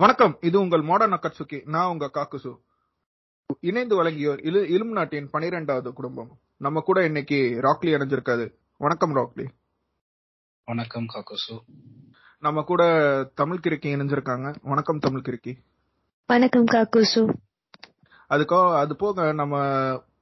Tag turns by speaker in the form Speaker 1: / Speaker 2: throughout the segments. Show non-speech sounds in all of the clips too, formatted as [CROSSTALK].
Speaker 1: வணக்கம். இது உங்கள் மாடர்ன் அக்கட்சுக்கி. நான் உங்க காக்குசு. இணைந்து வழங்கியோர் இலு இலும் நாட்டின் பனிரெண்டாவது குடும்பம். நம்ம கூட இன்னைக்கு ராக்லி இணைஞ்சிருக்காது வணக்கம் ராக்லி.
Speaker 2: வணக்கம் காக்கோசு.
Speaker 1: நம்ம கூட தமிழ் கிறுக்கி இணைஞ்சிருக்காங்க. வணக்கம் தமிழ் கிறுக்கி.
Speaker 3: வணக்கம் காக்குசு.
Speaker 1: அதுக்கோ அது போக நம்ம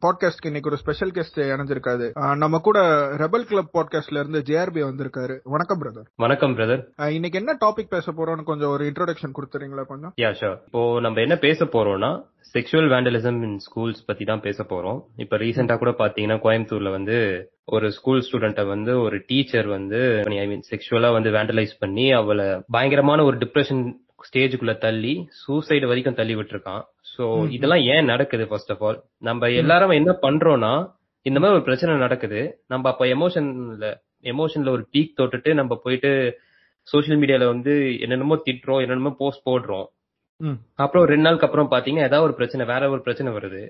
Speaker 1: பாட்காஸ்ட்க்கு இன்னைக்கு ஒரு ஸ்பெஷல் கெஸ்ட் இணைஞ்சிருக்காது ஆஹ் நம்ம கூட ரெபல் கிளப் பாட்காஸ்ட்ல இருந்து ஜேஆர்பி வந்திருக்காரு. வணக்கம் பிரதர்
Speaker 4: வணக்கம் பிரதர்
Speaker 1: இன்னைக்கு என்ன டாபிக் பேச போறோம்னு கொஞ்சம் ஒரு இன்ட்ரோடக்ஷன் கொடுத்துறீங்களா கொஞ்சம்?
Speaker 4: யா ஷோர் இப்போ நம்ம என்ன பேச போறோம்னா செக்ஷுவல் வேண்டலிசம் இன் ஸ்கூல்ஸ் பத்தி தான் பேச போறோம். இப்ப ரீசெண்டா கூட பாத்தீங்கன்னா கோயம்புத்தூர்ல வந்து ஒரு ஸ்கூல் ஸ்டூடெண்ட்டை வந்து ஒரு டீச்சர் வந்து ஐ மீன் செக்ஷுவலா வந்து வேண்டலைஸ் பண்ணி அவளை பயங்கரமான ஒரு டிப்ரெஷன் ஸ்டேஜுக்குள்ள தள்ளி சூசைடு வரைக்கும் தள்ளி விட்டுருக்கான். சோ. இதெல்லாம் ஏன் நடக்குது ஃபர்ஸ்ட் ஆஃப் ஆல் நம்ம எல்லாரும் என்ன பண்றோம்னா இந்த மாதிரி ஒரு பிரச்சனை நடக்குது. நம்ம அப்ப எமோஷன்ல எமோஷன்ல ஒரு பீக் தொட்டுட்டு நம்ம போயிட்டு சோஷியல் மீடியால வந்து என்னென்னமோ திட்டுறோம் என்னென்னமோ போஸ்ட் போடுறோம். அப்புறம் ரெண்டு நாளுக்கு அப்புறம் பாத்தீங்கன்னா ஏதாவது ஒரு பிரச்சனை வேற ஒரு பிரச்சனை வருது.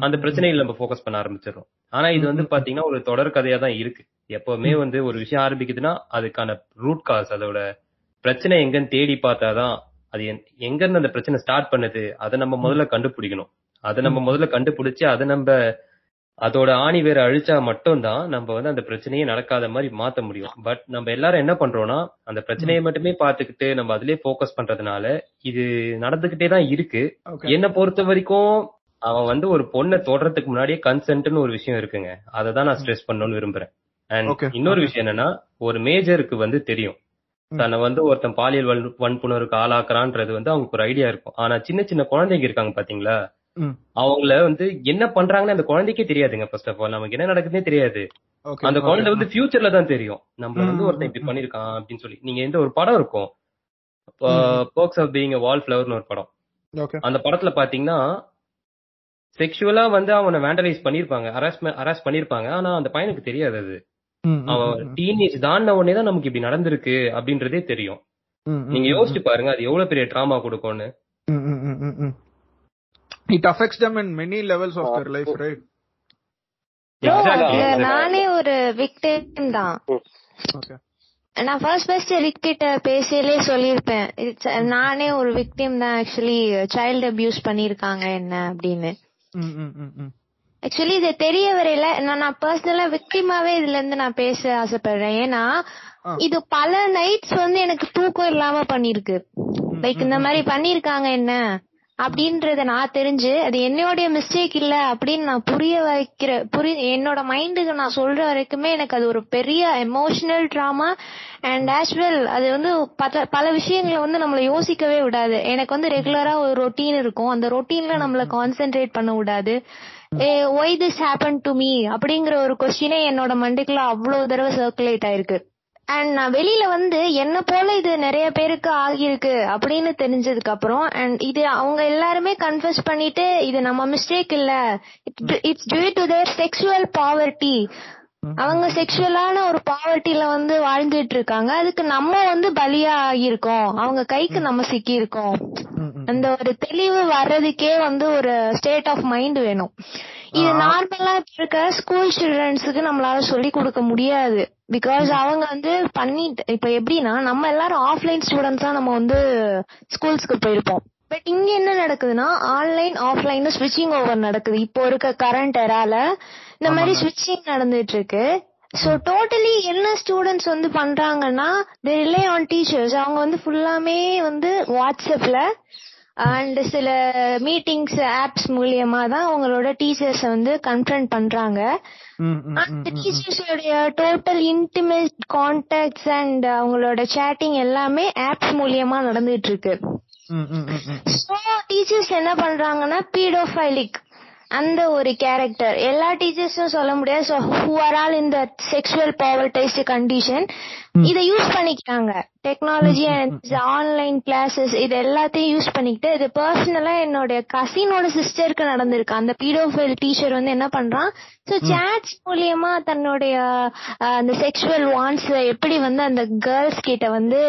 Speaker 4: அந்த பிரச்சனையில நம்ம ஃபோக்கஸ் பண்ண ஆரம்பிச்சிடறோம். ஆனா இது வந்து. பாத்தீங்கன்னா ஒரு தொடர் கதையா தான் இருக்கு. எப்பவுமே வந்து ஒரு விஷயம் ஆரம்பிக்குதுன்னா அதுக்கான ரூட் காஸ் அதோட பிரச்சனை எங்கன்னு தேடி பார்த்தாதான் அது என்- எங்க இருந்து அந்த பிரச்சனை ஸ்டார்ட் பண்ணுது அதை நம்ம முதல்ல கண்டுபிடிக்கணும் அதை நம்ம. முதல்ல கண்டுபிடிச்சு அதை நம்ம அதோட ஆணி வேற அழிச்சா மட்டும்தான் நம்ம வந்து அந்த பிரச்சனையே நடக்காத மாதிரி மாத்த முடியும் பட் நம்ம எல்லாரும் என்ன பண்றோம்னா அந்த பிரச்சனையை மட்டுமே பார்த்துக்கிட்டு நம்ம அதுலயே ஃபோக்கஸ் பண்றதுனால இது நடந்துகிட்டே தான் இருக்கு. என்ன பொறுத்த வரைக்கும் அவன் வந்து ஒரு பொண்ணை தொடறதுக்கு முன்னாடியே கன்சென்ட்னு ஒரு விஷயம் இருக்குங்க அதை தான் நான் ஸ்ட்ரெஸ் பண்ணணும்னு விரும்புறேன் அண்ட். இன்னொரு. விஷயம் என்னன்னா ஒரு மேஜருக்கு வந்து தெரியும். தன்னை வந்து ஒருத்தன் பாலியல் வன்- வன்புணர்வுக்கு ஆளாக்குறான்றது வந்து அவங்களுக்கு ஒரு ஐடியா இருக்கும். ஆனா சின்ன சின்ன குழந்தைங்க இருக்காங்க பாத்தீங்களா. அவங்கள வந்து என்ன பண்றாங்கன்னு அந்த குழந்தைக்கே தெரியாதுங்க ஃபர்ஸ்ட் ஆஃப் ஆல் நமக்கு என்ன நடக்குதுன்னே தெரியாது. அந்த. குழந்தை வந்து ஃபியூச்சர்ல தான் தெரியும். நம்மள வந்து ஒருத்தன் இப்படி பண்ணிருக்கான் அப்படின்னு சொல்லி. நீங்க இந்த ஒரு படம் இருக்கும்? பர்க்ஸ் ஆஃப் பீயிங் வால் ஃபிளவர்னு ஒரு படம். அந்த படத்துல பாத்தீங்கன்னா செக்ஷுவலா வந்து அவனை வேண்டலைஸ் பண்ணிருப்பாங்க அரெஸ்ட் அரெஸ்ட் பண்ணிருப்பாங்க ஆனா அந்த பையனுக்கு தெரியாது அது. அவன் டீனேஜ் தாண்டின உடனே தான் நமக்கு இப்படி நடந்திருக்கு அப்படின்றதே தெரியும் நீங்க யோசிச்சு பாருங்க அது எவ்வளவு பெரிய ட்ராமா கொடுக்கும்னு
Speaker 1: ம், ம், ம், ம், ம். It affects them in many levels of their life, right?
Speaker 3: Bro,
Speaker 4: Exactly,
Speaker 3: அதுல
Speaker 4: exactly.
Speaker 3: நானே ஒரு விக்டிம் தான். நான் ஃபர்ஸ்ட் ஃபர்ஸ்ட் ரிக் கிட்ட பேசியிலே சொல்லியிருப்பேன் It's- நானே ஒரு விக்டிம் தான் ஆக்சுவலி சைல்டு அபியூஸ் பண்ணிருக்காங்க என்ன அப்படின்னு. ஆக்சுவலி இது தெரிய வரையில நான் நான் பர்சனலா விக்டிமாவே இதுல இருந்து நான் பேச ஆசைப்படுறேன். ஏன்னா. இது பல நைட்ஸ் வந்து எனக்கு தூக்கம் இல்லாம பண்ணிருக்கு. லைக் இந்த மாதிரி பண்ணிருக்காங்க என்ன? அப்படின்றத நான் தெரிஞ்சு அது என்னுடைய மிஸ்டேக் இல்ல அப்படின்னு நான் புரிய வைக்கிற புரி என்னோட மைண்டுக்கு நான் சொல்ற வரைக்குமே எனக்கு அது ஒரு பெரிய emotional drama and as well அது வந்து பல பல விஷயங்களை வந்து நம்மள யோசிக்கவே விடாது. எனக்கு வந்து ரெகுலரா ஒரு ரொட்டீன் இருக்கும். அந்த ரொட்டீன்ல நம்மள கான்சென்ட்ரேட் பண்ண விடாது. Why this happen to me அப்படிங்கிற ஒரு கொஸ்டினே என்னோட மண்டைக்குள்ள அவ்வளவு தடவை சர்க்குலேட் ஆயிருக்கு. அண்ட் நான் வெளியில வந்து என்ன போல இது நிறைய பேருக்கு ஆகியிருக்கு அப்படின்னு தெரிஞ்சதுக்கு அப்புறம் அண்ட் இது அவங்க எல்லாருமே கன்ஃபியூஸ் பண்ணிட்டு இது நம்ம மிஸ்டேக் இல்ல. It's due to their sexual poverty அவங்க செக்ஷுவலான ஒரு பாவர்ட்டில வந்து வாழ்ந்துட்டு இருக்காங்க அதுக்கு நம்ம வந்து பலியா ஆகியிருக்கோம் அவங்க கைக்கு நம்ம சிக்கி இருக்கோம். அந்த ஒரு தெளிவு வர்றதுக்கே வந்து ஒரு ஸ்டேட் ஆஃப் மைண்ட் வேணும். இது நார்மலா இருக்க ஸ்கூல் சில்ட்ரன்ஸுக்கு நம்மளால சொல்லி கொடுக்க முடியாது. பிகாஸ் அவங்க வந்து பண்ணிட்டு இப்ப எப்படின்னா நம்ம எல்லாரும் ஆஃப்லைன் ஸ்டூடெண்ட்ஸா நம்ம வந்து ஸ்கூல்ஸ்க்கு போயிருப்போம். பட் இங்க என்ன நடக்குதுன்னா ஆன்லைன் ஆஃப்லைன் ஸ்விட்சிங் ஓவர் நடக்குது. இப்போ இருக்க கரண்ட் எரால இந்த மாதிரி. ஸ்விட்சிங் நடந்துட்டு இருக்கு சோ டோட்டலி என்ன ஸ்டூடெண்ட்ஸ் வந்து பண்றாங்கன்னா தே ரிலே ஆன் டீச்சர்ஸ் அவங்க வந்து ஃபுல்லாமே வந்து வாட்ஸ்அப்ல அண்ட் சில மீட்டிங்ஸ் ஆப்ஸ் மூலியமா தான் அவங்களோட டீச்சர்ஸ் வந்து கன்ஃபரன்ட் பண்றாங்க அந்த. டீச்சர்ஸோடைய டோட்டல் இன்டிமேட் கான்டாக்ட்ஸ் அண்ட் அவங்களோட சேட்டிங் எல்லாமே ஆப்ஸ் மூலியமா நடந்துட்டு இருக்கு. சோ டீச்சர்ஸ் என்ன பண்றாங்கன்னா பீடோஃபைலிக் அந்த ஒரு கேரக்டர் எல்லா டீச்சர்ஸும் சொல்ல முடியாது. ஸோ ஹூ ஆர் ஆல் இந்த செக்ஷுவல் பாவர்டைஸ்ட் கண்டிஷன் இதை யூஸ் பண்ணிக்கிறாங்க டெக்னாலஜி அண்ட் ஆன்லைன் கிளாஸஸ் இது எல்லாத்தையும் யூஸ் பண்ணிக்கிட்டு இது பர்சனலா என்னோட கசினோட சிஸ்டருக்கு நடந்திருக்கு. அந்த பீடோஃபைல் டீச்சர் வந்து என்ன பண்றான்? ஸோ சேட்ஸ் மூலியமா தன்னுடைய அந்த செக்ஷுவல் வான்ஸ் எப்படி வந்து அந்த கேர்ள்ஸ் கிட்ட வந்து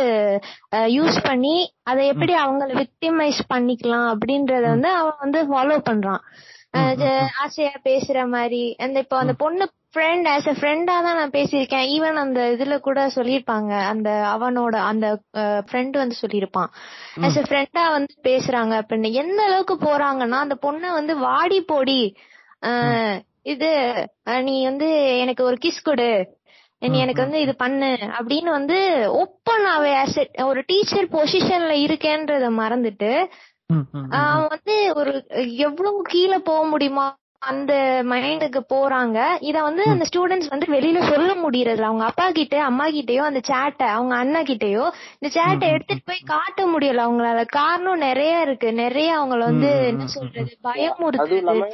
Speaker 3: யூஸ் பண்ணி அதை எப்படி அவங்கள விக்டிமைஸ் பண்ணிக்கலாம் அப்படின்றத வந்து அவன் வந்து ஃபாலோ பண்றான். ஆசையா பேசுற மாதிரி. அந்த இப்போ அந்த பொண்ணு ஃப்ரெண்ட் ஆஸ் அ ஃப்ரெண்டா தான் நான் பேசியிருக்கேன். ஈவன் அந்த இதுல கூட சொல்லியிருப்பாங்க. அந்த அவனோட அந்த ஃப்ரெண்ட் வந்து சொல்லியிருப்பான். ஆஸ் அ ஃப்ரெண்டா வந்து பேசுறாங்க அப்படின்னு. எந்த அளவுக்கு போறாங்கன்னா அந்த பொண்ணை வந்து வாடி போடி இது நீ வந்து எனக்கு ஒரு கிஸ் கொடு. நீ எனக்கு வந்து இது பண்ணு அப்படின்னு வந்து ஓப்பனாவே ஒரு டீச்சர் பொசிஷன்ல இருக்கேன்றத மறந்துட்டு. அவன் வந்து ஒரு எவ்வளவு கீழே போக முடியுமா அந்த மைண்டுக்கு போறாங்க. இத வந்து அந்த ஸ்டூடெண்ட்ஸ் வந்து வெளியில சொல்ல முடியறது அவங்க அப்பா கிட்ட அம்மா கிட்டயோ அந்த சேட்டை அவங்க அண்ணா கிட்டயோ இந்த சேட்டை எடுத்துட்டு போய் காட்ட முடியல. அவங்களால காரணம் நிறைய இருக்கு. நிறைய அவங்கள வந்து என்ன சொல்றது?
Speaker 5: இல்லாம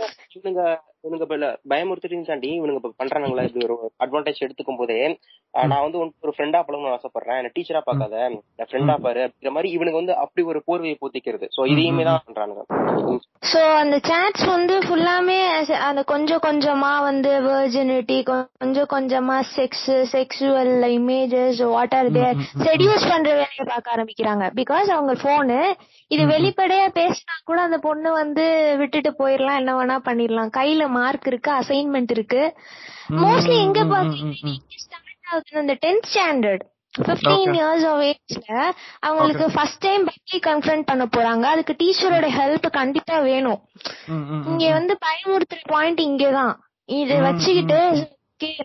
Speaker 5: இவனுங்க இப்ப இல்ல பயமுறுத்திட்டு தாண்டி இவனுங்க இப்ப பண்றானுங்களா? இப்படி ஒரு அட்வான்டேஜ் எடுத்துக்கும் போதே. நான் வந்து உனக்கு ஒரு ஃப்ரெண்டா பழகணும்னு ஆசைப்படுறேன். என்ன டீச்சரா பாக்காத என் ஃப்ரெண்டா பாரு அப்படிங்கிற மாதிரி இவனுங்க வந்து அப்படி ஒரு போர்வையை போத்திக்கிறது. சோ இதையுமே தான் பண்றானுங்க.
Speaker 3: சோ அந்த சாட்ஸ் வந்து ஃபுல்லாமே அந்த கொஞ்சம் கொஞ்சமா வந்து வெர்ஜினிட்டி கொஞ்சம் கொஞ்சமா sex sexual images what are their seduce பண்ற வேலையை பார்க்க ஆரம்பிக்கிறாங்க. பிகாஸ் அவங்க போனு இது வெளிப்படையா பேசினா கூட அந்த பொண்ணு வந்து விட்டுட்டு போயிடலாம் என்ன வேணா பண்ணிடலாம். கையில மார்க் இருக்கு அசைன்மெண்ட் இருக்கு. மோஸ்ட்லி எங்க ஸ்டார்ட் ஆகுது இந்த tenth standard fifteen years of ஏஜ்ல அவங்களுக்கு ஃபர்ஸ்ட் டைம் பப்ளி கன்ஃபரன்ட் பண்ண போறாங்க. அதுக்கு டீச்சரோட ஹெல்ப் கண்டிப்பா வேணும். இங்க வந்து பயமுறுத்துற பாயிண்ட் இங்கதான் இத வச்சுக்கிட்டு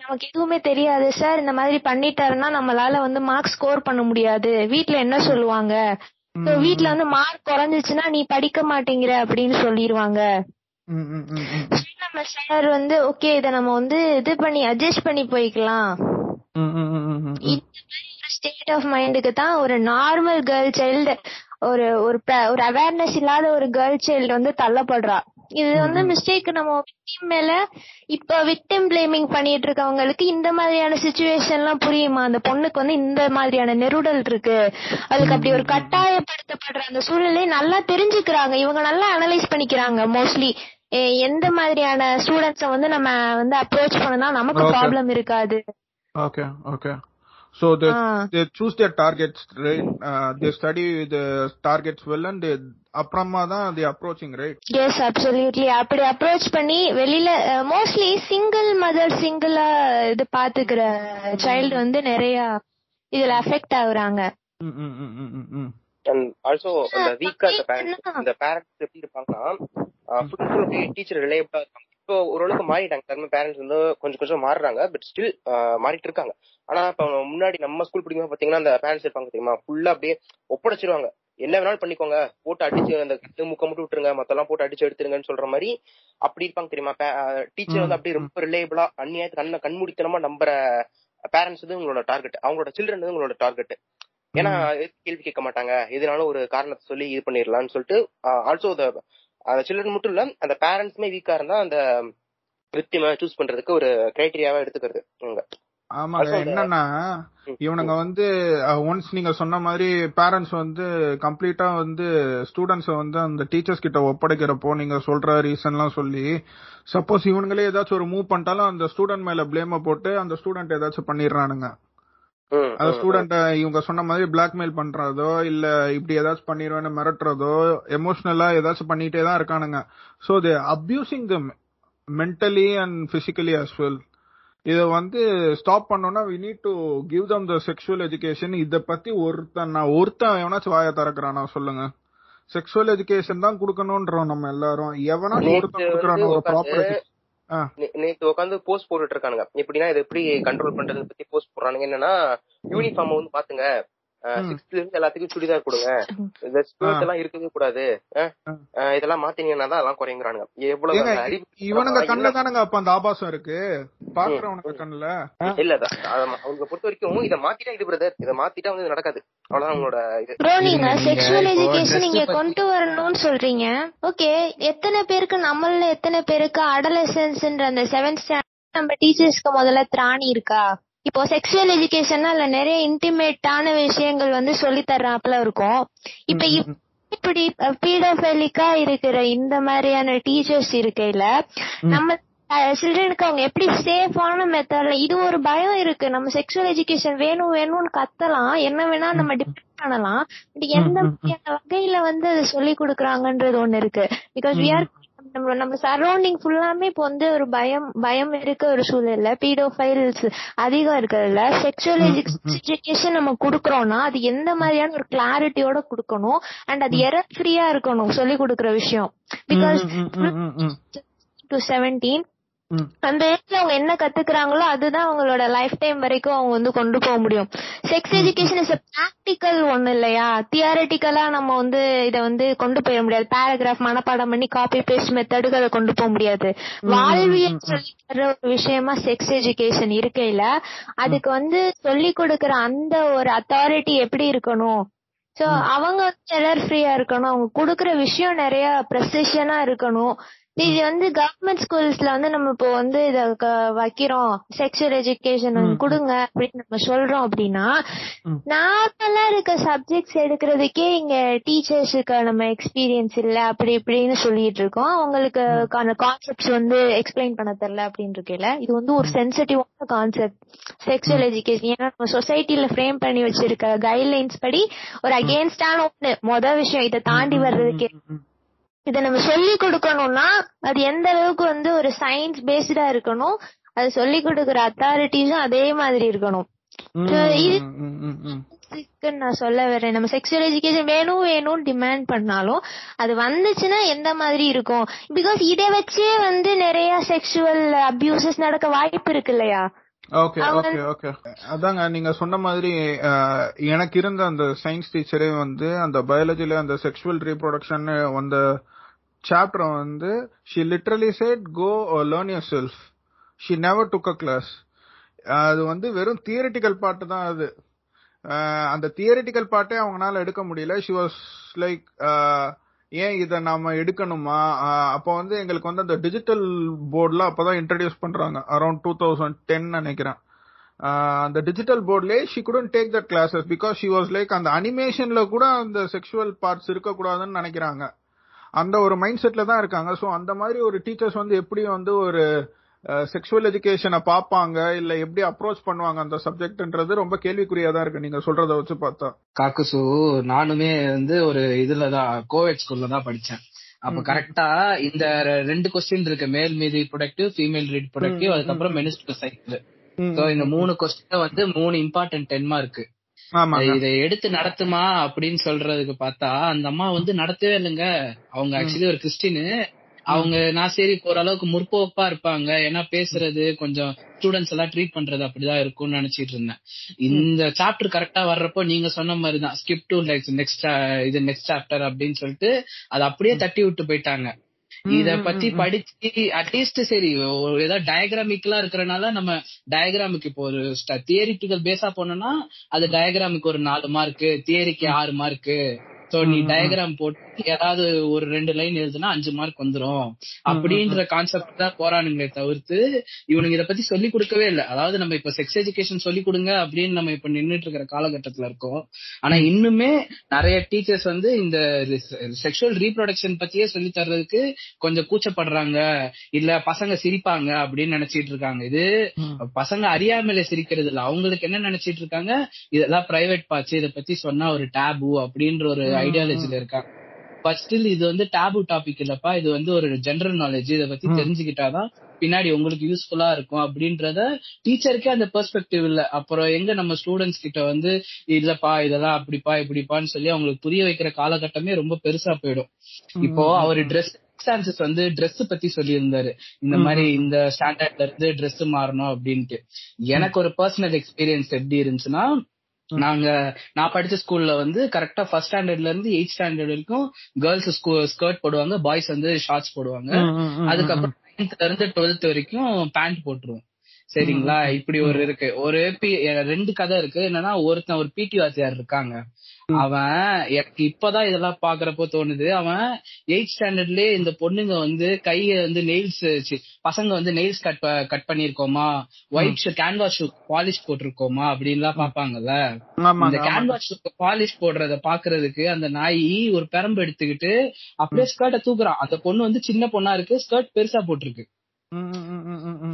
Speaker 3: நமக்கு எதுவுமே தெரியாது. சார் இந்த மாதிரி பண்ணிட்டாருன்னா நம்மளால வந்து மார்க் ஸ்கோர் பண்ண முடியாது. வீட்ல என்ன சொல்லுவாங்க? வீட்ல வந்து மார்க் குறைஞ்சிச்சுன்னா நீ படிக்க மாட்டேங்கிற அப்படின்னு. சரி, நம்ம சார் வந்து ஓகே இத நம்ம வந்து இது பண்ணி அட்ஜஸ்ட் பண்ணி போய்க்கலாம். இந்த மாதிரி ஒரு ஸ்டேட் ஆஃப் மைண்டுக்கு தான் ஒரு நார்மல் கேர்ள் சைல்டு ஒரு ஒரு ஒரு அவேர்னஸ் இல்லாத ஒரு கேர்ள் சைல்டு வந்து தள்ளப்படுறா. இது வந்து மிஸ்டேக் நம்ம விக்டிம் மேல இப்ப விக்டிம் பிளேமிங் பண்ணிட்டு இருக்கவங்களுக்கு இந்த மாதிரியான சுச்சுவேஷன் எல்லாம் புரியுமா? அந்த பொண்ணுக்கு வந்து இந்த மாதிரியான நெருடல் இருக்கு. அதுக்கு அப்படி ஒரு கட்டாயப்படுத்தப்படுற அந்த சூழ்நிலை நல்லா தெரிஞ்சுக்கிறாங்க. இவங்க நல்லா அனலைஸ் பண்ணிக்கிறாங்க மோஸ்ட்லி எந்த மாதிரியான ஸ்டூடெண்ட்ஸ வந்து நம்ம வந்து அப்ரோச் பண்ணனா நமக்கு
Speaker 1: Okay.
Speaker 3: ப்ராப்ளம் இருக்காது
Speaker 1: Okay, okay. So they they choose their targets, right? Uh, they study the targets well and they அப்புறமா தான் they approaching, right?
Speaker 3: Yes absolutely அப்படி அப்ரோச் பண்ணி வெளியில மோஸ்ட்லி சிங்கிள் மதர் சிங்கிளா இது பாத்துக்கிற சைல்டு வந்து நிறைய இதுல அஃபெக்ட் ஆகுறாங்க
Speaker 1: ம், ம், ம், ம், ம், ம்.
Speaker 5: அண்ட் ஆல்சோ அந்த வீக்கா
Speaker 3: complete
Speaker 5: பேரண்ட்ஸ்
Speaker 3: பண்ணா-
Speaker 5: இந்த பேரண்ட்ஸ் எப்படி இருப்பாங்கன்னா அப்படியே டீச்சர் ரிலேபிளா இருப்பாங்க. இப்போ ஓரளவுக்கு மாறிட்டாங்க. எல்லாருமே பேரண்ட்ஸ் வந்து கொஞ்சம் கொஞ்சம் மாறுறாங்க. பட் ஸ்டில் மாறிட்டு இருக்காங்க. ஆனா இப்ப முன்னாடி நம்ம ஸ்கூல் படிக்கும்போது பாத்தீங்கன்னா அந்த பேரண்ட்ஸ் இருப்பாங்க தெரியுமா? ஃபுல்லா அப்படியே ஒப்படைச்சிருவாங்க. என்ன வேணாலும் பண்ணிக்கோங்க. போட்டு அடிச்சு அந்த கட்டு முக்க மட்டும் விட்டுருங்க. மத்தெல்லாம் போட்டு அடிச்சு எடுத்துருங்கன்னு சொல்ற மாதிரி அப்படி இருப்பாங்க தெரியுமா? டீச்சர் வந்து அப்படியே ரொம்ப ரிலேபிளா அந்நியாயத்து கண்ண கண்மூடித்தனமா நம்புற பேரண்ட்ஸ் வந்து உங்களோட டார்கெட் அவங்களோட சில்ட்ரன் வந்து உங்களோட டார்கெட் ஏன்னா கேள்வி கேட்க மாட்டாங்க. எதுனாலும் ஒரு காரணத்தை சொல்லி இது பண்ணிடலாம்னு சொல்லிட்டு ஆல்சோ அந்த சில்ட்ரன் மட்டும் இல்ல அந்த பேரண்ட்ஸுமே வீக்கா இருந்தா அந்த விக்டிம சூஸ் பண்றதுக்கு ஒரு கிரைட்டீரியாவா எடுத்துக்கிறது இவங்க.
Speaker 1: ஆமாங்க. என்னன்னா இவனுங்க வந்து ஒன்ஸ் நீங்க சொன்ன மாதிரி பேரண்ட்ஸ் வந்து கம்ப்ளீட்டா வந்து ஸ்டூடெண்ட்ஸ் வந்து அந்த டீச்சர்ஸ் கிட்ட ஒப்படைக்கிறப்போ நீங்க சொல்ற ரீசன்லாம் சொல்லி சப்போஸ் இவனுங்களே ஏதாச்சும் ஒரு மூவ் பண்ணிட்டாலும் அந்த ஸ்டூடெண்ட் மேல பிளேம போட்டு அந்த ஸ்டூடெண்ட் ஏதாச்சும் பண்ணிடுறானுங்க. அந்த ஸ்டூடெண்ட இவங்க சொன்ன மாதிரி பிளாக்மெயில் பண்றதோ இல்ல இப்படி ஏதாச்சும் பண்ணிடுவேன்னு மிரட்டுறதோ எமோஷனலா ஏதாச்சும் பண்ணிட்டே தான் இருக்கானுங்க. So they abusing them mentally and physically as well. இத வந்து ஸ்டாப் பண்ணோம்னா we need to give them the sexual education இத பத்தி ஒருத்தன் நான் ஒருத்தன் எவனாச்சும் வாய திறக்கிறானா சொல்லுங்க. செக்ஷுவல் எஜுகேஷன் தான் கொடுக்கணும்ன்றோம் நம்ம எல்லாரும். எவனாச்சும் ஒருத்தன் கொடுக்கறானா ஒரு ப்ராப்பர்
Speaker 5: நேத்து உட்காந்து போஸ்ட் போட்டுட்டு இருக்கானுங்க எப்படின்னா இதை எப்படி கண்ட்ரோல் பண்றது பத்தி போஸ்ட் போடுறானுங்க. என்னன்னா யூனிஃபார்ம் வந்து பாத்துங்க. சிக்ஸ்த்ல இருந்து எல்லாத்துக்கும் சுடிதார் கொடுங்க. இந்த எல்லாம் இருக்கவே கூடாது. இதெல்லாம் மாத்தினீங்கன்னா தான் அதெல்லாம் குறைங்கிறானுங்க எவ்வளவு
Speaker 1: இவனுங்க கண்ணுல தானங்க அப்ப அந்த ஆபாசம் இருக்கு? பாக்குறவனுங்க கண்ணுல.
Speaker 5: இல்ல அவங்களை பொறுத்த வரைக்கும் இதை மாத்திட்டா இது பிரதர் இதை மாத்திட்டா வந்து நடக்காது. அவ்வளவுதான் அவங்களோட இது.
Speaker 3: ப்ரோ நீங்க
Speaker 2: நீங்க
Speaker 3: செக்ஷுவல் எஜுகேஷன் நீங்க கொண்டு வரணும்னு சொல்றீங்க. ஓகே எத்தனை பேருக்கு நம்மள எத்தனை பேருக்கு அடலசன்ஸ்ன்ற அந்த செவன்த் ஸ்டாண்டர்ட் நம்ம டீச்சர்ஸ்க்கு முதல்ல திராணி இருக்கா? இப்போ செக்ஷுவல் எஜுகேஷன்னா அதுல நிறைய இன்டிமேட்டான விஷயங்கள் வந்து சொல்லி தர்றாப்புல இருக்கும். இப்ப இப்- இப்படி பீடோபெலிக்கா இருக்கிற இந்த மாதிரியான டீச்சர்ஸ் இருக்கையில நம்ம சில்ட்ரனுக்கு அவங்க எப்படி சேஃபான மெத்தட்ல இது ஒரு பயம் இருக்கு. நம்ம செக்ஷுவல் எஜுகேஷன் வேணும் வேணும்னு கத்தலாம். என்ன வேணா நம்ம டிபெண்ட் பண்ணலாம். பட் எந்த வகையில வந்து அது சொல்லி கொடுக்குறாங்கன்றது ஒண்ணு இருக்கு. பிகாஸ் வி ஆர் நம்ம நம்ம சரௌண்டிங் ஃபுல்லாமே இப்போ வந்து ஒரு பயம் பயம் இருக்க ஒரு சூழல்ல பீடோஃபைல்ஸ் அதிகம் இருக்கிறதுல செக்ஷுவல் எஜுகேஷன் நம்ம குடுக்கறோம்னா அது எந்த மாதிரியான ஒரு கிளாரிட்டியோட குடுக்கணும்? அண்ட் அது எரர் ஃப்ரீயா இருக்கணும் சொல்லி கொடுக்கற விஷயம். Because to seventeen. அந்த ஏஜ்ல அவங்க என்ன கத்துக்கிறாங்களோ அதுதான் அவங்களோட லைஃப் டைம் வரைக்கும் அவங்க வந்து கொண்டு போக முடியும். செக்ஸ் எஜுகேஷன் இஸ் பிராக்டிக்கல் ஒண்ணு இல்லையா? தியரட்டிக்கலா நம்ம வந்து இத வந்து கொண்டு போயிட முடியாது. பேராகிராஃப் மனப்பாடம் பண்ணி காப்பி பேஸ்ட் மெத்தடுக்கு அதை கொண்டு போக முடியாது. வாழ்வியல் சொல்லி தர்ற ஒரு விஷயமா செக்ஸ் எஜுகேஷன் இருக்கையில அதுக்கு வந்து சொல்லி கொடுக்கற அந்த ஒரு அத்தாரிட்டி எப்படி இருக்கணும்? சோ அவங்க வந்து எரர் ஃப்ரீயா இருக்கணும். அவங்க குடுக்கற விஷயம் நிறைய ப்ரெசிஷனா இருக்கணும். இது வந்து கவர்மெண்ட் ஸ்கூல்ஸ்ல வந்து நம்ம இப்போ வந்து இத வைக்கிறோம். செக்ஷுவல் எஜுகேஷன் கொடுங்க அப்படின்னு நம்ம சொல்றோம் அப்படின்னா நார்மலா இருக்க சப்ஜெக்ட்ஸ் எடுக்கிறதுக்கே இங்க டீச்சர்ஸுக்கு நம்ம எக்ஸ்பீரியன்ஸ் இல்ல அப்படி இப்படின்னு சொல்லிட்டு இருக்கோம். அவங்களுக்கு அந்த கான்செப்ட்ஸ் வந்து எக்ஸ்பிளைன் பண்ண தெரியல அப்படின்னு இருக்கல இது வந்து ஒரு சென்சிட்டிவான கான்செப்ட் செக்ஷுவல் எஜுகேஷன் ஏன்னா நம்ம சொசைட்டில ஃப்ரேம் பண்ணி வச்சிருக்க கைட்லைன்ஸ் படி ஒரு அகேன்ஸ்டான ஒண்ணு. மொதல் விஷயம் இதை தாண்டி வர்றதுக்கே. இத நம்ம சொல்லி கொடுக்கணும்னா அது எந்த அளவுக்கு வந்து ஒரு சயின்ஸ் பேஸ்டா இருக்கணும் அது சொல்லி கொடுக்கற அத்தாரிட்டிஸும் அதே மாதிரி இருக்கணும். நான் சொல்ல வரேன். நம்ம செக்ஷுவல் எஜுகேஷன் வேணும் வேணும்னு டிமாண்ட் பண்ணாலும் அது வந்துச்சுன்னா எந்த மாதிரி இருக்கும்? பிகாஸ் இதை வச்சே வந்து நிறைய செக்ஷுவல் அபியூசஸ் நடக்க வாய்ப்பு இருக்கு இல்லையா?
Speaker 1: ஓகே ஓகே ஓகே அதாங்க நீங்க சொன்ன மாதிரி எனக்கு இருந்த அந்த சயின்ஸ் டீச்சரே வந்து அந்த பயாலஜில அந்த செக்ஷுவல் ரீப்ரொடக்ஷன் அந்த சாப்டர் வந்து she literally said go learn yourself she never took a class அது வந்து வெறும் தியரிட்டிக்கல் பார்ட் தான் அது. அந்த தியரிட்டிக்கல் பார்ட்டே அவங்களால எடுக்க முடியல. ஷி வாஸ் லைக் ஏன் இதை நாம எடுக்கணுமா? அப்போ வந்து எங்களுக்கு வந்து அந்த டிஜிட்டல் போர்டில் அப்போ தான் இன்ட்ரடியூஸ் பண்றாங்க. அரௌண்ட் டூ தௌசண்ட் டென் நினைக்கிறேன். அந்த digital போர்ட்லேயே she couldn't take that classes because she was like அந்த அனிமேஷன்ல கூட அந்த செக்ஷுவல் பார்ட்ஸ் இருக்கக்கூடாதுன்னு நினைக்கிறாங்க. அந்த ஒரு மைண்ட் செட்ல தான் இருக்காங்க. ஸோ அந்த மாதிரி ஒரு டீச்சர்ஸ் வந்து எப்படி வந்து ஒரு செக்ஷுவல் எஜுகேஷனை பார்ப்பாங்க இல்ல எப்படி அப்ரோச் பண்ணுவாங்க அந்த சப்ஜெக்ட்ன்றது ரொம்ப கேள்விக்குறியா தான் இருக்கு. நீங்க சொல்றத வச்சு பார்த்தா.
Speaker 2: காக்குசு நானுமே வந்து ஒரு இதுலதான் கோவிட் ஸ்கூல்ல தான் படிச்சேன். அப்ப கரெக்டா இந்த ரெண்டு கொஸ்டின் இருக்கு. மேல் மீது ப்ரொடக்டிவ் ஃபீமேல் ரீட் ப்ரொடக்டிவ் அதுக்கப்புறம் மெனிஸ்டர் சைக்கிள் சோ இந்த மூணு கொஸ்டின் வந்து மூணு இம்பார்ட்டன்ட் டென் மார்க்
Speaker 1: ஆமாங்க
Speaker 2: இதை எடுத்து நடத்துமா அப்படின்னு சொல்றதுக்கு பார்த்தா அந்த அம்மா வந்து நடத்தவே இல்லைங்க. அவங்க ஆக்சுவலி ஒரு கிறிஸ்டின் அவங்க நான் சரி ஓரளவுக்கு முற்போக்கா இருப்பாங்க. ஏன்னா பேசுறது கொஞ்சம் ஸ்டூடெண்ட்ஸ் எல்லாம் ட்ரீட் பண்றது அப்படிதான் இருக்கும்னு நினைச்சிட்டு இருந்தேன். இந்த சாப்டர் கரெக்டா வர்றப்போ நீங்க சொன்ன மாதிரி தான் ஸ்கிப் டு நெக்ஸ்ட் இது நெக்ஸ்ட் சாப்டர் அப்படின்னு சொல்லிட்டு அதை அப்படியே தட்டி விட்டு போயிட்டாங்க. இத பத்தி படிச்சு அட்லீஸ்ட் சரி ஏதாவது டயக்ராமிக்கலா இருக்கிறனால நம்ம டயக்ராமுக்கு இப்போ ஒரு தியரிட்டிக்கல் பேஸா போனோம்னா அது டயக்ராமுக்கு ஒரு நாலு மார்க் தியரிக்கு ஆறு மார்க் சோ நீ டயக்ராம் போட்டு ஏதாவது ஒரு ரெண்டு லைன் எழுதுனா அஞ்சு மார்க் வந்துரும். அப்படின்ற கான்செப்ட் தான் போறானுங்களே தவிர்த்து இவனுங்க இத பத்தி சொல்லி கொடுக்கவே இல்லை. அதாவது நம்ம இப்ப செக்ஸ் எஜுகேஷன் சொல்லி கொடுங்க அப்படின்னு நம்ம இப்ப நின்னுட்டு இருக்கிற காலகட்டத்துல இருக்கோம். ஆனா இன்னுமே நிறைய டீச்சர்ஸ் வந்து இந்த செக்ஷுவல் ரீப்ரொடக்ஷன் பத்தியே சொல்லி தர்றதுக்கு கொஞ்சம் கூச்சப்படுறாங்க. இல்ல பசங்க சிரிப்பாங்க அப்படின்னு நினைச்சிட்டு இருக்காங்க. இது பசங்க அறியாமலே சிரிக்கிறது இல்ல. அவங்களுக்கு என்ன நினைச்சிட்டு இருக்காங்க? இதெல்லாம் பிரைவேட் பார்ட்ஸ் இத பத்தி சொன்னா ஒரு டேபு அப்படின்ற ஒரு ஐடியாலஜில இருக்காங்க. பட் ஸ்டில் இது வந்து டேபு டாபிக் இல்லப்பா. இது வந்து ஒரு ஜெனரல் நாலேஜ் இத பத்தி தெரிஞ்சுக்கிட்டாதான் பின்னாடி உங்களுக்கு யூஸ்ஃபுல்லா இருக்கும் அப்படின்றத டீச்சருக்கே அந்த பெர்ஸ்பெக்டிவ் இல்ல. அப்புறம் எங்க நம்ம ஸ்டூடெண்ட்ஸ் கிட்ட வந்து இல்லப்பா இதெல்லாம் அப்படிப்பா இப்படிப்பான்னு சொல்லி அவங்களுக்கு புரிய வைக்கிற காலகட்டமே ரொம்ப பெருசா போயிடும். இப்போ அவர் ட்ரெஸ் சான்சஸ் வந்து Dress பத்தி சொல்லியிருந்தாரு. இந்த மாதிரி. இந்த ஸ்டாண்டர்ட்ல இருந்து Dress மாறணும் அப்படின்ட்டு. எனக்கு ஒரு பர்சனல் எக்ஸ்பீரியன்ஸ் எப்படி இருந்துச்சுன்னா. நாங்க நான் படிச்ச ஸ்கூல்ல வந்து கரெக்டா ஃபர்ஸ்ட் ஸ்டாண்டர்ட்ல இருந்து எயிட் ஸ்டாண்டர்ட் வரைக்கும் கேர்ள்ஸ் ஸ்கர்ட் போடுவாங்க பாய்ஸ் வந்து ஷார்ட்ஸ் போடுவாங்க. அதுக்கப்புறம் நைன்த்ல இருந்து டுவெல்த் வரைக்கும் பேண்ட் போட்டுருவோம். சரிங்களா? இப்படி ஒரு இருக்கு. ஒரு பி- ரெண்டு கதை இருக்கு. என்னன்னா ஒருத்தன் ஒரு பிடி வாத்தியார் இருக்காங்க. அவன் எனக்கு இப்பதான் இதெல்லாம் பாக்குறப்போ தோணுது. அவன் எயிட் ஸ்டாண்டர்ட்லயே இந்த பொண்ணுங்க வந்து கைய வந்து நெயில்ஸ் பசங்க வந்து நெயில்ஸ் கட் கட் பண்ணிருக்கோமா? ஒயிட் கேன்வாஸ் ஷூ பாலிஷ் போட்டிருக்கோமா? அப்படின்லாம் பாப்பாங்கல்ல இந்த கேன்வாஸ் ஷூக்கு பாலிஷ் போடுறத பாக்குறதுக்கு அந்த நாய் ஒரு பெரம்பு எடுத்துக்கிட்டு அப்படியே ஸ்கர்ட்டை தூக்குறான். அந்த பொண்ணு வந்து சின்ன பொண்ணா இருக்கு. ஸ்கர்ட் பெருசா போட்டிருக்கு.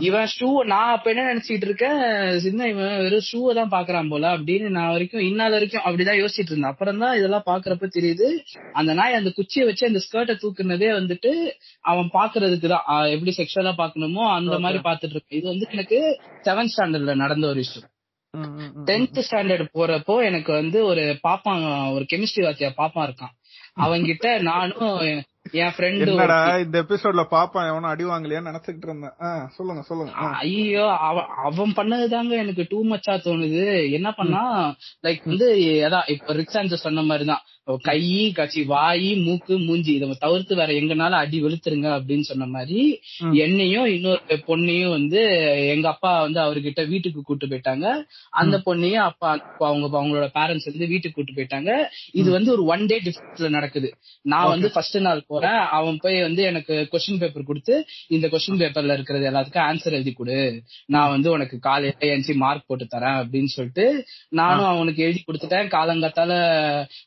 Speaker 2: இவன் ஷூ நான் அப்ப என்ன நினைச்சிட்டு இருக்கேன் சின்ன இவன் வெறும் ஷூவை தான் பாக்குறான் போல அப்படின்னு நான் வரைக்கும் இந்நாள் வரைக்கும் அப்படிதான் யோசிச்சிட்டு இருந்தேன். அப்புறம் தான் இதெல்லாம் பாக்குறப்ப தெரியுது அந்த நாய் அந்த குச்சியை வச்சு அந்த ஸ்கர்ட்டை தூக்குனதே வந்துட்டு அவன் பாக்குறதுக்கு தான். எப்படி செக்ஷுவலா பாக்கணுமோ அந்த. மாதிரி பாத்துட்டு இருக்கேன். இது வந்து எனக்கு செவன்த் ஸ்டாண்டர்ட்ல நடந்த ஒரு விஷயம். டென்த் ஸ்டாண்டர்ட் போறப்போ எனக்கு வந்து ஒரு பாப்பான் ஒரு கெமிஸ்ட்ரி வாத்தியா பாப்பான் இருக்கான். அவன்கிட்ட நானும்
Speaker 1: என்னடா இந்த எபிசோட்ல பாப்பா எவனும் அடி வாங்கலையான்னு நினைச்சுக்கிட்டு இருந்தேன். சொல்லுங்க சொல்லுங்க.
Speaker 2: ஐயோ அவன் அவன் பண்ணதுதாங்க எனக்கு டூ மச்சா தோணுது. என்ன பண்ணா லைக் வந்து அதான் இப்ப ரிக் சான்சஸ் சொன்ன மாதிரிதான். கை கச்சி வாய் மூக்கு மூஞ்சி இதை தவிர்த்து வேற எங்கனால அடி வெளுத்துருங்க அப்படின்னு சொன்ன மாதிரி. என்னையும் இன்னொரு பொண்ணையும் வந்து எங்க அப்பா வந்து அவர்கிட்ட வீட்டுக்கு கூட்டு போயிட்டாங்க. அந்த பொண்ணையும் அப்பா அப்பா அவங்க அவங்களோட பேரண்ட்ஸ் வந்து வீட்டுக்கு கூட்டு போயிட்டாங்க. இது வந்து ஒரு ஒன் டே டிஃபரன்ஸ்ல நடக்குது. நான் வந்து ஃபர்ஸ்ட் நாள் போறேன் அவன் போய் வந்து எனக்கு கொஸ்டின் பேப்பர் கொடுத்து இந்த கொஸ்டின் பேப்பர்ல இருக்கிறது எல்லாத்துக்கும் ஆன்சர் எழுதி கொடு. நான் வந்து உனக்கு காலையில எழுந்துச்சு மார்க் போட்டு தரேன் அப்படின்னு சொல்லிட்டு நானும் அவனுக்கு எழுதி கொடுத்துட்டேன். காலங்காத்தால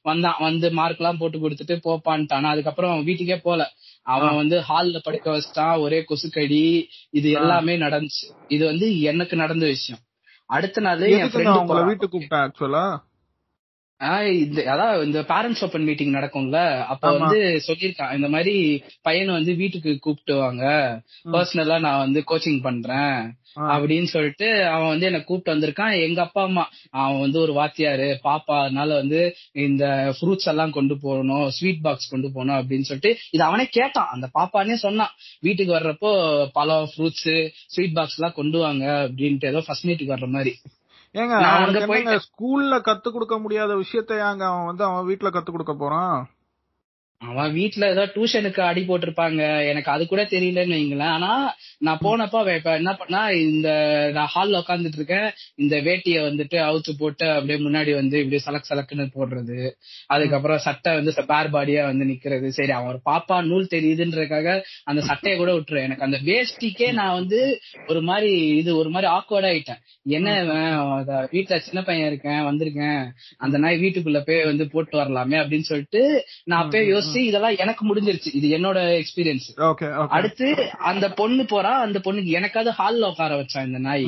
Speaker 2: வந்தான். வந்து மார்க் எல்லாம் போட்டு கொடுத்துட்டு போப்பான்ட்டான். அதுக்கப்புறம் அவன் வீட்டுக்கே போல. அவன் வந்து ஹால்ல படுக்க வச்சிட்டான். ஒரே கொசுக்கடி. இது எல்லாமே நடந்துச்சு. இது வந்து எனக்கு நடந்த விஷயம். அடுத்த நாள் என் ஃப்ரெண்டு
Speaker 1: வீட்டுக்கு கூப்பிட்டேன் ஆக்சுவலா
Speaker 2: இந்த அதான் இந்த பேரண்ட்ஸ் ஓபன் மீட்டிங் நடக்கும்ல அப்ப. வந்து சொல்லியிருக்கான் இந்த மாதிரி பையனை வந்து வீட்டுக்கு கூப்பிட்டு வாங்க
Speaker 1: ம்.
Speaker 2: பர்சனலா நான் வந்து கோச்சிங் பண்றேன். அப்படின்னு சொல்லிட்டு அவன் வந்து என்ன கூப்பிட்டு வந்திருக்கான் எங்க அப்பா அம்மா அவன் வந்து ஒரு வாத்தியாரு பாப்பா அதனால வந்து இந்த ஃப்ரூட்ஸ் எல்லாம் கொண்டு போகணும் ஸ்வீட் பாக்ஸ் கொண்டு போகணும் அப்படின்னு சொல்லிட்டு இது அவனே கேட்டான் அந்த பாப்பானே சொன்னான் வீட்டுக்கு வர்றப்போ பழம் ஃப்ரூட்ஸ் ஸ்வீட் பாக்ஸ் எல்லாம் கொண்டு வாங்க அப்படின்ட்டு ஏதோ ஃபர்ஸ்ட் மீட்டுக்கு வர்ற மாதிரி
Speaker 1: ஏங்க அவனுக்கு. ஸ்கூல்ல கத்து கொடுக்க முடியாத விஷயத்த ஏங்க அவன் வந்து அவன் வீட்ல கத்து கொடுக்க போறான்
Speaker 2: அவன் வீட்ல ஏதோ டியூஷனுக்கு அடி போட்டிருப்பாங்க. எனக்கு அது கூட தெரியலன்னு வைங்களேன். ஆனா நான் போனப்ப அவன் இப்ப என்ன பண்ணா இந்த நான் ஹால்ல உட்காந்துட்டு இருக்கேன். இந்த வேட்டிய வந்துட்டு அவுத்து போட்டு அப்படியே முன்னாடி வந்து இப்படி சலக் சலக்குன்னு போடுறது. அதுக்கப்புறம் சட்டை வந்து பேர் பாடியா வந்து நிக்கிறது. சரி அவன் ஒரு பாப்பா நூல் தெரியுதுன்றதுக்காக அந்த சட்டையை கூட விட்டுரு எனக்கு அந்த வேஷ்டிக்கே நான் வந்து ஒரு மாதிரி இது ஒரு மாதிரி ஆக்வர்ட் ஆயிட்டேன். என்ன வீட்டுல சின்ன பையன் இருக்கேன் வந்திருக்கேன். அந்த நாய் வீட்டுக்குள்ள போய் வந்து போட்டு வரலாமே அப்படின்னு சொல்லிட்டு நான் அப்பயே யோசிச்சு இதெல்லாம் எனக்கு முடிஞ்சிருச்சு. இது என்னோட எக்ஸ்பீரியன்ஸ் அடுத்து அந்த பொண்ணு போறா அந்த பொண்ணுக்கு எனக்காவது ஹால்ல உட்கார வச்சான் இந்த நாய்.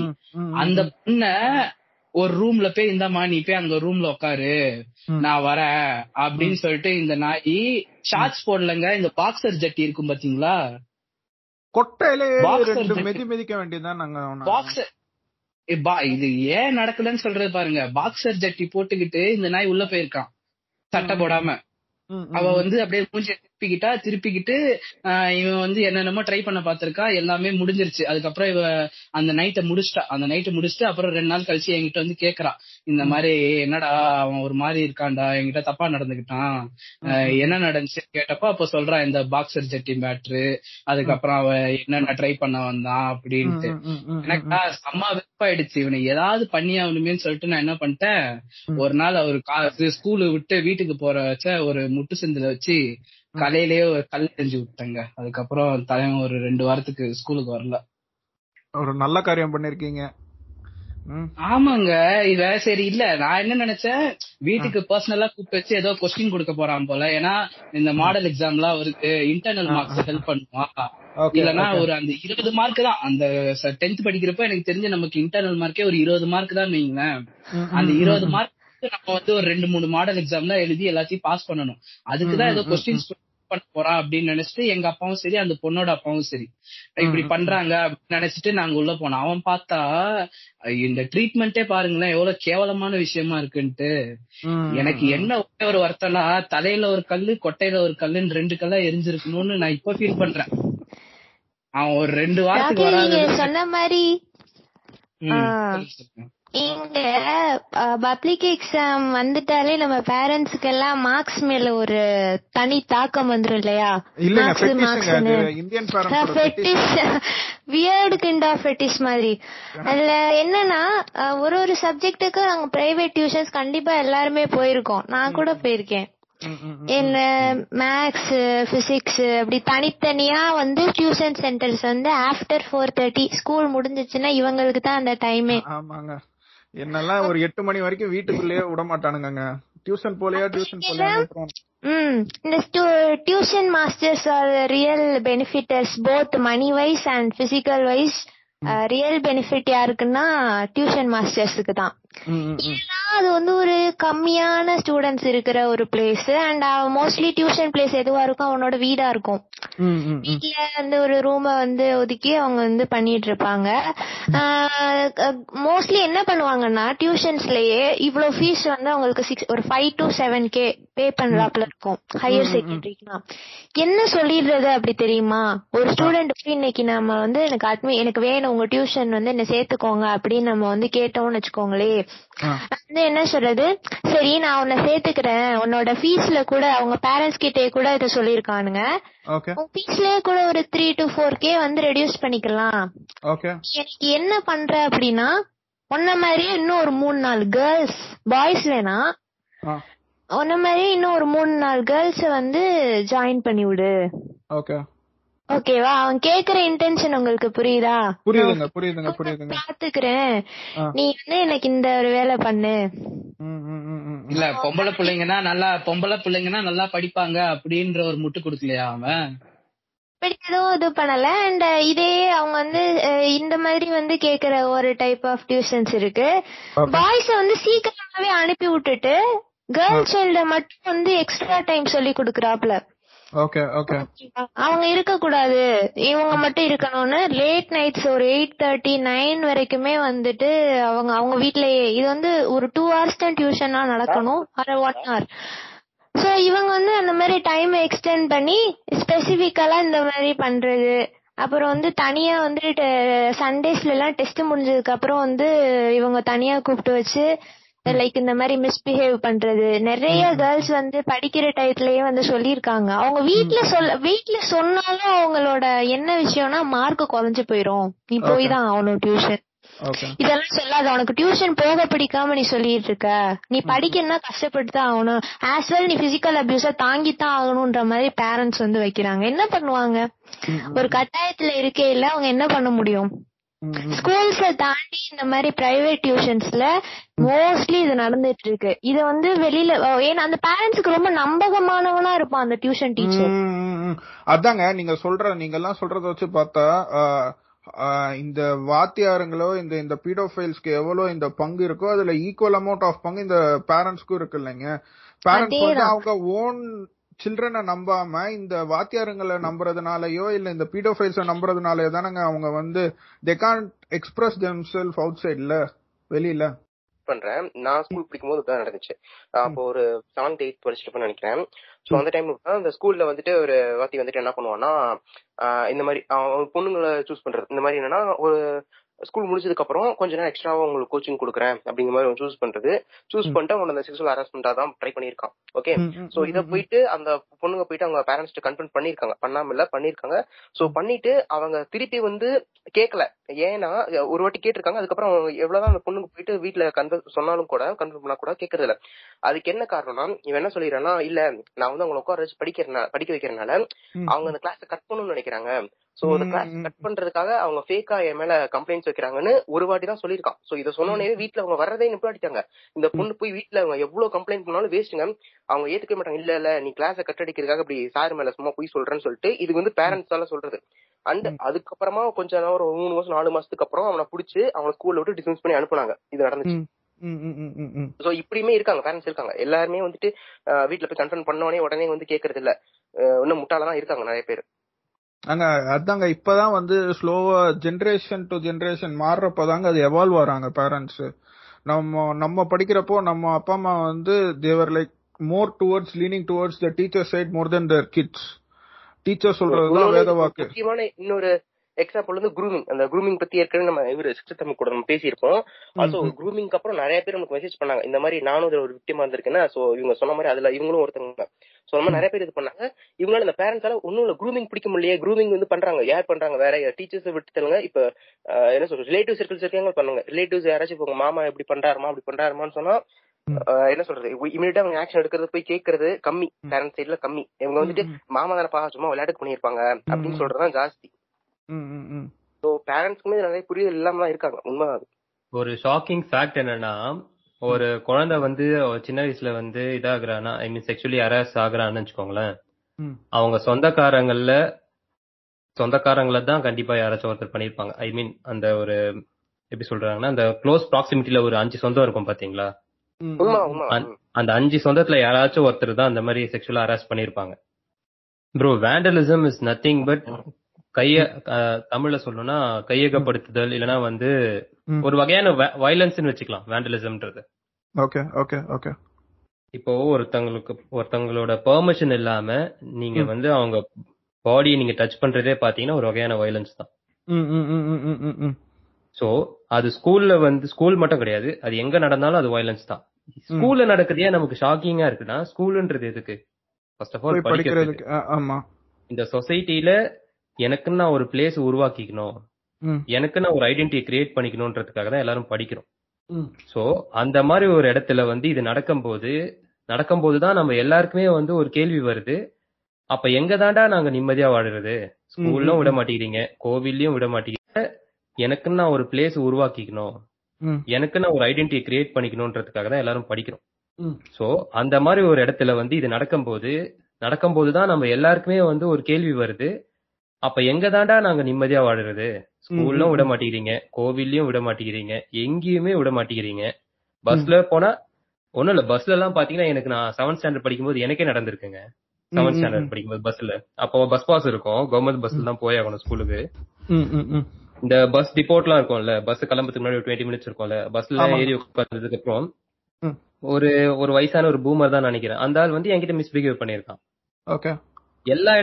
Speaker 2: அந்த பொண்ண ஒரு ரூம்ல போய் இந்தாம்மா நீ போய் அங்க ரூம்ல உட்காரு. நான் வரேன் அப்படின்னு சொல்லிட்டு இந்த நாய் ஷார்ட்ஸ் போடலங்க. இந்த பாக்ஸர் ஜட்டி இருக்கும் பாத்தீங்களா?
Speaker 1: கொட்டையில. மிதி மிதிக்க வேண்டியதுதான் நாங்க.
Speaker 2: பாக்ஸர் இது ஏன் நடக்கலன்னு சொல்றது பாருங்க. பாக்ஸர் ஜட்டி போட்டுக்கிட்டு இந்த நாய் உள்ள போயிருக்கான். சட்டை போடாம. அவ வந்து அப்படியே மூஞ்சிய திருப்பிக்கிட்டா திருப்பிக்கிட்டு இவன் வந்து என்னென்னமோ ட்ரை பண்ண பாத்திருக்கா எல்லாமே முடிஞ்சிருச்சு. அதுக்கப்புறம் இவ அந்த நைட்டை முடிச்சிட்டா. அந்த நைட்டை முடிச்சுட்டு அப்புறம் ரெண்டு நாள் கழிச்சு என்கிட்ட வந்து கேக்குறா. இந்த மாதிரி என்னடா அவன் ஒரு மாதிரி இருக்கான்டா என்கிட்ட தப்பா நடந்துக்கிட்டான் ஆஹ் என்ன நடந்துச்சு கேட்டப்ப அப்ப சொல்றான் இந்த பாக்ஸர் ஜெட்டி பேட்ரு அதுக்கப்புறம் அவ என்னென்ன ட்ரை பண்ண வந்தான் அப்படின்ட்டு. எனக்கு செம்ம வெப்பாயிடுச்சு இவனை ஏதாவது பண்ணி ஆகணுமேன்னு சொல்லிட்டு நான் என்ன பண்ணிட்டேன் ஒரு நாள் அவர் ஸ்கூலு விட்டு வீட்டுக்கு போற வச்ச ஒரு முட்டு செந்தில வச்சு கலையிலேயே ஒரு கல் செஞ்சு விட்டேங்க அதுக்கப்புறம் தலைவன் ஒரு ரெண்டு வாரத்துக்கு ஸ்கூலுக்கு வரல.
Speaker 1: ஒரு நல்ல காரியம் பண்ணிருக்கீங்க.
Speaker 2: ஆமாங்க. இத சரி இல்ல. நான் என்ன நினைச்சேன்? வீட்டுக்கு பர்சனலா கூப்பிட்டு வச்சு ஏதோ கொஸ்டின் கொடுக்க போறான் போல. ஏன்னா இந்த மாடல் எக்ஸாம்லாம் அவருக்கு இன்டர்னல் மார்க்ஸ் ஹெல்ப் பண்ணுவா
Speaker 1: okay,
Speaker 2: இல்லனா
Speaker 1: okay.
Speaker 2: ஒரு அந்த இருபது மார்க் தான். அந்த டென்த் படிக்கிறப்ப எனக்கு தெரிஞ்சு நமக்கு இன்டர்னல் மார்க்கே ஒரு இருபது மார்க் தான் வைங்களேன். அந்த இருபது. மார்க் நம்ம வந்து ஒரு ரெண்டு மூணு மாடல் எக்ஸாம்ல எழுதி எல்லாத்தையும் பாஸ் பண்ணணும். அதுக்குதான் ஏதோ கொஸ்டின்ஸ் பண்ண போறான் அப்படின்னு நினைச்சிட்டு எங்க அப்பாவும் சரி அந்த பொண்ணோட அப்பாவும் சரி. இப்படி பண்றாங்க அப்படின்னு நினைச்சிட்டு நாங்க உள்ள போனோம். அவன் பார்த்தா இந்த ட்ரீட்மெண்ட்டே பாருங்களேன் எவ்வளவு கேவலமான விஷயமா இருக்குன்ட்டு. எனக்கு என்ன ஒரே ஒரு வருத்தம்னா தலையில ஒரு கல்லு கொட்டையில ஒரு கல்லுன்னு ரெண்டு கல்லா எரிஞ்சிருக்கணும்னு நான் இப்ப ஃபீல் பண்றேன். அவன் ஒரு ரெண்டு வாரத்துக்கு வராது.
Speaker 3: சொன்ன மாதிரி. இங்க பப்ளிக் எக்ஸாம் வந்துட்டாலே நம்ம பேரண்ட்ஸ்க்கு எல்லாம் மார்க்ஸ் மேல ஒரு தனி தாக்கம் வந்துரும் இல்லையா? Marks
Speaker 1: fetish
Speaker 3: weird kind of fetish மாதிரி. அதுல என்னன்னா ஒரு ஒரு சப்ஜெக்ட்டுக்கு நாங்க பிரைவேட் டியூஷன்ஸ் கண்டிப்பா எல்லாருமே போயிருக்கோம். நான் கூட போயிருக்கேன். என்ன மேக்ஸ் பிசிக்ஸ் அப்படி தனித்தனியா வந்து டியூஷன் சென்டர்ஸ் வந்து ஆஃப்டர் ஃபோர் தேர்ட்டி ஸ்கூல் முடிஞ்சிச்சுன்னா இவங்களுக்கு தான் அந்த டைமே
Speaker 1: என்னெல்லாம் ஒரு எட்டு மணி வரைக்கும் வீட்டுக்குள்ளேயே விட மாட்டானுங்க டியூஷன் போலையா டியூஷன் போலையா
Speaker 3: ம் இந்த tuition masters are real benefiters both money wise and physical wise real benefit யாருக்குன்னா டியூஷன் மாஸ்டர்ஸுக்கு தான். ஏன்னா அது வந்து ஒரு கம்மியான ஸ்டூடெண்ட்ஸ் இருக்கிற ஒரு place and mostly tuition place எதுவா இருக்கும் அவனோட வீடா இருக்கும். வீட்ல வந்து ஒரு ரூம வந்து ஒதுக்கி அவங்க வந்து பண்ணிட்டு இருப்பாங்க. மோஸ்ட்லி என்ன பண்ணுவாங்கன்னா டியூஷன்ஸ்லயே இவ்வளவு ஃபீஸ் வந்து அவங்களுக்கு சிக்ஸ் ஒரு five to seven K pay பண்றாப்புல இருக்கும். ஹையர் செகண்டரிக்குனா என்ன சொல்லிடுறது அப்படி தெரியுமா? ஒரு ஸ்டூடெண்ட் இன்னைக்கு நம்ம வந்து எனக்கு அட்மி எனக்கு வேணும் உங்க டியூஷன் வந்து என்ன சேர்த்துக்கோங்க அப்படின்னு நம்ம வந்து கேட்டோம்னு வச்சுக்கோங்களே. வந்து என்ன சொல்றது? சரி நான் உன்னை சேர்த்துக்கிறேன். உன்னோட ஃபீஸ்ல கூட அவங்க பேரண்ட்ஸ் கிட்டே கூட இதை உன் ஃபீஸ்லயே கூட ஒரு த்ரீ டு ஃபோர் கே வந்து ரெடியூஸ் பண்ணிக்கலாம். எனக்கு என்ன பண்ற அப்படின்னா உன்ன மாதிரியே இன்னும் ஒரு மூணு நாலு கேர்ள்ஸ் பாய்ஸ் வேணா உன்ன மாதிரியே இன்னும் ஒரு மூணு நாலு கேர்ள்ஸ் வந்து ஜாயின் பண்ணி விடு.
Speaker 1: ஓகே
Speaker 3: ஓகேவா அவன் கேக்குற இன்டென்ஷன் உங்களுக்கு புரியுதா?
Speaker 1: புரியுதுங்க புரியுதுங்க புரியுதுங்க.
Speaker 3: பாத்துக்கிறேன். நீ வந்து எனக்கு இந்த ஒரு வேலை பண்ணு.
Speaker 1: ம், ம், ம், ம்.
Speaker 2: இல்ல பொம்பளை பிள்ளைங்கன்னா நல்லா பொம்பளை பிள்ளைங்கன்னா நல்லா படிப்பாங்க அப்படின்ற ஒரு முட்டு கொடுக்கலையா அவன்?
Speaker 3: இப்படி எதுவும் இது பண்ணல. அண்ட் இதே அவங்க வந்து இந்த மாதிரி வந்து கேக்குற ஒரு டைப் ஆஃப் டியூஷன்ஸ் இருக்கு. பாய்ஸ வந்து சீக்கிரமாவே அனுப்பி விட்டுட்டு கேர்ள் சைல்ட மட்டும் வந்து எக்ஸ்ட்ரா டைம் சொல்லி கொடுக்கறாப்ல
Speaker 1: ஓகே ஓகே
Speaker 3: அவங்க இருக்க கூடாது இவங்க மட்டும் இருக்கணும்னு லேட் நைட்ஸ் ஒரு எயிட் தேர்ட்டி நைன் வரைக்குமே வந்துட்டு அவங்க அவங்க வீட்லயே இது வந்து ஒரு டூ ஹவர்ஸ் தான் டியூஷனா நடக்கணும். ஒரு ஒன் ஹவர் சோ இவங்க வந்து அந்த மாதிரி டைம் எக்ஸ்டெண்ட் பண்ணி ஸ்பெசிபிக்கலா இந்த மாதிரி பண்றது. அப்புறம் வந்து தனியா வந்து சண்டேஸ்ல எல்லாம் டெஸ்ட் முடிஞ்சதுக்கு அப்புறம் வந்து இவங்க தனியா கூப்பிட்டு வச்சு லைக் இந்த மாதிரி மிஸ்பிஹேவ் பண்றது. நிறைய கேர்ள்ஸ் வந்து படிக்கிற டயத்துலயே வந்து சொல்லியிருக்காங்க. அவங்க வீட்ல சொல்ல வீட்ல சொன்னாலும் அவங்களோட என்ன விஷயம்னா மார்க் குறைஞ்சு போயிரும். நீ போய் தான் ஆகணும் டியூஷன் இதெல்லாம் சொல்லாத. உனக்கு டியூஷன் போக பிடிக்காம நீ சொல்லிட்டு இருக்க. நீ படிக்கணும்னா கஷ்டப்பட்டு தான் ஆகணும். ஆஸ் வெல் நீ பிசிக்கல் அபியூஸ தாங்கி தான் ஆகணும்ன்ற மாதிரி பேரண்ட்ஸ் வந்து வைக்கிறாங்க. என்ன பண்ணுவாங்க? ஒரு கட்டாயத்துல இருக்கையில அவங்க என்ன பண்ண முடியும்? ஸ்கூல்ஸ தாண்டி இந்த மாதிரி பிரைவேட் டியூஷன்ஸ்ல மோஸ்ட்லி இது நடந்துட்டு இருக்கு இது வந்து வெளியில ஏன்னா அந்த பேரண்ட்ஸ்க்கு ரொம்ப நம்பகமானவனா இருப்பான் அந்த டியூஷன் டீச்சர்.
Speaker 1: அதாங்க நீங்க சொல்ற நீங்க எல்லாம் சொல்றத வச்சு பார்த்தா இந்த வாத்தியாருங்களோ இந்த இந்த பீடோஃபைல்ஸ்க்கு எவ்வளவு இந்த பங்கு இருக்கோ அதுல ஈக்குவல் அமௌண்ட் ஆஃப் பங்கு இந்த பேரண்ட்ஸ்க்கும் இருக்கு இல்லைங்க பேரண்ட்ஸ். அவங்க ஓன் சில்ட்ரனை நம்பாம இந்த வாத்தியாருங்களை நம்புறதுனாலயோ இல்ல இந்த பீடோஃபைல்ஸ நம்புறதுனாலயோ தானங்க அவங்க வந்து they can't express themself out சைட்ல வெளியில.
Speaker 5: பண்றேன். நான் ஸ்கூல் படிக்கும்போது தான் நடந்துச்சு. அப்போ ஒரு செவன்த் எயித் படிச்சிட்டு நினைக்கிறேன். சோ அந்த டைம்ல அந்த ஸ்கூல்ல வந்துட்டு ஒரு வாத்தி வந்துட்டு என்ன பண்ணுவான்னா இந்த மாதிரி பொண்ணுங்களை சூஸ் பண்றது. இந்த மாதிரி என்னன்னா ஒரு ஸ்கூல் முடிச்சதுக்கு அப்புறம் கொஞ்ச நேரம் எக்ஸ்ட்ராவா உங்களுக்கு கோச்சிங் கொடுக்குறேன் அப்படிங்கிற மாதிரி சூஸ் பண்றது. சூஸ் பண்ணிட்டு அவன் அந்த செக்ஷுவல் ஹராஸ்மெண்டா தான் ட்ரை பண்ணியிருக்கான். ஓகே சோ இத போயிட்டு அந்த பொண்ணுங்க போயிட்டு அவங்க பேரண்ட்ஸ் கன்ஃபர்ம் பண்ணிருக்காங்க பண்ணாம இல்ல பண்ணிருக்காங்க சோ பண்ணிட்டு அவங்க திருப்பி வந்து கேட்கல ஏன்னா ஒரு வாட்டி கேட்டிருக்காங்க. அதுக்கப்புறம் அவங்க எவ்வளவுதான் அந்த பொண்ணுக்கு போயிட்டு வீட்டுல கன்ஃபர்ம் சொன்னாலும் கூட கன்ஃபர்ம் பண்ணா கூட கேட்கறது இல்ல அதுக்கு என்ன காரணம்னா இவன் என்ன சொல்லிடுறான்னா இல்ல நான் வந்து அவங்களை உட்கார வச்சு படிக்கிறனால படிக்க வைக்கிறனால அவங்க அந்த கிளாஸ் கட் பண்ணணும்னு நினைக்கிறாங்க. சோ அந்த கிளாஸ் கட் பண்றதுக்காக அவங்க ஃபேக்கா என் மேல கம்ப்ளைண்ட்ஸ் வைக்கிறாங்கன்னு ஒரு வாட்டி தான் சொல்லியிருக்கான். சோ இதை சொன்னோடனே வீட்டுல அவங்க வர்றதே நிப்பாட்டிட்டாங்க. இந்த பொண்ணு போய் வீட்டுல அவங்க எவ்வளவு கம்ப்ளைண்ட் பண்ணாலும் வேஸ்ட்டுங்க அவங்க ஏத்துக்க மாட்டாங்க. இல்ல இல்ல நீ கிளாஸ கட் அடிக்கிறதுக்காக இப்படி சார் மேல சும்மா போய் சொல்றேன்னு சொல்லிட்டு இது வந்து பேரண்ட்ஸால சொல்றது. அண்ட் அதுக்கப்புறமா கொஞ்ச நேரம் ஒரு மூணு மாசம் நாலு மாசத்துக்கு அப்புறம் அவனை புடிச்சு அவனை ஸ்கூல்ல விட்டு டிஸ்மிஸ் பண்ணி அனுப்புனாங்க. இது நடந்துச்சு. சோ இப்படியுமே இருக்காங்க. பேரண்ட்ஸ் இருக்காங்க. எல்லாருமே வந்துட்டு வீட்ல போய் கன்ஃபர்ம் பண்ண உடனே உடனே வந்து கேக்குறது இல்ல. இன்னும் முட்டாள தான் இருக்காங்க நிறைய பேர்.
Speaker 1: அங்க அதாங்க இப்பதான் வந்து ஸ்லோவா ஜெனரேஷன் டு ஜெனரேஷன் மாறுறப்பதாங்க அது எவால்வ் ஆறாங்க பேரண்ட்ஸ் நம்ம நம்ம படிக்கிறப்போ நம்ம அப்பா அம்மா வந்து they were like more towards leaning towards the teacher side more than their kids teacher சொல்றதுதான் வேத வாக்கு
Speaker 5: முக்கியமான இன்னொரு எக்ஸாம்பிள் வந்து grooming. அந்த grooming பத்தி ஏற்கனவே நம்ம இவரு தமிழ் கூட நம்ம பேசியிருப்போம்.
Speaker 1: ம்.
Speaker 5: grooming அப்புறம் நிறைய பேர் நமக்கு மெசேஜ் பண்ணாங்க. இந்த மாதிரி நானும் இதுல ஒரு விக்டிமா இருந்திருக்கேன்னா சோ இவங்க சொன்ன மாதிரி அதுல இவங்களும் ஒருத்தவங்க அந்த மாதிரி நிறைய பேர் இது பண்ணாங்க. இவங்களால இந்த பேரண்ட்ஸால ஒன்னும் இல்ல grooming பிடிக்க முடியலையே. Grooming வந்து பண்றாங்க. யார் பண்றாங்க? வேற டீச்சர்ஸ் விட்டு தருங்க இப்ப என்ன சொல்றது? ரிலேட்டிவ் சர்க்கிள்ஸ் இருக்காங்க பண்ணுங்க. ரிலேட்டிவ்ஸ் யாராச்சும் இப்போ உங்க மாமா எப்படி பண்றாருமா? அப்படி பண்றாருமான்னு சொன்னா என்ன சொல்றது? இமீடியட்டா அவங்க ஆக்ஷன் எடுக்கிறது போய் கேட்கறது கம்மி. பேரண்ட்ஸ் சைட்ல கம்மி. இவங்க வந்துட்டு மாமா தானப்பா சும்மா விளையாட்டுக்கு பண்ணிருப்பாங்க அப்படின்னு சொல்றதுதான் ஜாஸ்தி. ஸோ பேரண்ட்ஸ்க்குமே நிறைய புரிதல் இல்லாம தான் இருக்காங்க. உண்மை அது.
Speaker 4: ஒரு ஷாக்கிங் ஃபேக்ட் என்னன்னா ஒரு குழந்தை வந்து சின்ன வயசுல வந்து இதாகுறானா ஐ மீன் செக்ஷுவலி ஹராஸ் ஆகுறான்னு வச்சுக்கோங்களேன். அவங்க சொந்தக்காரங்கள்ல சொந்தக்காரங்கள தான் கண்டிப்பா யாராச்சும் ஒருத்தர் பண்ணிருப்பாங்க ஐ மீன் அந்த ஒரு எப்படி சொல்றாங்கன்னா அந்த க்ளோஸ் ப்ராக்சிமிட்டில ஒரு அஞ்சு சொந்தம் இருக்கும் பாத்தீங்களா?
Speaker 1: ம்,
Speaker 5: உண்மை
Speaker 1: ம்,
Speaker 5: உண்மை
Speaker 4: அந்த- அந்த அஞ்சு சொந்தத்துல யாராச்சும் ஒருத்தர் தான் அந்த மாதிரி செக்ஷுவலா ஹராஸ் பண்ணிருப்பாங்க bro vandalism is nothing but கைய தமிழ்ல சொல்லணும்னா கையகப்படுத்துதல் இல்லனா வந்து. ஒரு வகையான வயலன்ஸ்னு வச்சுக்கலாம் வேண்டலிசம்ன்றது
Speaker 1: ஓகே ஓகே ஓகே.
Speaker 4: இப்போ ஒருத்தங்களுக்கு ஒருத்தங்களோட பெர்மிஷன் இல்லாம நீங்க. வந்து அவங்க பாடியை நீங்க டச் பண்றதே பாத்தீங்கன்னா ஒரு வகையான வயலன்ஸ் தான். சோ அது ஸ்கூல்ல வந்து ஸ்கூல் மட்டும் கிடையாது. அது எங்க நடந்தாலும் அது வயலன்ஸ் தான். ஸ்கூல்ல நடக்குது ஏன் நமக்கு ஷாக்கிங்கா இருக்குன்னா ஸ்கூல்ன்றது எதுக்கு? ஃபர்ஸ்ட் ஆஃப் ஆல் படிக்கிறதுக்கு.
Speaker 1: ஆமா.
Speaker 4: இந்த சொசைட்டில எனக்குன்னு நான் ஒரு பிளேஸ் உருவாக்கிக்கணும்.
Speaker 1: ம்,
Speaker 4: எனக்கு நான் ஒரு ஐடென்டிட்டி கிரியேட் பண்ணிக்கணும்ன்றதுக்காக தான் எல்லாரும் படிக்கிறோம். சோ அந்த மாதிரி ஒரு இடத்துல வந்து இது நடக்கும்போது நடக்கும்போது தான் நம்ம எல்லாருக்குமே வந்து ஒரு கேள்வி வருது. அப்ப எங்க தாண்டா நாங்க நிம்மதியா வாழுறது? ஸ்கூல்லும் விட மாட்டேங்கிறீங்க. கோவில்லயும் விட மாட்டேங்கிறீங்க. எனக்குன்னு நான் ஒரு பிளேஸ் உருவாக்கிக்கணும்.
Speaker 1: ம்,
Speaker 4: எனக்கு நான் ஒரு ஐடென்டிட்டி கிரியேட் பண்ணிக்கணும்ன்றதுக்காக தான் எல்லாரும் படிக்கிறோம். சோ அந்த மாதிரி ஒரு இடத்துல வந்து இது நடக்கும்போது நடக்கும்போது தான் நம்ம எல்லாருக்குமே வந்து ஒரு கேள்வி வருது. அப்ப எங்க தாண்டா நாங்க நிம்மதியா வாழுறது? ஸ்கூல்லும் விட மாட்டேங்கிறீங்க. கோவில்லயும் விட மாட்டேங்கிறீங்க. எங்கேயுமே விட மாட்டேங்கிறீங்க. பஸ்ல போனா ஒண்ணும் இல்ல பஸ்ல எல்லாம் பாத்தீங்கன்னா எனக்கு நான் செவன்த் ஸ்டாண்டர்ட் படிக்கும்போது எனக்கே நடந்திருக்குங்க. செவன்த் ஸ்டாண்டர்ட் படிக்கும்போது பஸ்ல. அப்போ பஸ் பாஸ் இருக்கும். கவர்மெண்ட் பஸ்ல தான் போய் ஆகணும் ஸ்கூலுக்கு. இந்த பஸ் டிப்போட்லாம் இருக்கும்ல பஸ் கிளம்புறதுக்கு முன்னாடி ஒரு டுவெண்ட்டி மினிட்ஸ் இருக்கும்ல பஸ்ல. ஏறி உட்கார்ந்ததுக்கு அப்புறம். ஒரு ஒரு வயசான ஒரு பூமர் தான் நினைக்கிறேன். அந்த ஆள் வந்து என்கிட்ட மிஸ்பிஹேவ் பண்ணிருக்கான்
Speaker 1: ஓகே.
Speaker 4: எல்லா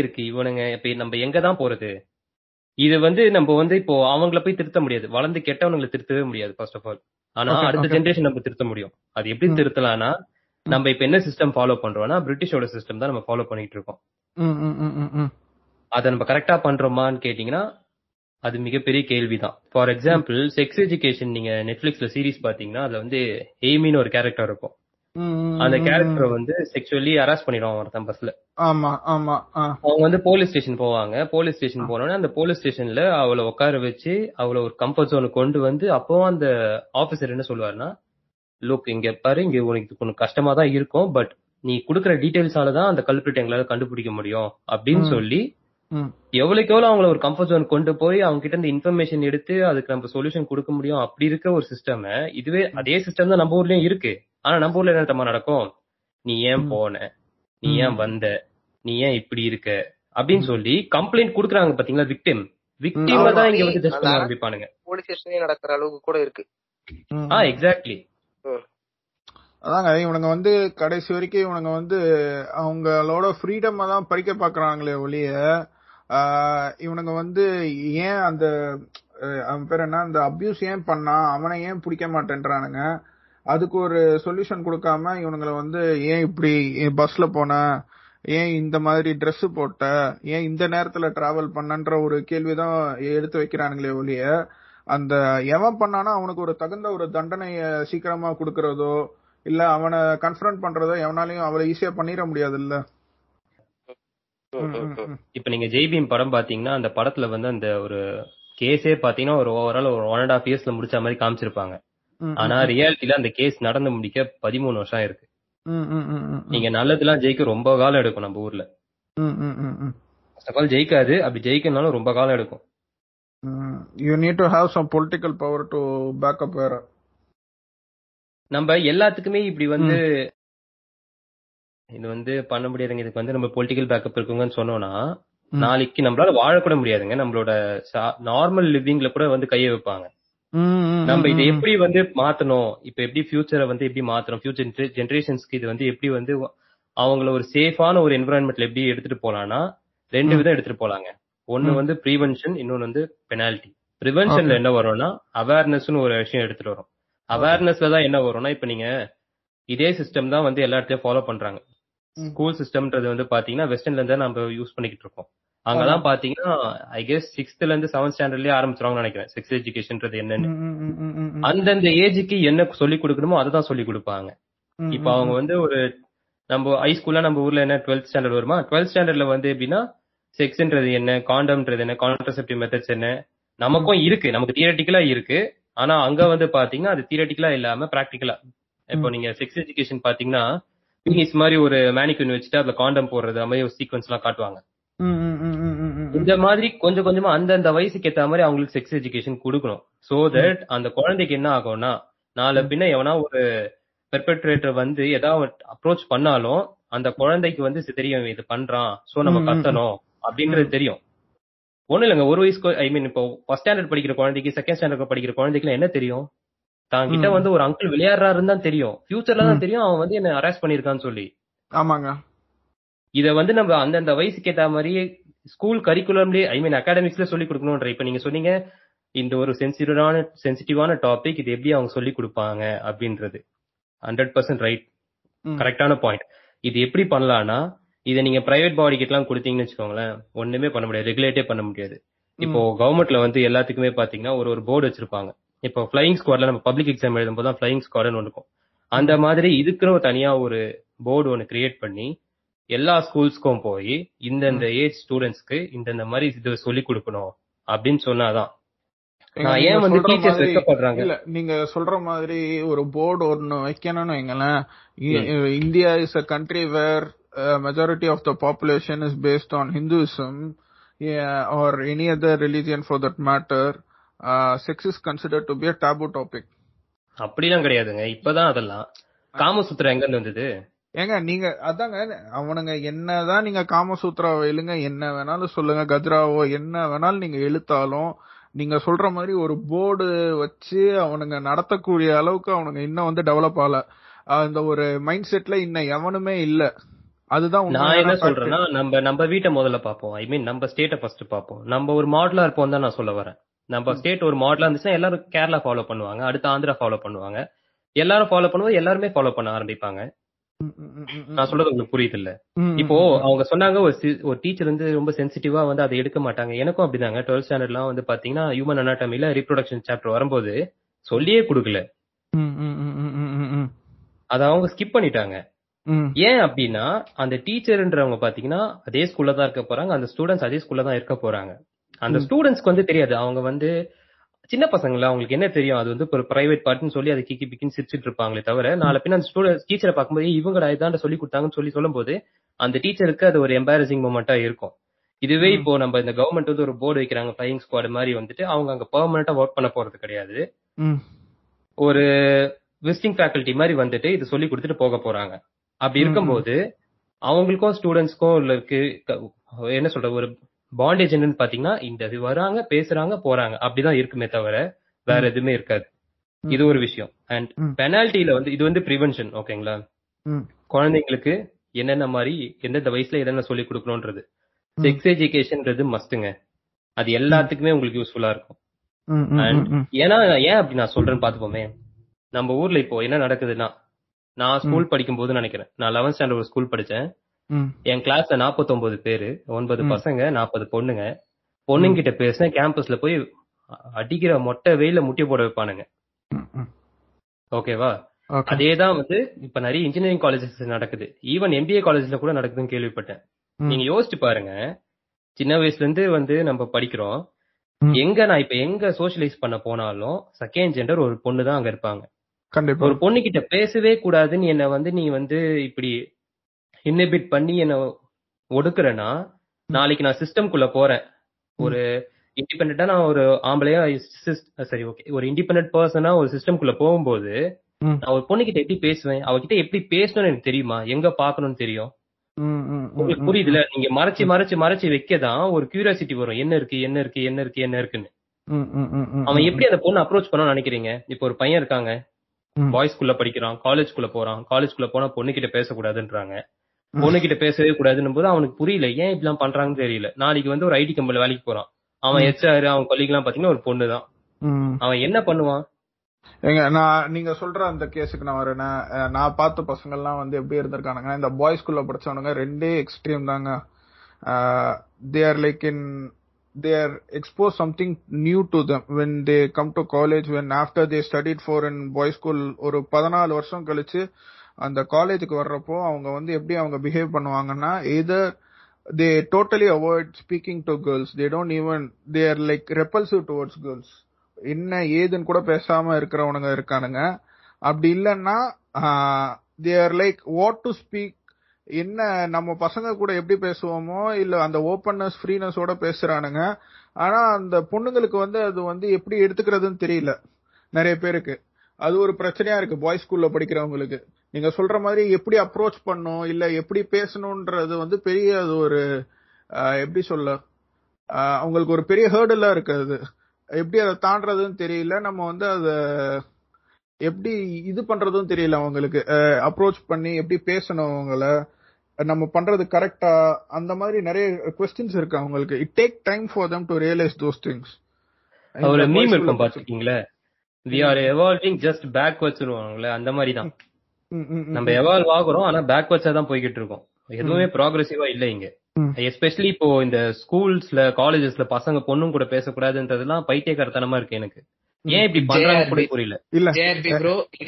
Speaker 4: இருக்கு. இவனுங்க இப்ப நம்ம எங்க தான் போறது? இது வந்து நம்ம வந்து இப்போ அவங்கள போய் திருத்த முடியாது. வளர்ந்து கெட்டவனுங்களை திருத்தவே முடியாது ஃபர்ஸ்ட் ஆஃப் ஆல் ஆனா அடுத்த. ஜெனரேஷன் நம்ம திருத்த முடியும். அது எப்படி. திருத்தலாம்னா நம்ம இப்ப என்ன சிஸ்டம் ஃபாலோ பண்றோம்னா பிரிட்டிஷோட சிஸ்டம் தான் நம்ம ஃபாலோ பண்ணிட்டு இருக்கோம். அதை நம்ம கரெக்டா பண்றோமான்னு கேட்டீங்கன்னா அது மிகப்பெரிய கேள்விதான். ஃபார் எக்ஸாம்பிள் செக்ஸ் எஜுகேஷன் நீங்க நெட்ஃபிளிக்ஸ்ல சீரிஸ் பாத்தீங்கன்னா அதுல வந்து எய்மின்னு ஒரு கேரக்டர் இருக்கும். அந்த கேரக்டர் வந்து செக்ஷுவலி ஹராஸ் பண்ணிடுவான் ஒருத்தன் பஸ்ல
Speaker 1: ஆமா ஆமா.
Speaker 4: அவங்க வந்து போலீஸ் ஸ்டேஷன் போவாங்க. போலீஸ் ஸ்டேஷன் போனோடனே அந்த போலீஸ் ஸ்டேஷன்ல அவளை உட்கார வச்சு அவளை ஒரு கம்ஃபர்ட் ஜோனு கொண்டு வந்து அப்பவும் அந்த ஆபீசர் என்ன சொல்லுவாருன்னா லுக் இங்க பாரு இங்க உனக்கு கொஞ்சம் கஷ்டமா தான் இருக்கும் பட் நீ குடுக்குற டீடைல்ஸால தான் அந்த கல்பிரிட் எங்களால கண்டுபிடிக்க முடியும். அப்படின்னு. சொல்லி எவ்வளவுக்கு எவ்வளவு அவங்கள ஒரு கம்ஃபர்ட் ஜோன் கொண்டு போய் அவங்க கிட்ட இருந்து இன்ஃபர்மேஷன் எடுத்து அதுக்கு நம்ம சொல்யூஷன் கொடுக்க முடியும். அப்படி இருக்க ஒரு சிஸ்டம் இதுவே அதே சிஸ்டம் தான் நம்ம ஊர்லயும் இருக்கு. ஆனா நம்ம ஊர்ல என்ன தெரியுமா நடக்கும்? நீ ஏன். போன? நீ. ஏன் வந்த? நீ ஏன் இப்படி இருக்க? அப்படின்னு சொல்லி கம்ப்ளைண்ட் குடுக்குறாங்க பாத்தீங்களா விக்டிம் விக்டிம். தான் இங்க வந்து ஜஸ்ட் பண்ண ஆரம்பிப்பானுங்க.
Speaker 5: போலீஸ் ஸ்டேஷனே நடக்கிற அளவுக்கு கூட இருக்கு.
Speaker 4: ஆ எக்ஸாக்ட்லி
Speaker 1: அதாங்க இவனுங்க வந்து கடைசி வரைக்கும் இவனுங்க வந்து அவங்களோட ஃப்ரீடம் தான் பறிக்க பாக்குறாங்களே ஒழிய இவனுங்க வந்து ஏன் அந்த அவன் பேர் என்ன? அந்த அபியூஸ் ஏன் பண்ணா? அவனை ஏன் பிடிக்க மாட்டேன்றானுங்க? அதுக்கு ஒரு சொல்யூஷன் கொடுக்காம இவனுங்களை வந்து ஏன் இப்படி பஸ்ல போன? ஏன் இந்த மாதிரி Dress போட்ட? ஏன் இந்த நேரத்துல டிராவல் பண்ணன்ற ஒரு கேள்விதான் எடுத்து வைக்கிறானுங்களே ஒழிய அந்த எவன் பண்ணானா அவனுக்கு ஒரு தகுந்த ஒரு தண்டனைய சீக்கிரமா கொடுக்கறதோ இல்ல அவனை கன்ஃபரண்ட் பண்றதோ எவனாலையும் அவளை ஈஸியா பண்ணிட முடியாது இல்ல
Speaker 4: இப்ப நீங்க ஜெய்பீம் படம் பாத்தீங்கன்னா அந்த படத்துல வந்து அந்த ஒரு கேஸே பாத்தீங்கன்னா ஒரு ஓவரால் ஒரு ஒன் அண்ட் ஹாஃப் இயர்ஸ்ல முடிச்ச மாதிரி காமிச்சிருப்பாங்க. ஆனா ரியாலிட்டில அந்த கேஸ் நடந்து முடிக்க பதிமூணு வருஷம் இருக்கு நீங்க நல்லதெல்லாம் ஜெயிக்க ரொம்ப காலம் எடுக்கும் நம்ம ஊர்ல. ஃபர்ஸ்ட் ஆஃப் ஆல் ஜெயிக்காது. அப்படி ஜெயிக்கனாலும் ரொம்ப காலம் எடுக்கும்.
Speaker 1: You need to have some political power to back up வேற.
Speaker 4: நம்ம எல்லாத்துக்குமே இப்படி வந்து இது வந்து பண்ண முடியாதுங்க. இதுக்கு வந்து நம்ம பொலிட்டிக்கல் பேக்கப் இருக்குங்கன்னு சொன்னோம்னா. நாளைக்கு நம்மளால வாழக்கூட முடியாதுங்க. நம்மளோட நார்மல் லிவிங்ல கூட வந்து கைய வைப்பாங்க. நம்ம இதை. எப்படி வந்து மாத்தணும் இப்ப எப்படி ஃபியூச்சரை வந்து எப்படி மாத்தணும் ஃபியூச்சர் ஜெனரேஷன்ஸ்க்கு இது வந்து எப்படி வந்து அவங்கள ஒரு சேஃபான ஒரு என்விரான்மெண்ட்ல எப்படி எடுத்துட்டு போலாம்னா ரெண்டு. விதம் எடுத்துட்டு போலாங்க ஒன்னு. வந்து ப்ரிவென்ஷன் இன்னொன்னு வந்து பெனால்டி ப்ரிவென்ஷன்ல. என்ன வரும்னா அவேர்னஸ்னு ஒரு விஷயம் எடுத்துட்டு வரும் அவேர்னஸ்ல தான் என்ன வரும்னா இப்ப நீங்க இதே சிஸ்டம் தான் வந்து எல்லா இடத்துலயும் ஃபாலோ பண்றாங்க. ஸ்கூல் சிஸ்டம்ன்றது வந்து பாத்தீங்கன்னா வெஸ்டர்ன்ல இருந்து நம்ம யூஸ் பண்ணிக்கிட்டு இருக்கோம் அங்கதான் பாத்தீங்கன்னா ஐ கெஸ் சிக்ஸ்த்ல இருந்து செவன்த் ஸ்டாண்டர்ட்லயே ஆரம்பிச்சிருவாங்கன்னு நினைக்கிறேன். செக்ஸ் எஜுகேஷன்ன்றது என்னன்னு. அந்தந்த ஏஜுக்கு என்ன சொல்லி கொடுக்கணுமோ அதை தான் சொல்லி கொடுப்பாங்க. இப்ப அவங்க. வந்து ஒரு நம்ம ஹை ஸ்கூல்ல நம்ம ஊர்ல என்ன டுவெல்த் ஸ்டாண்டர்ட் வருமா? டுவெல்த் ஸ்டாண்டர்ட்ல வந்து எப்படின்னா செக்ஸ்ன்றது என்ன காண்டம்ன்றது என்ன கான்ட்ரசெப்டிவ் மெத்தட்ஸ் என்ன? நமக்கும் இருக்கு. நமக்கு தியரட்டிக்கலா இருக்கு. ஆனா அங்க வந்து பாத்தீங்கன்னா அது தியரட்டிக்கலா இல்லாம பிராக்டிக்கலா இப்போ நீங்க செக்ஸ் எஜுகேஷன் பாத்தீங்கன்னா பீனிஸ் மாதிரி ஒரு மேனிக்யூன் வச்சுட்டு அதுல காண்டம் போடுறது மாதிரி ஒரு சீக்வன்ஸ் எல்லாம் காட்டுவாங்க. இந்த மாதிரி கொஞ்சம் கொஞ்சமா அந்தந்த வயசுக்கு ஏத்த மாதிரி அவங்களுக்கு செக்ஸ் எஜுகேஷன் கொடுக்கணும். சோ தட் அந்த குழந்தைக்கு என்ன ஆகும்னா நாளை பின்ன எவனா ஒரு பெர்பெட்ரேட்டர் வந்து ஏதாவது அப்ரோச் பண்ணாலும் அந்த குழந்தைக்கு வந்து தெரியும் இது பண்றான் சோ நம்ம கத்தணும் அப்படின்றது தெரியும். ஒண்ணு இல்லைங்க ஒரு வயசு ஐ மீன் இப்போ ஃபர்ஸ்ட் ஸ்டாண்டர்ட் படிக்கிற குழந்தைக்கு செகண்ட் ஸ்டாண்டர்ட் படிக்கிற குழந்தைக்கு என்ன தெரியும்? தான் கிட்ட. வந்து ஒரு அங்கிள் விளையாடுறாருன்னு தான் தெரியும். ஃபியூச்சர்ல தான் தெரியும் அவன் வந்து என்ன அரெஸ்ட் பண்ணிருக்கான்னு சொல்லி.
Speaker 1: ஆமாங்க.
Speaker 4: இத வந்து நம்ம அந்தந்த வயசுக்கு ஏத்த மாதிரியே ஸ்கூல் கரிக்குலம்லயே ஐ மீன் அகாடமிக்ஸ்ல சொல்லி கொடுக்கணும்ன்ற இப்ப நீங்க சொன்னீங்க இந்த ஒரு சென்சிட்டிவான சென்சிட்டிவான டாபிக் இது எப்படி அவங்க சொல்லி கொடுப்பாங்க அப்படின்றது. Hundred percent right. கரெக்டான பாயிண்ட் இது எப்படி பண்ணலாம்னா இதை நீங்க பிரைவேட் பாடி எல்லாம் கொடுத்தீங்கன்னு வச்சுக்கோங்களேன் ஒண்ணுமே பண்ண முடியாது ரெகுலேட்டே பண்ண முடியாது. இப்போ கவர்மெண்ட்ல வந்து எல்லாத்துக்குமே பாத்தீங்கன்னா ஒரு ஒரு போர்டு வச்சிருப்பாங்க. இப்போ ஃபிளைங் ஸ்குவாட்ல நம்ம பப்ளிக் எக்ஸாம் எழுதும் போது தான் ஃபிளைங் ஸ்குவாட்னு ஒன்று இருக்கும். அந்த மாதிரி இதுக்குன்னு தனியா ஒரு போர்டு ஒன்று கிரியேட் பண்ணி எல்லா ஸ்கூல்ஸ்க்கும் போய் இந்தந்த ஏஜ் ஸ்டூடெண்ட்ஸ்க்கு இந்தந்த மாதிரி இது சொல்லி கொடுக்கணும் அப்படின்னு சொன்னாதான். ஏன் வந்து டீச்சர்ஸ் வெக்கப்படுறாங்க
Speaker 1: இல்ல நீங்க சொல்ற மாதிரி ஒரு போர்டு ஒன்னு வைக்கணும்னு வைங்களேன். India is a country where majority of the population is based on Hinduism or any other religion for that matter sex is consider to be a taboo topic
Speaker 4: அப்படிலாம் கிடையாதுங்க. இப்பதான் அதெல்லாம். காமசூத்திரம் எங்க இருந்து வந்தது?
Speaker 1: ஏங்க நீங்க அதாங்க அவனுங்க என்னதான் நீங்க காமசூத்ராவை எழுங்க என்ன வேணாலும் சொல்லுங்க கஜ்ராவோ என்ன வேணாலும் நீங்க எழுத்தாலும் நீங்க சொல்ற மாதிரி ஒரு போர்டு வச்சு அவனுங்க நடத்தக்கூடிய அளவுக்கு அவனுங்க இன்னும் வந்து டெவலப் ஆகல. அந்த ஒரு மைண்ட் செட்ல இன்னும் எவனுமே இல்ல. அதுதான்
Speaker 4: நான் என்ன. சொல்றேன்னா நம்ம நம்ம வீட்டை முதல்ல பார்ப்போம். ஐ மீன் நம்ம ஸ்டேட்டை ஃபர்ஸ்ட் பார்ப்போம். நம்ம ஒரு மாடலா இருப்போம் தான் நான் சொல்ல வரேன். நம்ம ஸ்டேட் ஒரு மாடலா இருந்துச்சுன்னா எல்லாரும் கேரளா ஃபாலோ பண்ணுவாங்க. அடுத்து ஆந்திரா ஃபாலோ பண்ணுவாங்க. எல்லாரும் ஃபாலோ பண்ணும்போது எல்லாருமே ஃபாலோ பண்ண ஆரம்பிப்பாங்க. நான் சொல்றது உங்களுக்கு புரியுது இல்ல இப்போ. அவங்க சொன்னாங்க ஒரு ஒரு டீச்சர் வந்து ரொம்ப சென்சிட்டிவா வந்து அதை எடுக்க மாட்டாங்க. எனக்கும் அப்படிதாங்க. டுவெல்த் ஸ்டாண்டர்ட்லாம் வந்து பாத்தீங்கன்னா ஹியூமன் அனாட்டமில ரீப்ரொடக்ஷன் சாப்டர் வரும்போது சொல்லியே கொடுக்கல. அதை அவங்க ஸ்கிப் பண்ணிட்டாங்க. ஏன் அப்படின்னா அந்த டீச்சர்ன்றவங்க பாத்தீங்கன்னா அதே ஸ்கூல்ல தான் இருக்க போறாங்க. அந்த ஸ்டூடெண்ட்ஸ் அதே ஸ்கூல்ல தான் இருக்க போறாங்க. அந்த ஸ்டூடெண்ட்ஸ்க்கு வந்து தெரியாது. அவங்க வந்து சின்ன பசங்கள? அவங்களுக்கு என்ன தெரியும்? அது வந்து ஒரு பிரைவேட் பார்ட்னு சொல்லி அதை கிக்கி பிக்கின்னு சிரிச்சிட்டு இருப்பாங்களே தவிர நாளை பின்ன அந்த ஸ்டூடெண்ட் டீச்சரை பார்க்கும்போது "ஏய், இவங்கடா இதாண்ட சொல்லி கொடுத்தாங்கன்னு சொல்லி சொல்லும்போது அந்த டீச்சருக்கு அது ஒரு எம்பாரசிங் மூமெண்டா இருக்கும். இதுவே இப்போ நம்ம இந்த கவர்மெண்ட் வந்து ஒரு போர்டு வைக்கிறாங்க ஃபிளைங் ஸ்குவாட் மாதிரி வந்துட்டு அவங்க அங்க பெர்மனண்டா ஒர்க் பண்ண போறது கிடையாது. ஒரு விசிட்டிங் ஃபேக்கல்டி மாதிரி வந்துட்டு இது சொல்லி கொடுத்துட்டு போக போறாங்க. அப்படி இருக்கும்போது அவங்களுக்கும் ஸ்டூடெண்ட்ஸ்க்கும் உள்ள என்ன சொல்ற ஒரு பாண்டேஜ் என்னன்னு பாத்தீங்கன்னா இந்த வராங்க பேசுறாங்க போறாங்க. அப்படிதான் இருக்குமே தவிர வேற எதுவுமே இருக்காது. இது ஒரு விஷயம். அண்ட். பெனால்ட்டில வந்து இது வந்து ப்ரிவென்ஷன் ஓகேங்களா. குழந்தைங்களுக்கு என்னென்ன மாதிரி எந்தெந்த வயசுல என்னென்ன சொல்லி கொடுக்கணும்ன்றது. செக்ஸ் எஜுகேஷன்ன்றது மஸ்ட்டுங்க அது எல்லாத்துக்குமே உங்களுக்கு யூஸ்ஃபுல்லா இருக்கும்.
Speaker 1: ம்.
Speaker 4: ஏன்னா ஏன் அப்படி நான் சொல்றேன்னு பாத்துப்போமே. நம்ம ஊர்ல இப்போ என்ன நடக்குதுன்னா நான் ஸ்கூல் படிக்கும் போது நினைக்கிறேன். நான் லெவன்த் ஸ்டாண்டர்ட் ஒரு ஸ்கூல் படிச்சேன். என் கிளாஸ்ல 49 பேரு ஒன்பது. பசங்க நாற்பது பொண்ணுங்க. பொண்ணுங்க கிட்ட பேசினேன் கேம்பஸ்ல போய் அடிக்கிற மொட்டை வெயில முட்டி போட வைப்பானுங்க. ஓகேவா. அதேதான் வந்து இப்ப நிறைய இன்ஜினியரிங் காலேஜஸ் நடக்குது. ஈவன் எம்பிஏ காலேஜ்ல கூட நடக்குதுன்னு கேள்விப்பட்டேன். நீங்க யோசிச்சு பாருங்க. சின்ன வயசுல இருந்து வந்து நம்ம படிக்கிறோம். எங்க நான் இப்ப எங்க சோஷியலைஸ் பண்ண போனாலும் செகண்ட் ஜெண்டர் ஒரு பொண்ணு தான் அங்க இருப்பாங்க. ஒரு பொண்ணு கிட்ட பேசவே கூடாதுன்னு என்ன வந்து நீ வந்து இப்படி இன்னிபிட் பண்ணி என்ன ஒடுக்குறேன்னா நாளைக்கு நான் சிஸ்டம்குள்ள போறேன். ஒரு இண்டிபெண்டா நான் ஒரு ஆம்பளையா சரி ஓகே ஒரு இண்டிபெண்டன்ட் பர்சனா ஒரு சிஸ்டம்குள்ள போகும்போது. நான் ஒரு பொண்ணுகிட்ட எப்படி பேசுவேன்? அவகிட்ட எப்படி பேசணும்னு எனக்கு தெரியுமா? எங்க பாக்கணும்னு தெரியும். உங்களுக்கு. புரியுதுல? நீங்க மறைச்சு மறைச்சு மறைச்சு வைக்கதான் ஒரு கியூரியாசிட்டி வரும். என்ன இருக்கு என்ன இருக்கு என்ன இருக்கு என்ன இருக்குன்னு. அவன். எப்படி அந்த பொண்ணு அப்ரோச் பண்ணணும்னு நினைக்கிறீங்க? இப்போ ஒரு பையன் இருக்காங்க.
Speaker 1: ம்.
Speaker 4: பாய்ஸ் ஸ்கூல்ல படிக்கிறான் காலேஜ் குள்ள போறான். காலேஜ் குள்ள போனா பொண்ணு கிட்ட பேசக்கூடாதுன்றாங்க. பொண்ணு கிட்ட பேசவே கூடாதுன்னு போது அவனுக்கு புரியல ஏன் இப்படிலாம் பண்றாங்கன்னு தெரியல. நாளைக்கு வந்து ஒரு ஐடி கம்பெனில வேலைக்கு போறான். அவன் ஹெச்ஆர் அவன் கொல்லிக்கு எல்லாம் பாத்தீங்கன்னா ஒரு பொண்ணு தான்
Speaker 1: ம்.
Speaker 4: அவன் என்ன பண்ணுவான்?
Speaker 1: ஏங்க நான் நீங்க சொல்ற அந்த கேஸுக்கு நான் வரேன்னா அஹ், நான் பார்த்த பசங்க எல்லாம் வந்து எப்படி இருந்திருக்கானுங்க இந்த பாய்ஸ் ஸ்கூல்ல படிச்சவனுங்க ரெண்டே எக்ஸ்ட்ரீம் தாங்க. They are like in they are expose something new to them when they come to college when after they studied for in boys school ஒரு பதினாலு வருஷம் கழிச்சு அந்த காலேஜுக்கு வர்றப்போ அவங்க வந்து எப்படி அவங்க பிஹேவ் பண்ணுவாங்கன்னா either they totally avoid speaking to girls they don't even they are like repulsive towards girls என்ன ஏதுன்னு கூட பேசாம இருக்கிறவனுங்க இருக்கானுங்க. அப்படி இல்லைன்னா they are like what to speak என்ன நம்ம பசங்க கூட எப்படி பேசுவோமோ இல்ல அந்த ஓப்பன்னஸ் ஃப்ரீனஸோட பேசுறானுங்க. ஆனா அந்த பொண்ணுங்களுக்கு வந்து அது வந்து எப்படி எடுத்துக்கிறதுன்னு தெரியல. நிறைய பேருக்கு. அது ஒரு பிரச்சனையா இருக்கு பாய்ஸ் ஸ்கூல்ல படிக்கிறவங்களுக்கு. நீங்க சொல்ற மாதிரி எப்படி அப்ரோச் பண்ணும் இல்ல எப்படி பேசணும்ன்றது வந்து பெரிய அது ஒரு எப்படி சொல்ல அவங்களுக்கு ஒரு பெரிய ஹேர்டலா இருக்கு அது. எப்படி அதை தாண்டறதுன்னு தெரியல. நம்ம வந்து அத எப்படி இது பண்றதும் தெரியல அவங்களுக்கு. அப்ரோச் பண்ணி எப்படி பேசணும் அவங்கள. நம்ம பண்றது கரெக்டா அந்த மாதிரி நிறைய கொஸ்டின்ஸ் இருக்கு அவங்களுக்கு. It take time for them to realise those things
Speaker 4: ஒரு மீம் இருக்கும் பாத்துருக்கீங்களா we are evolving just backwards அந்த மாதிரி தான். நம்ம எவால்வ் ஆகுறோம். ஆனா பேக்வர்ட்ஸா தான் போய்கிட்டு இருக்கோம். எதுவுமே ப்ராக்ரெசிவா இல்ல இங்க. எஸ்பெஷலி இப்போ இந்த ஸ்கூல்ஸ்ல காலேஜஸ்ல பசங்க பொண்ணும் கூட பேசக்கூடாதுன்றதெல்லாம் பைத்தியக்காரத்தனமா இருக்கு எனக்கு. ஏன் இப்படி பண்றாங்க கூட. புரியல.
Speaker 1: இல்ல.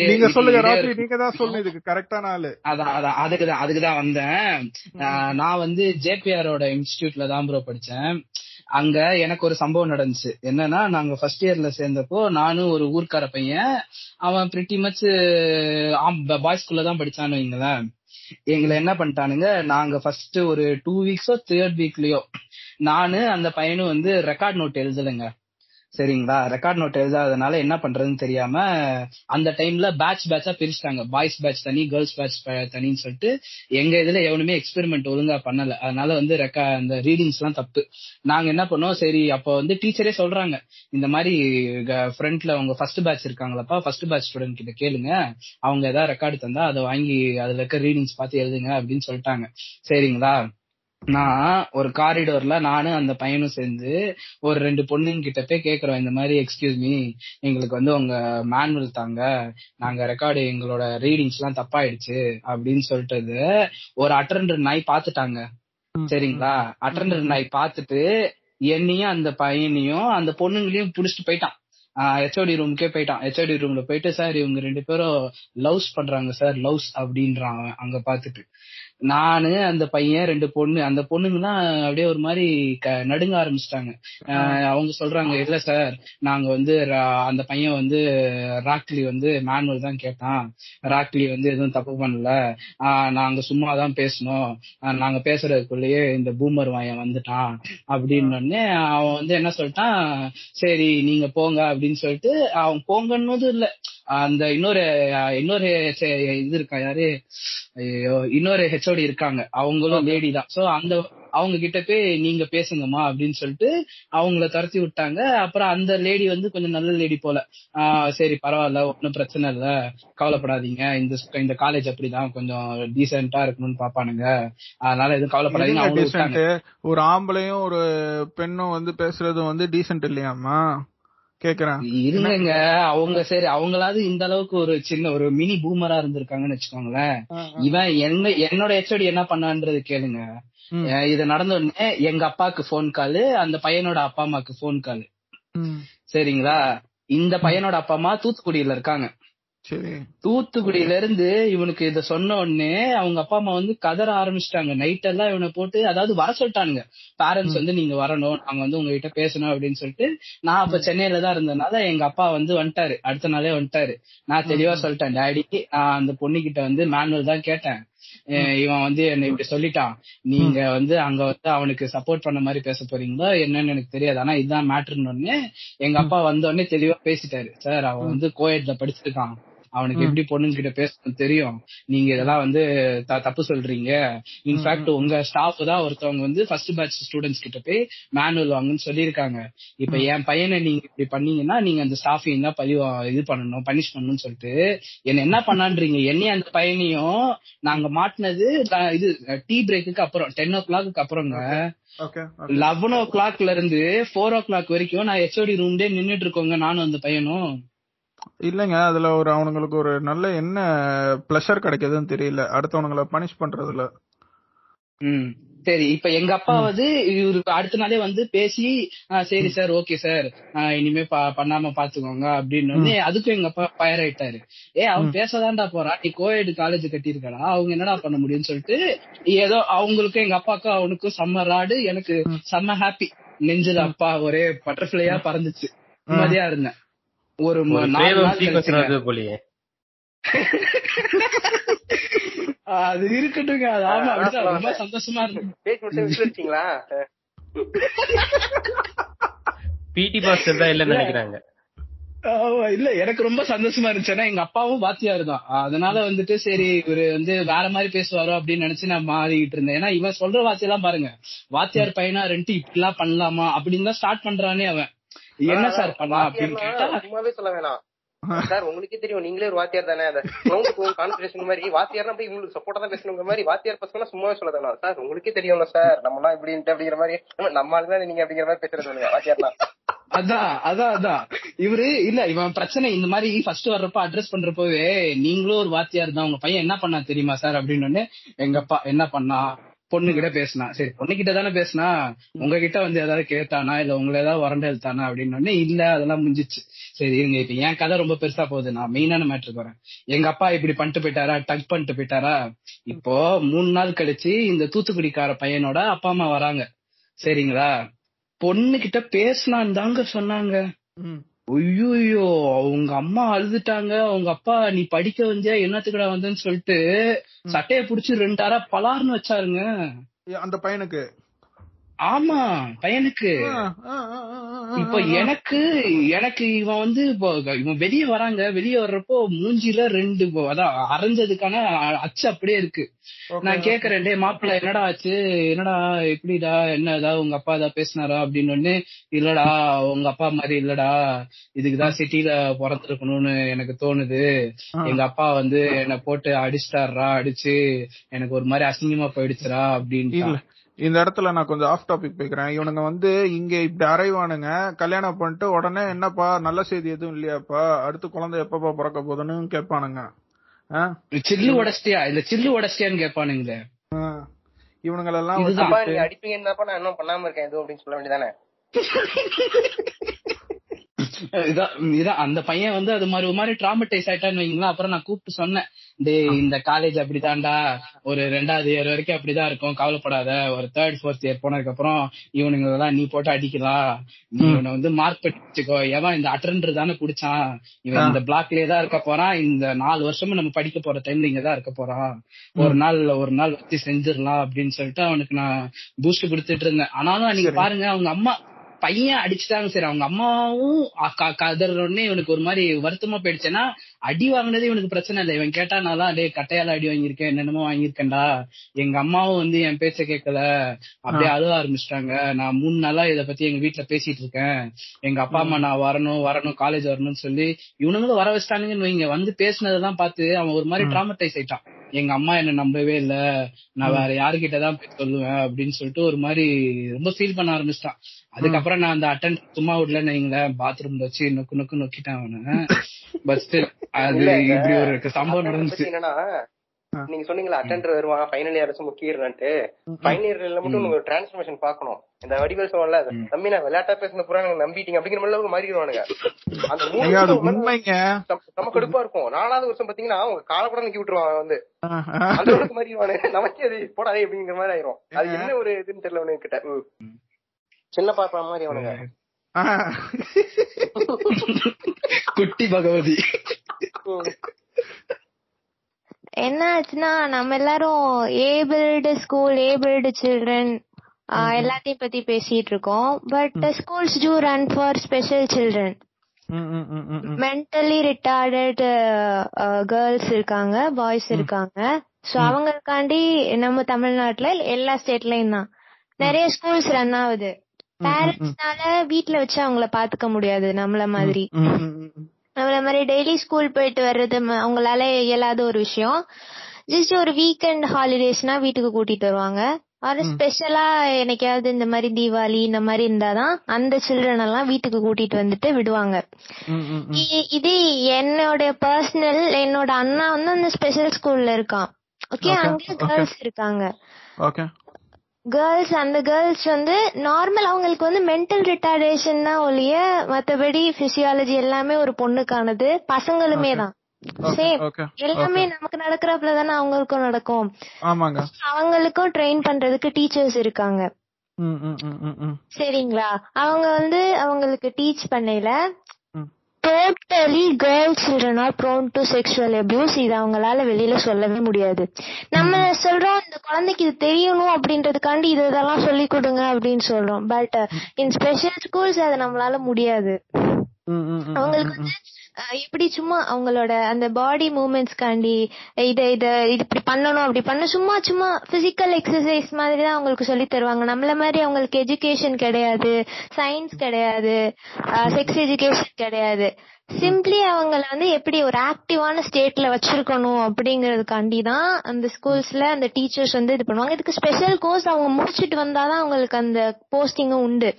Speaker 1: நீங்க சொல்லுங்க ராத்திரி. நீங்க தான் சொல்லணும் இதுக்கு கரெக்டான ஆளு.
Speaker 2: அதான் அதான் அதுக்குதான் அதுக்குதான் வந்தேன். ஆஹ் நான் வந்து ஜேபிஆரோட இன்ஸ்டிடியூட்ல தான் ப்ரோ படிச்சேன். அங்க எனக்கு ஒரு சம்பவம் நடந்துச்சு. என்னன்னா நாங்க ஃபர்ஸ்ட் இயர்ல சேர்ந்தப்போ நானும் ஒரு ஊர்க்கார பையன் அவன் பிரிட்டி மச் பாய்ஸ் ஸ்கூல்ல தான் படிச்சான்னு வைங்களேன். எங்களை என்ன பண்ணிட்டானுங்க நாங்க ஃபர்ஸ்ட் ஒரு டூ வீக்ஸோ தேர்ட் வீக்லயோ நானு அந்த பையனும் வந்து ரெக்கார்ட் நோட் எழுதலைங்க. சரிங்களா? ரெக்கார்ட் நோட் எழுதாதனால என்ன பண்றதுன்னு தெரியாம அந்த டைம்ல பேட்ச் பேட்சா பிரிச்சுட்டாங்க. பாய்ஸ் பேட்ச் தனி கேர்ள்ஸ் பேட்ச் தனின்னு சொல்லிட்டு எங்க இதுல எவனுமே எக்ஸ்பெரிமெண்ட் ஒழுங்கா பண்ணல. அதனால வந்து ரெக்கா அந்த ரீடிங்ஸ் எல்லாம் தப்பு. நாங்க என்ன பண்ணோம்? சரி அப்ப வந்து டீச்சரே சொல்றாங்க. இந்த மாதிரி ஃப்ரண்ட்ல அவங்க ஃபர்ஸ்ட் பேட்ச் இருக்காங்களப்பா ஃபர்ஸ்ட் பேட்ச் ஸ்டூடெண்ட் கிட்ட கேளுங்க. அவங்க ஏதாவது ரெக்கார்டு தந்தா அதை வாங்கி அதுல இருக்க ரீடிங்ஸ் பார்த்து எழுதுங்க அப்படின்னு சொல்லிட்டாங்க. சரிங்களா? நான் ஒரு காரிடோர்ல நானும் அந்த பையனும் சேர்ந்து ஒரு ரெண்டு பொண்ணுங்க கிட்ட போய் கேக்குறோம் இந்த மாதிரி எக்ஸ்கியூஸ் மீ எங்களுக்கு வந்து உங்க மேனுவல் தாங்க. நாங்க ரெக்கார்டு எங்களோட ரீடிங்ஸ் எல்லாம் தப்பாயிடுச்சு அப்படின்னு சொல்லிட்டு ஒரு அட்டண்டர் நாய் பாத்துட்டாங்க சரிங்களா? அட்டண்டர் நாய் பாத்துட்டு என்னையும் அந்த பையனையும் அந்த பொண்ணுங்களையும் புடிச்சிட்டு போயிட்டான். ஹெச்ஓடி ரூமுக்கே போயிட்டான். ஹெச்ஓடி ரூம்ல போயிட்டு சார் இவங்க ரெண்டு பேரும் லவ்ஸ் பண்றாங்க சார் லவ்ஸ் அப்படின்றான் அங்க பாத்துட்டு நானு அந்த பையன் ரெண்டு பொண்ணு. அந்த பொண்ணுங்கலாம் அப்படியே ஒரு மாதிரி க- நடுங்க ஆரம்பிச்சிட்டாங்க. அவங்க சொல்றாங்க இல்ல சார் நாங்க வந்து அந்த பையன் வந்து ராக்லி வந்து மேனுவல் தான் கேட்டான். ராக்லி வந்து எதுவும் தப்பு பண்ணல. ஆஹ் நாங்க சும்மா தான் பேசணும். ஆஹ் நாங்க பேசுறதுக்குள்ளேயே இந்த பூமர் வாயன் வந்துட்டான். அப்படின்னு உடனே அவன் வந்து என்ன சொல்லிட்டான் சரி நீங்க போங்க. அப்படின்னு சொல்லிட்டு அவன் போங்கன்னு இல்ல. அந்த இன்னொரு இன்னொரு இது இருக்கா யாரு? இன்னொரு ஹெச்ஓடி இருக்காங்க. அவங்களும் லேடி தான். சோ அந்த அவங்க கிட்ட போய் நீங்க பேசுங்கம்மா அப்படின்னு சொல்லிட்டு அவங்கள துரத்தி விட்டாங்க. அப்புறம் அந்த லேடி வந்து கொஞ்சம் நல்ல லேடி போல. ஆஹ் சரி பரவாயில்ல ஒன்னும் பிரச்சனை இல்ல. கவலைப்படாதீங்க. இந்த இந்த காலேஜ் அப்படிதான் கொஞ்சம் டீசென்ட்டா இருக்கணும்னு பாப்பானுங்க. அதனால எதுவும் கவலைப்படாதீங்க.
Speaker 1: decent? ஒரு ஆம்பளையும் ஒரு பெண்ணும் வந்து பேசுறது வந்து டீசென்ட் இல்லையாமா கேக்குறேன்.
Speaker 2: இருங்க அவங்க சரி அவங்களாவது இந்த அளவுக்கு ஒரு சின்ன ஒரு மினி பூமரா இருந்திருக்காங்கன்னு வச்சுக்கோங்களேன். இவன் என்ன என்னோட ஹெச்ஓடி என்ன பண்ணான்றது கேளுங்க. இது நடந்த உடனே எங்க அப்பாக்கு ஃபோன் கால் அந்த பையனோட அப்பா அம்மாக்கு ஃபோன் கால். சரிங்களா? இந்த பையனோட அப்பா அம்மா தூத்துக்குடியில இருக்காங்க.
Speaker 1: சரி.
Speaker 2: தூத்துக்குடியில இருந்து இவனுக்கு இத சொன்ன உடனே அவங்க அப்பா அம்மா வந்து கதற ஆரம்பிச்சிட்டாங்க. நைட் எல்லாம் இவனை போட்டு அதாவது வர சொல்லிட்டானுங்க. பேரண்ட்ஸ் வந்து நீங்க வரணும் நாங்க வந்து உங்ககிட்ட பேசணும் அப்படின்னு சொல்லிட்டு நான் அப்ப சென்னையில தான் இருந்ததுனால எங்க அப்பா வந்து வந்துட்டாரு. அடுத்த நாளே வந்துட்டாரு. நான் தெளிவா சொல்லிட்டேன் டாடி நான் அந்த பொண்ணு கிட்ட வந்து மேனுவல் தான் கேட்டேன். இவன் வந்து என்ன இப்படி சொல்லிட்டான். நீங்க வந்து அங்க வந்து அவனுக்கு சப்போர்ட் பண்ண மாதிரி பேச போறீங்களோ என்னன்னு எனக்கு தெரியாது. ஆனா இதுதான் மேட்டர்னு உடனே எங்க அப்பா வந்த உடனே தெளிவா பேசிட்டாரு. சார் அவன் வந்து கோயட்ல படிச்சிருக்கான். அவனுக்கு எப்படி பொண்ணுங்க கிட்ட பேசணும் தெரியும்? நீங்க இதெல்லாம் வந்து தப்பு சொல்றீங்க. இன்ஃபேக்ட் உங்க ஸ்டாஃப் தான் ஒருத்தவங்க வந்து ஃபர்ஸ்ட் பேட்ச் ஸ்டூடெண்ட்ஸ் கிட்ட போய் மேனுவல் வாங்குன்னு சொல்லியிருக்காங்க. இப்ப என் பையனை நீங்க இப்படி பண்ணீங்கன்னா நீங்க அந்த ஸ்டாஃபையும் தான் பதிவு இது பண்ணணும் பனிஷ் பண்ணணும்னு சொல்லிட்டு என்ன என்ன பண்ணான்றீங்க? என்னையும் அந்த பையனையும் நாங்க மாட்டினது இது டீ பிரேக்குக்கு அப்புறம் டென் ஓ கிளாக்கு அப்புறங்க.
Speaker 1: ஓகே.
Speaker 2: லெவன் ஓ கிளாக்ல இருந்து ஃபோர் ஓ கிளாக் வரைக்கும் நான் ஹெச்ஓடி ரூம்லயே நின்னுட்டு இருக்கோங்க நானும் அந்த பையனும்.
Speaker 1: இல்லைங்க அதுல ஒரு அவனுங்களுக்கு ஒரு நல்ல என்ன ப்ளஷர் கிடைக்குதுன்னு தெரியல. அடுத்தவனுங்கள பனிஷ் பண்றதுல.
Speaker 2: ம். சரி இப்ப எங்க அப்பா வந்து இவருக்கு அடுத்த நாளே வந்து பேசி "ஆ, சரி சார் ஓகே சார். இனிமே பண்ணாம பாத்துக்கோங்க அப்படின்னு அதுக்கும் எங்க அப்பா ஃபயர் ஆயிட்டாரு ஏ அவன் பேசதான்டா போறான் நீ கோயெடு காலேஜ் கட்டியிருக்கடா. அவங்க என்னடா பண்ண முடியும்னு சொல்லிட்டு ஏதோ அவங்களுக்கும் எங்க அப்பாக்கும் அவனுக்கும் செம்ம ராடு எனக்கு செம்ம ஹாப்பி நெஞ்சில அப்பா ஒரே பட்டர்ஃபிளையா பறந்துச்சு. நிம்மதியா இருந்தேன். ஒரு [LAUGHS] அது இருக்கட்டுங்க. அது ஆமா அப்படிதான் ரொம்ப சந்தோஷமா இருக்கு
Speaker 5: பேசி முடிச்சு விட்டுருக்கீங்களா?
Speaker 4: பிடி மாஸ்டர் தான் இல்லன்னு நினைக்கிறாங்க.
Speaker 2: இல்ல எனக்கு ரொம்ப சந்தோஷமா இருந்துச்சு. ஏன்னா எங்க அப்பாவும் வாத்தியார் தான். அதனால வந்துட்டு சரி இவரு வந்து வேற மாதிரி பேசுவாரோ அப்படின்னு நினைச்சு நான் மாறிக்கிட்டு இருந்தேன். ஏன்னா இவன் சொல்ற வார்த்தையெல்லாம் பாருங்க. வாத்தியார் பையனா ரெண்டு இப்படி எல்லாம் பண்ணலாமா அப்படின்னு தான் ஸ்டார்ட் பண்றானே அவன். என்ன சார் பண்ணா அப்படின்னு கேட்டா?
Speaker 5: சும்மாவே சொல்ல வேணாம். சார் உங்களுக்கே தெரியும் நீங்களே ஒரு வாத்தியார் தானே. அந்த கிரவுண்ட் கான்சன்ட்ரேஷன் மாதிரி வாத்தியார்னா போய் உங்களுக்கு சப்போர்ட்டா தான் பேசணுங்கிற மாதிரி வாத்தியார் பசங்க சும்மாவே சொல்ல சார் உங்களுக்கே தெரியும்ல சார் நம்மலாம் இப்படின்ட்டு அப்படிங்கிற மாதிரி. நம்ம- நம்ம ஆளுங்க தான் நீங்க அப்படிங்கிற மாதிரி பேசுறது சொல்லுங்க வாத்தியார்லாம்
Speaker 2: அதான் அதான் அதான். இவரு இல்ல இவன் பிரச்சனை இந்த மாதிரி ஃபர்ஸ்ட் வர்றப்ப அட்ரஸ் பண்றப்பவே நீங்களும் ஒரு வாத்தியார் தான். உங்க பையன் என்ன பண்ணா தெரியுமா சார் அப்படின்னு உடனே எங்க அப்பா என்ன பண்ணா? பொண்ணு கிட்ட பேசினா. சரி பொண்ணு கிட்ட தானே பேசினா? உங்ககிட்ட வந்து ஏதாவது கேட்டானா? இல்ல உங்களை ஏதாவது வறண்டு எழுத்தானா? அப்படின்னு இல்ல அதெல்லாம் முடிஞ்சிச்சு. சரி இருங்க. இப்ப என் கதை ரொம்ப பெருசா போகுது. நான் மெயினான மேட்ருக்கு வரேன் எங்க அப்பா இப்படி பண்ணிட்டு போயிட்டாரா? டக் பண்ணிட்டு போயிட்டாரா? இப்போ மூணு நாள் கழிச்சு இந்த தூத்துக்குடிக்கார பையனோட அப்பா அம்மா வராங்க. சரிங்களா? பொண்ணு கிட்ட பேசினான் தாங்க சொன்னாங்க. ஐயோ அவங்க அம்மா அழுதுட்டாங்க அவங்க அப்பா நீ படிக்க வந்தியா என்னத்துக்குடா வந்தேன்னு சொல்லிட்டு சட்டைய புடிச்சு ரெண்டு அரை பலார்னு வச்சாருங்க.
Speaker 1: அந்த பையனுக்கு.
Speaker 2: ஆமா பையனுக்கு. இப்போ எனக்கு எனக்கு இவன் வந்து இப்போ இவன் வெளிய வராங்க. வெளிய வர்றப்போ மூஞ்சில ரெண்டு அதான் அரைஞ்சதுக்கான அச்சு அப்படியே இருக்கு. நான் கேக்குறேன் டேய் மாப்பிள்ள என்னடா ஆச்சு? என்னடா எப்படிடா? என்ன ஏதாவது உங்க அப்பா ஏதாவது பேசினாரா? அப்படின்னு இல்லடா உங்க அப்பா மாதிரி இல்லடா. இதுக்குதான் சிட்டில பிறந்திருக்கணும்னு எனக்கு தோணுது. எங்க அப்பா வந்து என்ன போட்டு அடிச்சிட்டாரா அடிச்சு எனக்கு ஒரு மாதிரி அசிங்கமா போயிடுச்சுடா
Speaker 1: இல்ல.
Speaker 2: அப்படின்னு
Speaker 1: இந்த இடத்துல நான் கொஞ்சம் ஆஃப் டாபிக் போய்க்கிறேன் இவனுங்க வந்து இங்க இப்படி அரைவானுங்க கல்யாணம் பண்ணிட்டு உடனே என்னப்பா நல்ல செய்தி எதுவும் இல்லையாப்பா? அடுத்து குழந்தை எப்பப்பா பிறக்க போகுதுன்னு கேட்பானுங்க?
Speaker 2: சில்லு உடச்சிட்டியா? இல்ல சில்லு உடச்சிட்டியான்னு கேட்பானுங்களே.
Speaker 1: இவனுங்களெல்லாம்
Speaker 5: அடிப்பீங்கன்னாப்பா நான் இன்னும் பண்ணாம இருக்கேன். எதுவும் அப்படின்னு சொல்ல வேண்டியதானே [LAUGHS]
Speaker 2: இதான் இதான் அந்த பையன் வந்து அது மாதிரி ஒரு மாதிரி டிராமடைஸ் ஆயிட்டான்னு வைங்களேன். அப்புறம் நான் கூப்பிட்டு சொன்னேன். டேய் இந்த காலேஜ் அப்படிதான்டா ஒரு ரெண்டாவது இயர் வரைக்கும் அப்படிதான் இருக்கும். கவலைப்படாத. ஒரு தேர்ட் ஃபோர்த் இயர் போனதுக்கு அப்புறம் இவனுங்க எல்லாம் நீ போட்டு அடிக்கலாம். நீ இவனை வந்து மார்க் வச்சுக்கோ எவன் இந்த அட்டர் தானே குடிச்சான். இவன் இந்த பிளாக்லயே தான் இருக்க போறான். இந்த நாலு வருஷமும் நம்ம படிக்க போற டைம்ல இங்க தான் இருக்க போறான். ஒரு நாள் ஒரு நாள் வச்சு செஞ்சிடலாம் அப்படின்னு சொல்லிட்டு அவனுக்கு நான் பூஸ்ட் கொடுத்துட்டு இருந்தேன். ஆனாலும் நீங்க பாருங்க அவங்க அம்மா பையன் அடிச்சுட்டாங்க சரி அவங்க அம்மாவும் அக்கா- கதற உடனே இவனுக்கு ஒரு மாதிரி வருத்தமா போயிடுச்சுன்னா அடி வாங்கினது இவனுக்கு பிரச்சனை இல்லை. இவன் கேட்டானாலாம் டேய் கட்டையால அடி வாங்கியிருக்கேன் என்னென்னமோ வாங்கியிருக்கேன்டா. எங்க அம்மாவும் வந்து என் பேச்ச கேட்கல. அப்படியே அழுவ ஆரம்பிச்சிட்டாங்க. நான் மூணு நாளா இத பத்தி எங்க வீட்ல பேசிட்டு இருக்கேன். எங்க அப்பா அம்மா நான் வரணும் வரணும் காலேஜ் வரணும்னு சொல்லி இவனுங்களும் வர வச்சிட்டானுங்கன்னு வைங்க. வந்து பேசினதெல்லாம் பார்த்து அவன் ஒரு மாதிரி டிராமடைஸ் ஆயிட்டான். எங்க அம்மா என்ன நம்பவே இல்ல. நான் வேற யாருகிட்ட தான் போய் சொல்லுவேன் அப்படின்னு சொல்லிட்டு ஒரு மாதிரி ரொம்ப ஃபீல் பண்ண ஆரம்பிச்சிட்டான். அதுக்கப்புறம் நான் அந்த அட்டன் சும்மா விடலன்னு வைங்களேன். பாத்ரூம்ல வச்சு நொக்கு நொக்கு நொக்கிட்டான் அவனை. பட் ஸ்டில் அது இப்படி ஒரு சம்பவம் நடந்துச்சு.
Speaker 5: என்னன்னா. நீங்க சொன்னீங்களா அட்டெண்டர் வருவான் ஃபைனல் இயர்ஸ் முக்கியன்ட்டு ஃபைனல் இயர்ல மட்டும் உங்க டிரான்ஸ்ஃபர்மேஷன் பார்க்கணும். இந்த வடிவேல் சொல்லல தம்பி நான் விளையாட்டா பேசின பூரா எனக்கு நம்பிட்டீங்க. அப்படிங்கிற மாதிரி அளவுக்கு மாறிடுவானுங்க. அந்த செம கடுப்பா இருக்கும். நாலாவது வருஷம் பாத்தீங்கன்னா அவங்க கால கூட நிக்கி விட்டுருவான் அவன் வந்து. அந்த அளவுக்கு மாறிடுவானு நமக்கே அது போடாதே அப்படிங்கிற மாதிரி ஆயிரும். அது என்ன ஒரு இதுன்னு தெரியல ம். சின்ன பாப்பா மாதிரி அவனுங்க.
Speaker 2: குட்டி பகவதி.
Speaker 3: என்ன ஆச்சுன்னா நம்ம எல்லாரும் ஏபிள்டு ஸ்கூல் ஏபிள்டு சில்ட்ரன் எல்லாத்தையும் பத்தி பேசிட்டு இருக்கோம். But schools to run for special children. Mentally retarded girls இருக்காங்க பாய்ஸ் இருக்காங்க. சோ அவங்களுக்காண்டி நம்ம தமிழ்நாட்டுல எல்லா ஸ்டேட்லயும் தான். நிறைய ஸ்கூல்ஸ் ரன் ஆகுது. பேரண்ட்ஸ்னால வீட்ல வச்சு அவங்கள பாத்துக்க முடியாது நம்மள மாதிரி. நம்மள மாதிரி டெய்லி ஸ்கூல் போயிட்டு வர்றது அவங்களால இயலாத ஒரு விஷயம். ஜஸ்ட் ஒரு வீக்கெண்ட் ஹாலிடேஸ்னா வீட்டுக்கு கூட்டிட்டு வருவாங்க. ஆனா ஸ்பெஷலா என்னைக்காவது இந்த மாதிரி தீபாவளி இந்த மாதிரி இருந்தாதான் அந்த சில்ட்ரன் எல்லாம் வீட்டுக்கு கூட்டிட்டு வந்துட்டு விடுவாங்க. இது என்னோட பர்சனல் என்னோட அண்ணா வந்து அந்த ஸ்பெஷல் ஸ்கூல்ல இருக்கான். ஓகே
Speaker 1: Okay,
Speaker 3: அங்க. கேர்ள்ஸ் இருக்காங்க. கேர்ள்ஸ் அந்த கேர்ள்ஸ் வந்து நார்மல் அவங்களுக்கு வந்து மென்டல் ரிட்டார்டேஷன் தான் ஒழிய மத்தபடி பிசியாலஜி எல்லாமே ஒரு பொண்ணுக்கானது. பசங்களுமே தான். சேம் எல்லாமே நமக்கு நடக்கிறப்பல தானே அவங்களுக்கும் நடக்கும். அவங்களுக்கும் ட்ரெயின் பண்றதுக்கு டீச்சர்ஸ் இருக்காங்க. சரிங்களா? அவங்க வந்து அவங்களுக்கு டீச் பண்ணையில. Totally girl children are prone to sexual abuse இது அவங்களால வெளியில சொல்லவே முடியாது. நம்ம சொல்றோம் இந்த குழந்தைக்கு இது தெரியணும் அப்படின்றதுக்காண்டி இது இதெல்லாம் சொல்லி கொடுங்க அப்படின்னு சொல்றோம். பட் இன் ஸ்பெஷல் ஸ்கூல்ஸ் அது நம்மளால முடியாது. அவங்களுக்கு வந்து எப்படி சும்மா அவங்களோட அந்த பாடி மூமெண்ட்ஸ்க்காண்டி இத இத இது இப்படி பண்ணணும் அப்படி பண்ண சும்மா சும்மா பிசிக்கல் எக்ஸசைஸ் மாதிரி தான் அவங்களுக்கு சொல்லி தருவாங்க. நம்மள மாதிரி அவங்களுக்கு எஜுகேஷன் கிடையாது சயின்ஸ் கிடையாது செக்ஸ் எஜுகேஷன் கிடையாது. சிம்பிளி அவங்கள வந்து எப்படி ஒரு ஆக்டிவான ஸ்டேட்ல வச்சிருக்கணும் அப்படிங்கறதுக்காண்டி தான் அந்த ஸ்கூல்ஸ்ல அந்த டீச்சர்ஸ் வந்து இது பண்ணுவாங்க. இதுக்கு ஸ்பெஷல் கோர்ஸ் அவங்க முடிச்சிட்டு வந்தாதான் அவங்களுக்கு அந்த போஸ்டிங்கும் உண்டு.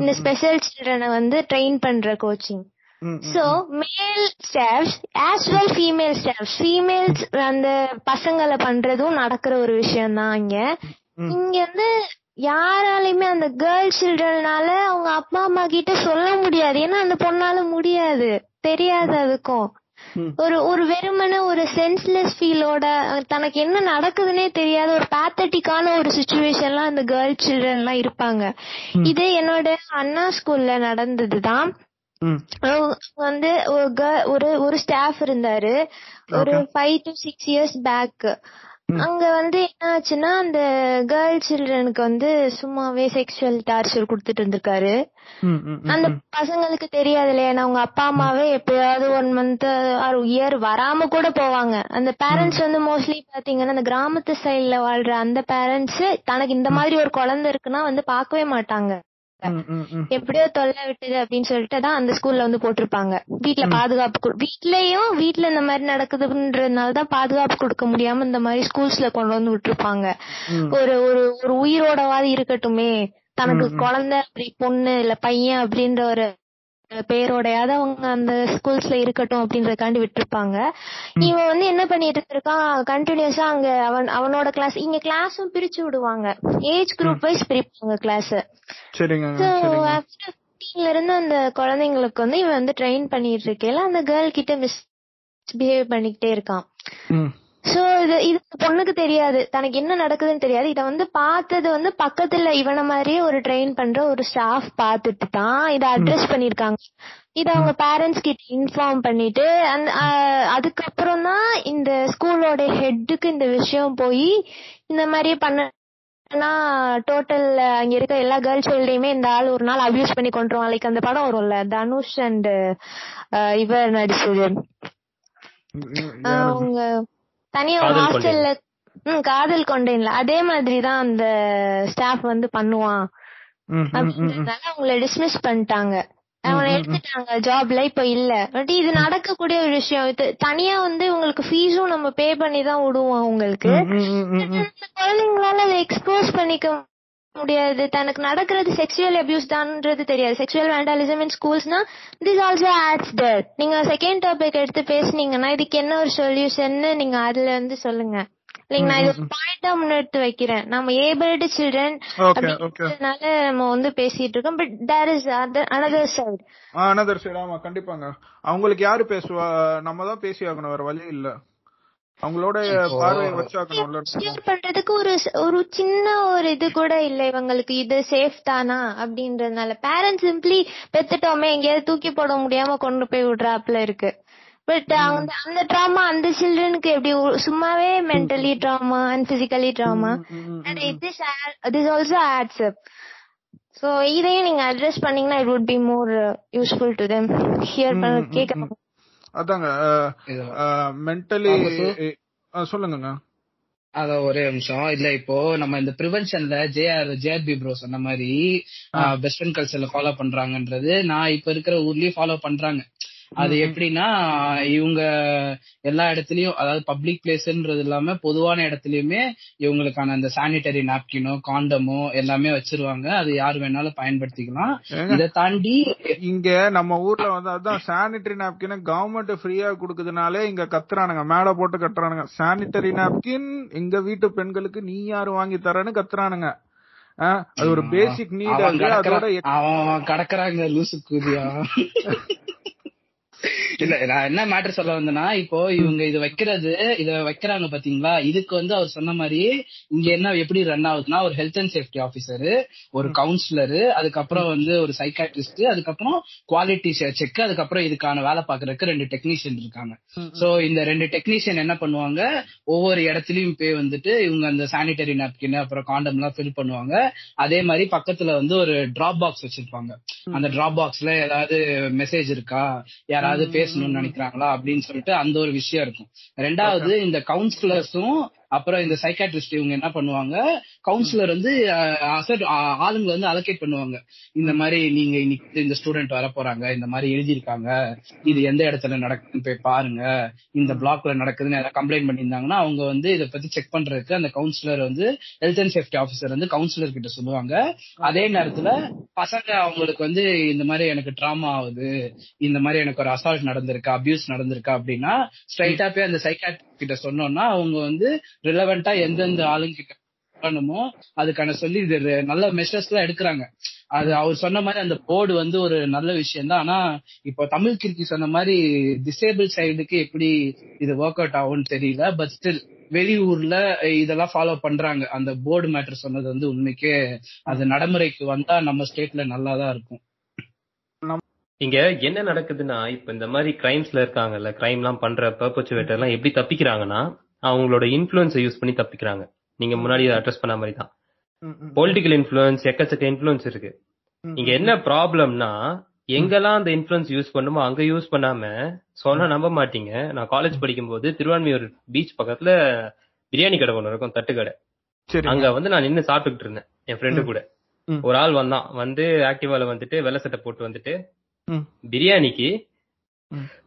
Speaker 3: இந்த ஸ்பெஷல் சில்ட்ரனை வந்து ட்ரெயின் பண்ற coaching so male staffs as well female staffs females அந்த பசங்களை பண்றதும் நடக்கிற ஒரு விஷயம் தான் இங்க இங்க வந்து யாராலையுமே அந்த கேர்ள் சில்ட்ரனால அவங்க அப்பா அம்மா கிட்ட சொல்ல முடியாது. ஏன்னா அந்த பொண்ணால முடியாது. தெரியாது அதுக்கும். ஒரு ஒரு வெறுமனே ஒரு சென்ஸ்லெஸ் ஃபீலோட தனக்கு என்ன நடக்குதுன்னே தெரியாத ஒரு பேத்தட்டிக்கான ஒரு சுச்சுவேஷன்லாம் அந்த கேர்ள் சில்ட்ரன் எல்லாம் இருப்பாங்க. இது என்னோட அண்ணா ஸ்கூல்ல நடந்ததுதான். வந்து ஒரு ஒரு ஒரு ஸ்டாஃப் இருந்தாரு. ஒரு five to six years back அங்க வந்து என்ன ஆச்சுன்னா அந்த கேர்ள் சில்ட்ரனுக்கு வந்து சும்மாவே செக்ஷுவல் டார்ச்சர் கொடுத்துட்டு இருந்திருக்காரு. அந்த பசங்களுக்கு தெரியாது இல்லையா அவங்க அப்பா அம்மாவே எப்பயாவது ஒன் மந்த் ஆர் இயர் வராம கூட போவாங்க. அந்த பேரண்ட்ஸ் வந்து மோஸ்ட்லி பாத்தீங்கன்னா அந்த கிராமத்து சைடுல வாழ்ற அந்த பேரண்ட்ஸ் தனக்கு இந்த மாதிரி ஒரு குழந்தை இருக்குன்னா வந்து பார்க்கவே மாட்டாங்க. எப்படியோ தொல்லை விட்டுது அப்படின்னு சொல்லிட்டு தான் அந்த ஸ்கூல்ல வந்து போட்டிருப்பாங்க. வீட்ல பாதுகாப்பு வீட்லயும் வீட்ல இந்த மாதிரி நடக்குதுன்றதுனால தான் பாதுகாப்பு கொடுக்க முடியாம இந்த மாதிரி ஸ்கூல்ஸ்ல கொண்டு வந்து விட்டுருப்பாங்க. ஒரு ஒரு ஒரு உயிரோடவாது இருக்கட்டுமே. தனக்கு குழந்தை அப்படி பொண்ணு இல்ல பையன் அப்படின்ற ஒரு பேரோடையாவது அவங்க அந்த ஸ்கூல்ஸ்ல இருக்கட்டும் அப்படின்றதுக்காண்டி விட்டுருப்பாங்க. இவன் வந்து என்ன பண்ணிட்டு இருக்கான்? கண்டினியூஸா அங்க அவன் அவனோட கிளாஸ் இங்க கிளாஸும் பிரிச்சு விடுவாங்க. ஏஜ் குரூப் வைஸ் பிரிப்பாங்க கிளாஸ் ஆஃப்டர் இருந்து அந்த குழந்தைங்களுக்கு வந்து இவன் வந்து ட்ரெயின் பண்ணிட்டு இருக்கையில அந்த கேர்ள் கிட்ட மிஸ் பிஹேவ் பண்ணிக்கிட்டே இருக்கான். சோ இது இது பொண்ணுக்கு தெரியாது. தனக்கு என்ன நடக்குதுன்னு தெரியாது. இத வந்து பார்த்தது வந்து பக்கத்துல இவன மாதிரியே ஒரு ட்ரெயின் பண்ற ஒரு ஸ்டாஃப் பார்த்துட்டு தான் இத அட்ரஸ் பண்ணிருக்காங்க. இத அவங்க பேரண்ட்ஸ் கிட்ட இன்ஃபார்ம் பண்ணிட்டு அதுக்கப்புறம் தான் இந்த ஸ்கூலோட ஹெட்டுக்கு இந்த விஷயம் போய் இந்த மாதிரி பண்ண ஆனா டோட்டல் அங்க இருக்க எல்லா கேர்ள் சைல்டையுமே இந்த ஆள் ஒரு நாள் அபியூஸ் பண்ணி கொண்டுருவான் லைக் அந்த படம் வரும்ல? தனுஷ் அண்ட் இவர் நடிச்சது. அவங்க தனியா ஒரு ஹாஸ்டல்ல ம் காதல் கொண்டேன்ல. அதே மாதிரி தான் அந்த ஸ்டாஃப் வந்து பண்ணுவான். அப்படின்றதுனால அவங்கள டிஸ்மிஸ் பண்ணிட்டாங்க. அவனை எடுத்துட்டாங்க. ஜாப்ல இப்ப இல்ல. பட் இது நடக்கக்கூடிய ஒரு விஷயம். இது தனியா வந்து உங்களுக்கு ஃபீஸும் நம்ம பே பண்ணி தான் விடுவோம் உங்களுக்கு குழந்தைங்களால அதை எக்ஸ்போஸ் பண்ணிக்க முடியாது. தனக்கு நடக்கிறது செக்ஷுவல் அபியூஸ் தான்ன்றது தெரியாது. செக்ஷுவல் வேண்டாலிசம் இன் ஸ்கூல்ஸ்னா திஸ் ஆல்சோ ஆட்ஸ் தேர் நீங்க செகண்ட் டாபிக் எடுத்து பேசுனீங்கன்னா இதுக்கு என்ன ஒரு சொல்யூஷன்னு நீங்க அதுல வந்து சொல்லுங்க. லைக் நான் இது பாயிண்டா முன்னெடுத்து வைக்கிறேன். நம்ம ஏபிள்டு சில்ட்ரன் அப்படின்றதுனால நம்ம வந்து பேசிட்டு இருக்கோம். But there is another side
Speaker 1: another side ஆமா கண்டிப்பாங்க. அவங்களுக்கு யாரு பேசுவா? நம்ம தான் பேசி ஆகணும் வேற வழி இல்ல. அவங்களோட பார்வையை
Speaker 3: பண்றதுக்கு ஒரு ஒரு சின்ன ஒரு இது கூட இல்ல இவங்களுக்கு. இது சேஃப் தானா அப்படின்றதுனால. பேரண்ட்ஸ் சிம்பிளி பெத்துட்டோமே எங்கேயாவது தூக்கி போட முடியாம கொண்டு போய் விடுறாப்புல இருக்கு. பட் அந்த அந்த ட்ராமா அந்த சில்ட்ரனுக்கு எப்படி சும்மாவே mentally trauma and physically trauma and this this also adds up so இதையும் நீங்க அட்ரஸ் பண்ணீங்கன்னா it would be more useful to them here. கேட்க
Speaker 1: அதாங்க மென்டலி சொல்லுங்க
Speaker 2: அத ஒரே நிமிஷம். இல்ல இப்போ நம்ம இந்த ப்ரிவென்ஷன்ல ஜேஆர் ஜேஆர்பி ப்ரோ சொன்ன மாதிரி. வெஸ்டர்ன் கல்ச்சர்ல ஃபாலோ பண்றாங்கன்றது நான் இப்ப இருக்கிற ஊர்லயும் ஃபாலோ பண்றாங்க. அது. எப்படின்னா இவங்க எல்லா இடத்துலயும் அதாவது பப்ளிக் பிளேஸ்ன்றது இல்லாம பொதுவான இடத்துலயுமே இவங்களுக்கான அந்த சானிட்டரி நாப்கினோ காண்டமோ எல்லாமே வச்சிருவாங்க. அது யார் வேணாலும் பயன்படுத்திக்கலாம். இதை தாண்டி
Speaker 1: இங்க நம்ம ஊர்ல வந்து அதான் சானிட்டரி நாப்கின் கவர்மெண்ட் ஃப்ரீயா குடுக்குதுனாலே இங்க கத்துறானுங்க. மேல போட்டு கட்டுறானுங்க. சானிட்டரி நாப்கின் எங்க வீட்டு பெண்களுக்கு நீ யாரு வாங்கி தரேன்னு கத்துறானுங்க. அது ஒரு பேசிக் நீட். அதோட
Speaker 2: கடக்குறாங்க லூசு கூதியா. [LAUGHS] இல்ல நான் என்ன மேட்டர் சொல்ல வந்தேன்னா இப்போ இவங்க இது வைக்கிறது இத வைக்கிறாங்க பாத்தீங்களா? இதுக்கு வந்து அவர் சொன்ன மாதிரி இங்க என்ன எப்படி ரன் ஆகுதுன்னா ஒரு ஹெல்த் அண்ட் சேஃப்டி ஆபீசர் ஒரு கவுன்சிலர் அதுக்கப்புறம் வந்து ஒரு சைக்காட்ரிஸ்ட் அதுக்கப்புறம் குவாலிட்டி செக் அதுக்கப்புறம் இதுக்கான வேலை பாக்குறதுக்கு ரெண்டு டெக்னீஷியன் இருக்காங்க. சோ இந்த ரெண்டு டெக்னீஷியன் என்ன பண்ணுவாங்க? ஒவ்வொரு இடத்துலயும் போய் வந்துட்டு இவங்க அந்த சானிட்டரி நாப்கின் அப்புறம் காண்டம் எல்லாம் ஃபில் பண்ணுவாங்க. அதே மாதிரி பக்கத்துல வந்து ஒரு டிராப் பாக்ஸ் வச்சிருப்பாங்க அந்த டிராப் பாக்ஸ்ல ஏதாவது மெசேஜ் இருக்கா? யாராவது பேசணும்னு நினைக்கிறாங்களா அப்படின்னு சொல்லிட்டு அந்த ஒரு விஷயம் இருக்கும். ரெண்டாவது இந்த கவுன்சிலர்ஸும் அப்புறம் இந்த சைக்காட்ரிஸ்ட் இவங்க என்ன பண்ணுவாங்க? கவுன்சிலர் வந்து அசட் ஆளுங்களை வந்து அலோகேட் பண்ணுவாங்க. இந்த மாதிரி நீங்க இன்னைக்கு இந்த ஸ்டூடெண்ட் வர போறாங்க இந்த மாதிரி எழுதியிருக்காங்க இது எந்த இடத்துல நடக்குதுன்னு போய் பாருங்க இந்த பிளாக்ல நடக்குதுன்னு ஏதாவது கம்ப்ளைண்ட் பண்ணியிருந்தாங்கன்னா அவங்க வந்து இதை பத்தி செக் பண்றதுக்கு அந்த கவுன்சிலர் வந்து ஹெல்த் அண்ட் சேஃப்டி ஆஃபீஸர் வந்து கவுன்சிலர் கிட்ட சொல்லுவாங்க. அதே நேரத்துல பசங்க அவங்களுக்கு வந்து இந்த மாதிரி எனக்கு ட்ராமா ஆகுது இந்த மாதிரி எனக்கு ஒரு அசால்ட் நடந்திருக்கா அபியூஸ் நடந்திருக்கா அப்படின்னா ஸ்ட்ரைட்டா போய் அந்த சைக்காட் கிட்ட சொன்னோம்னா அவங்க வந்து ரிலவெண்டா எந்தெந்த ஆளுங்க கிட்ட பண்ணணுமோ அதுக்கான சொல்லி இது நல்ல மெஷர்ஸ் எல்லாம் எடுக்கிறாங்க. அது அவர் சொன்ன மாதிரி அந்த போர்டு வந்து ஒரு நல்ல விஷயம் தான் ஆனா இப்போ தமிழ் கிருக்கி சொன்ன மாதிரி டிசேபிள் சைடுக்கு எப்படி இது ஒர்க் அவுட் ஆகும்னு தெரியல. பட் ஸ்டில் வெளியூர்ல இதெல்லாம் ஃபாலோ பண்றாங்க. அந்த போர்டு மேட்டர் சொன்னது வந்து உண்மைக்கே அது நடைமுறைக்கு வந்தா நம்ம ஸ்டேட்ல நல்லா தான் இருக்கும்.
Speaker 4: இங்க என்ன நடக்குதுன்னா இப்ப இந்த மாதிரி கிரைம்ஸ்ல இருக்காங்கல்ல கிரைம் எல்லாம் பண்ற பர்பச்சுவேட்டர் எல்லாம் எப்படி தப்பிக்கிறாங்கன்னா அவங்களோட இன்ஃபுளுன்ஸை யூஸ் பண்ணி தப்பிக்கிறாங்க. நீங்க முன்னாடி அட்ரஸ் பண்ண மாதிரி தான். பொலிட்டிக்கல் இன்ஃபுளுன்ஸ் எக்கச்சக்க இன்ஃபுளுன்ஸ் இருக்கு. இங்க என்ன ப்ராப்ளம்னா எங்கெல்லாம் அந்த இன்ஃபுளுன்ஸ் யூஸ் பண்ணுமோ அங்க யூஸ் பண்ணாம சொன்னா நம்ப மாட்டீங்க. நான் காலேஜ் படிக்கும்போது திருவான்மியூர் பீச் பக்கத்துல பிரியாணி கடை ஒன்று இருக்கும் தட்டு கடை.
Speaker 1: சரி
Speaker 4: அங்க வந்து நான் நின்னு சாப்பிட்டுக்கிட்டு இருந்தேன் என் ஃப்ரெண்டு கூட. ஒரு ஆள் வந்தான். வந்து ஆக்டிவால வந்துட்டு வெள்ளை சட்டை போட்டு வந்துட்டு. பிரியாணிக்கு.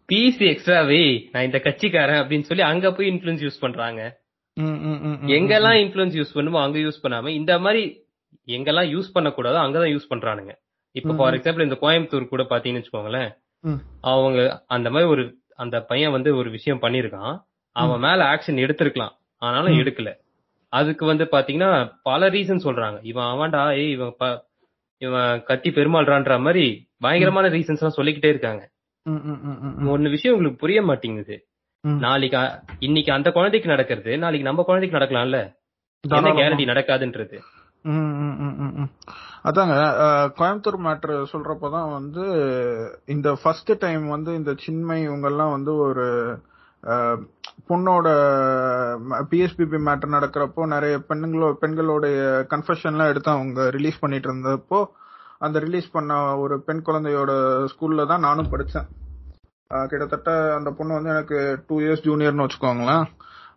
Speaker 4: பீஸ் எக்ஸ்ட்ரா வை நான் இந்த கட்சிக்காரன் அப்படின்னு சொல்லி அங்க போய் இன்ஃபுளுன்ஸ் யூஸ் பண்றாங்க. எங்கெல்லாம் இன்ஃபுளுன்ஸ் யூஸ் பண்ணுமோ அங்க யூஸ் பண்ணாம இந்த மாதிரி எங்கெல்லாம் யூஸ் பண்ணக்கூடாதோ அங்கதான் யூஸ் பண்றானுங்க. இப்ப. ஃபார் எக்ஸாம்பிள் இந்த கோயம்புத்தூர் கூட பாத்தீங்கன்னு வச்சுக்கோங்களேன். அவங்க அந்த மாதிரி ஒரு அந்த பையன் வந்து ஒரு விஷயம் பண்ணிருக்கான். அவன் மேல ஆக்ஷன் எடுத்திருக்கலாம். ஆனாலும். எடுக்கல. அதுக்கு வந்து பாத்தீங்கன்னா பல ரீசன் சொல்றாங்க. இவன் அவன்டா ஏய் இவன் இவன் கத்தி பெருமாள்றான்ற மாதிரி பயங்கரமான ரீசன்ஸ் எல்லாம் சொல்லிக்கிட்டே இருக்காங்க. ஒன்னு விஷயம் உங்களுக்கு புரிய மாட்டேங்குது. நாளைக்கு இன்னைக்கு அந்த குழந்தைக்கு நடக்கிறது நாளைக்கு நம்ம குழந்தைக்கு நடக்கலாம்ல என்ன. கேரண்டி நடக்காதுன்றது.
Speaker 1: அதாங்க கோயம்புத்தூர் மேட்ரு சொல்றப்பதான் வந்து இந்த ஃபர்ஸ்ட் டைம் வந்து இந்த சின்மை இவங்கெல்லாம் வந்து ஒரு பொண்ணோட பிஎஸ்பிபி மேட்டர் நடக்கிறப்போ நிறைய பெண்களோ பெண்களுடைய கன்ஃபெஷன்லாம் எடுத்து அவங்க ரிலீஸ் பண்ணிட்டு இருந்தப்போ அந்த ரிலீஸ் பண்ண ஒரு பெண் குழந்தையோட ஸ்கூல்ல தான் நானும் படித்தேன் கிட்டத்தட்ட அந்த பொண்ணு வந்து எனக்கு டூ இயர்ஸ் ஜூனியர்னு வச்சுக்கோங்களேன்.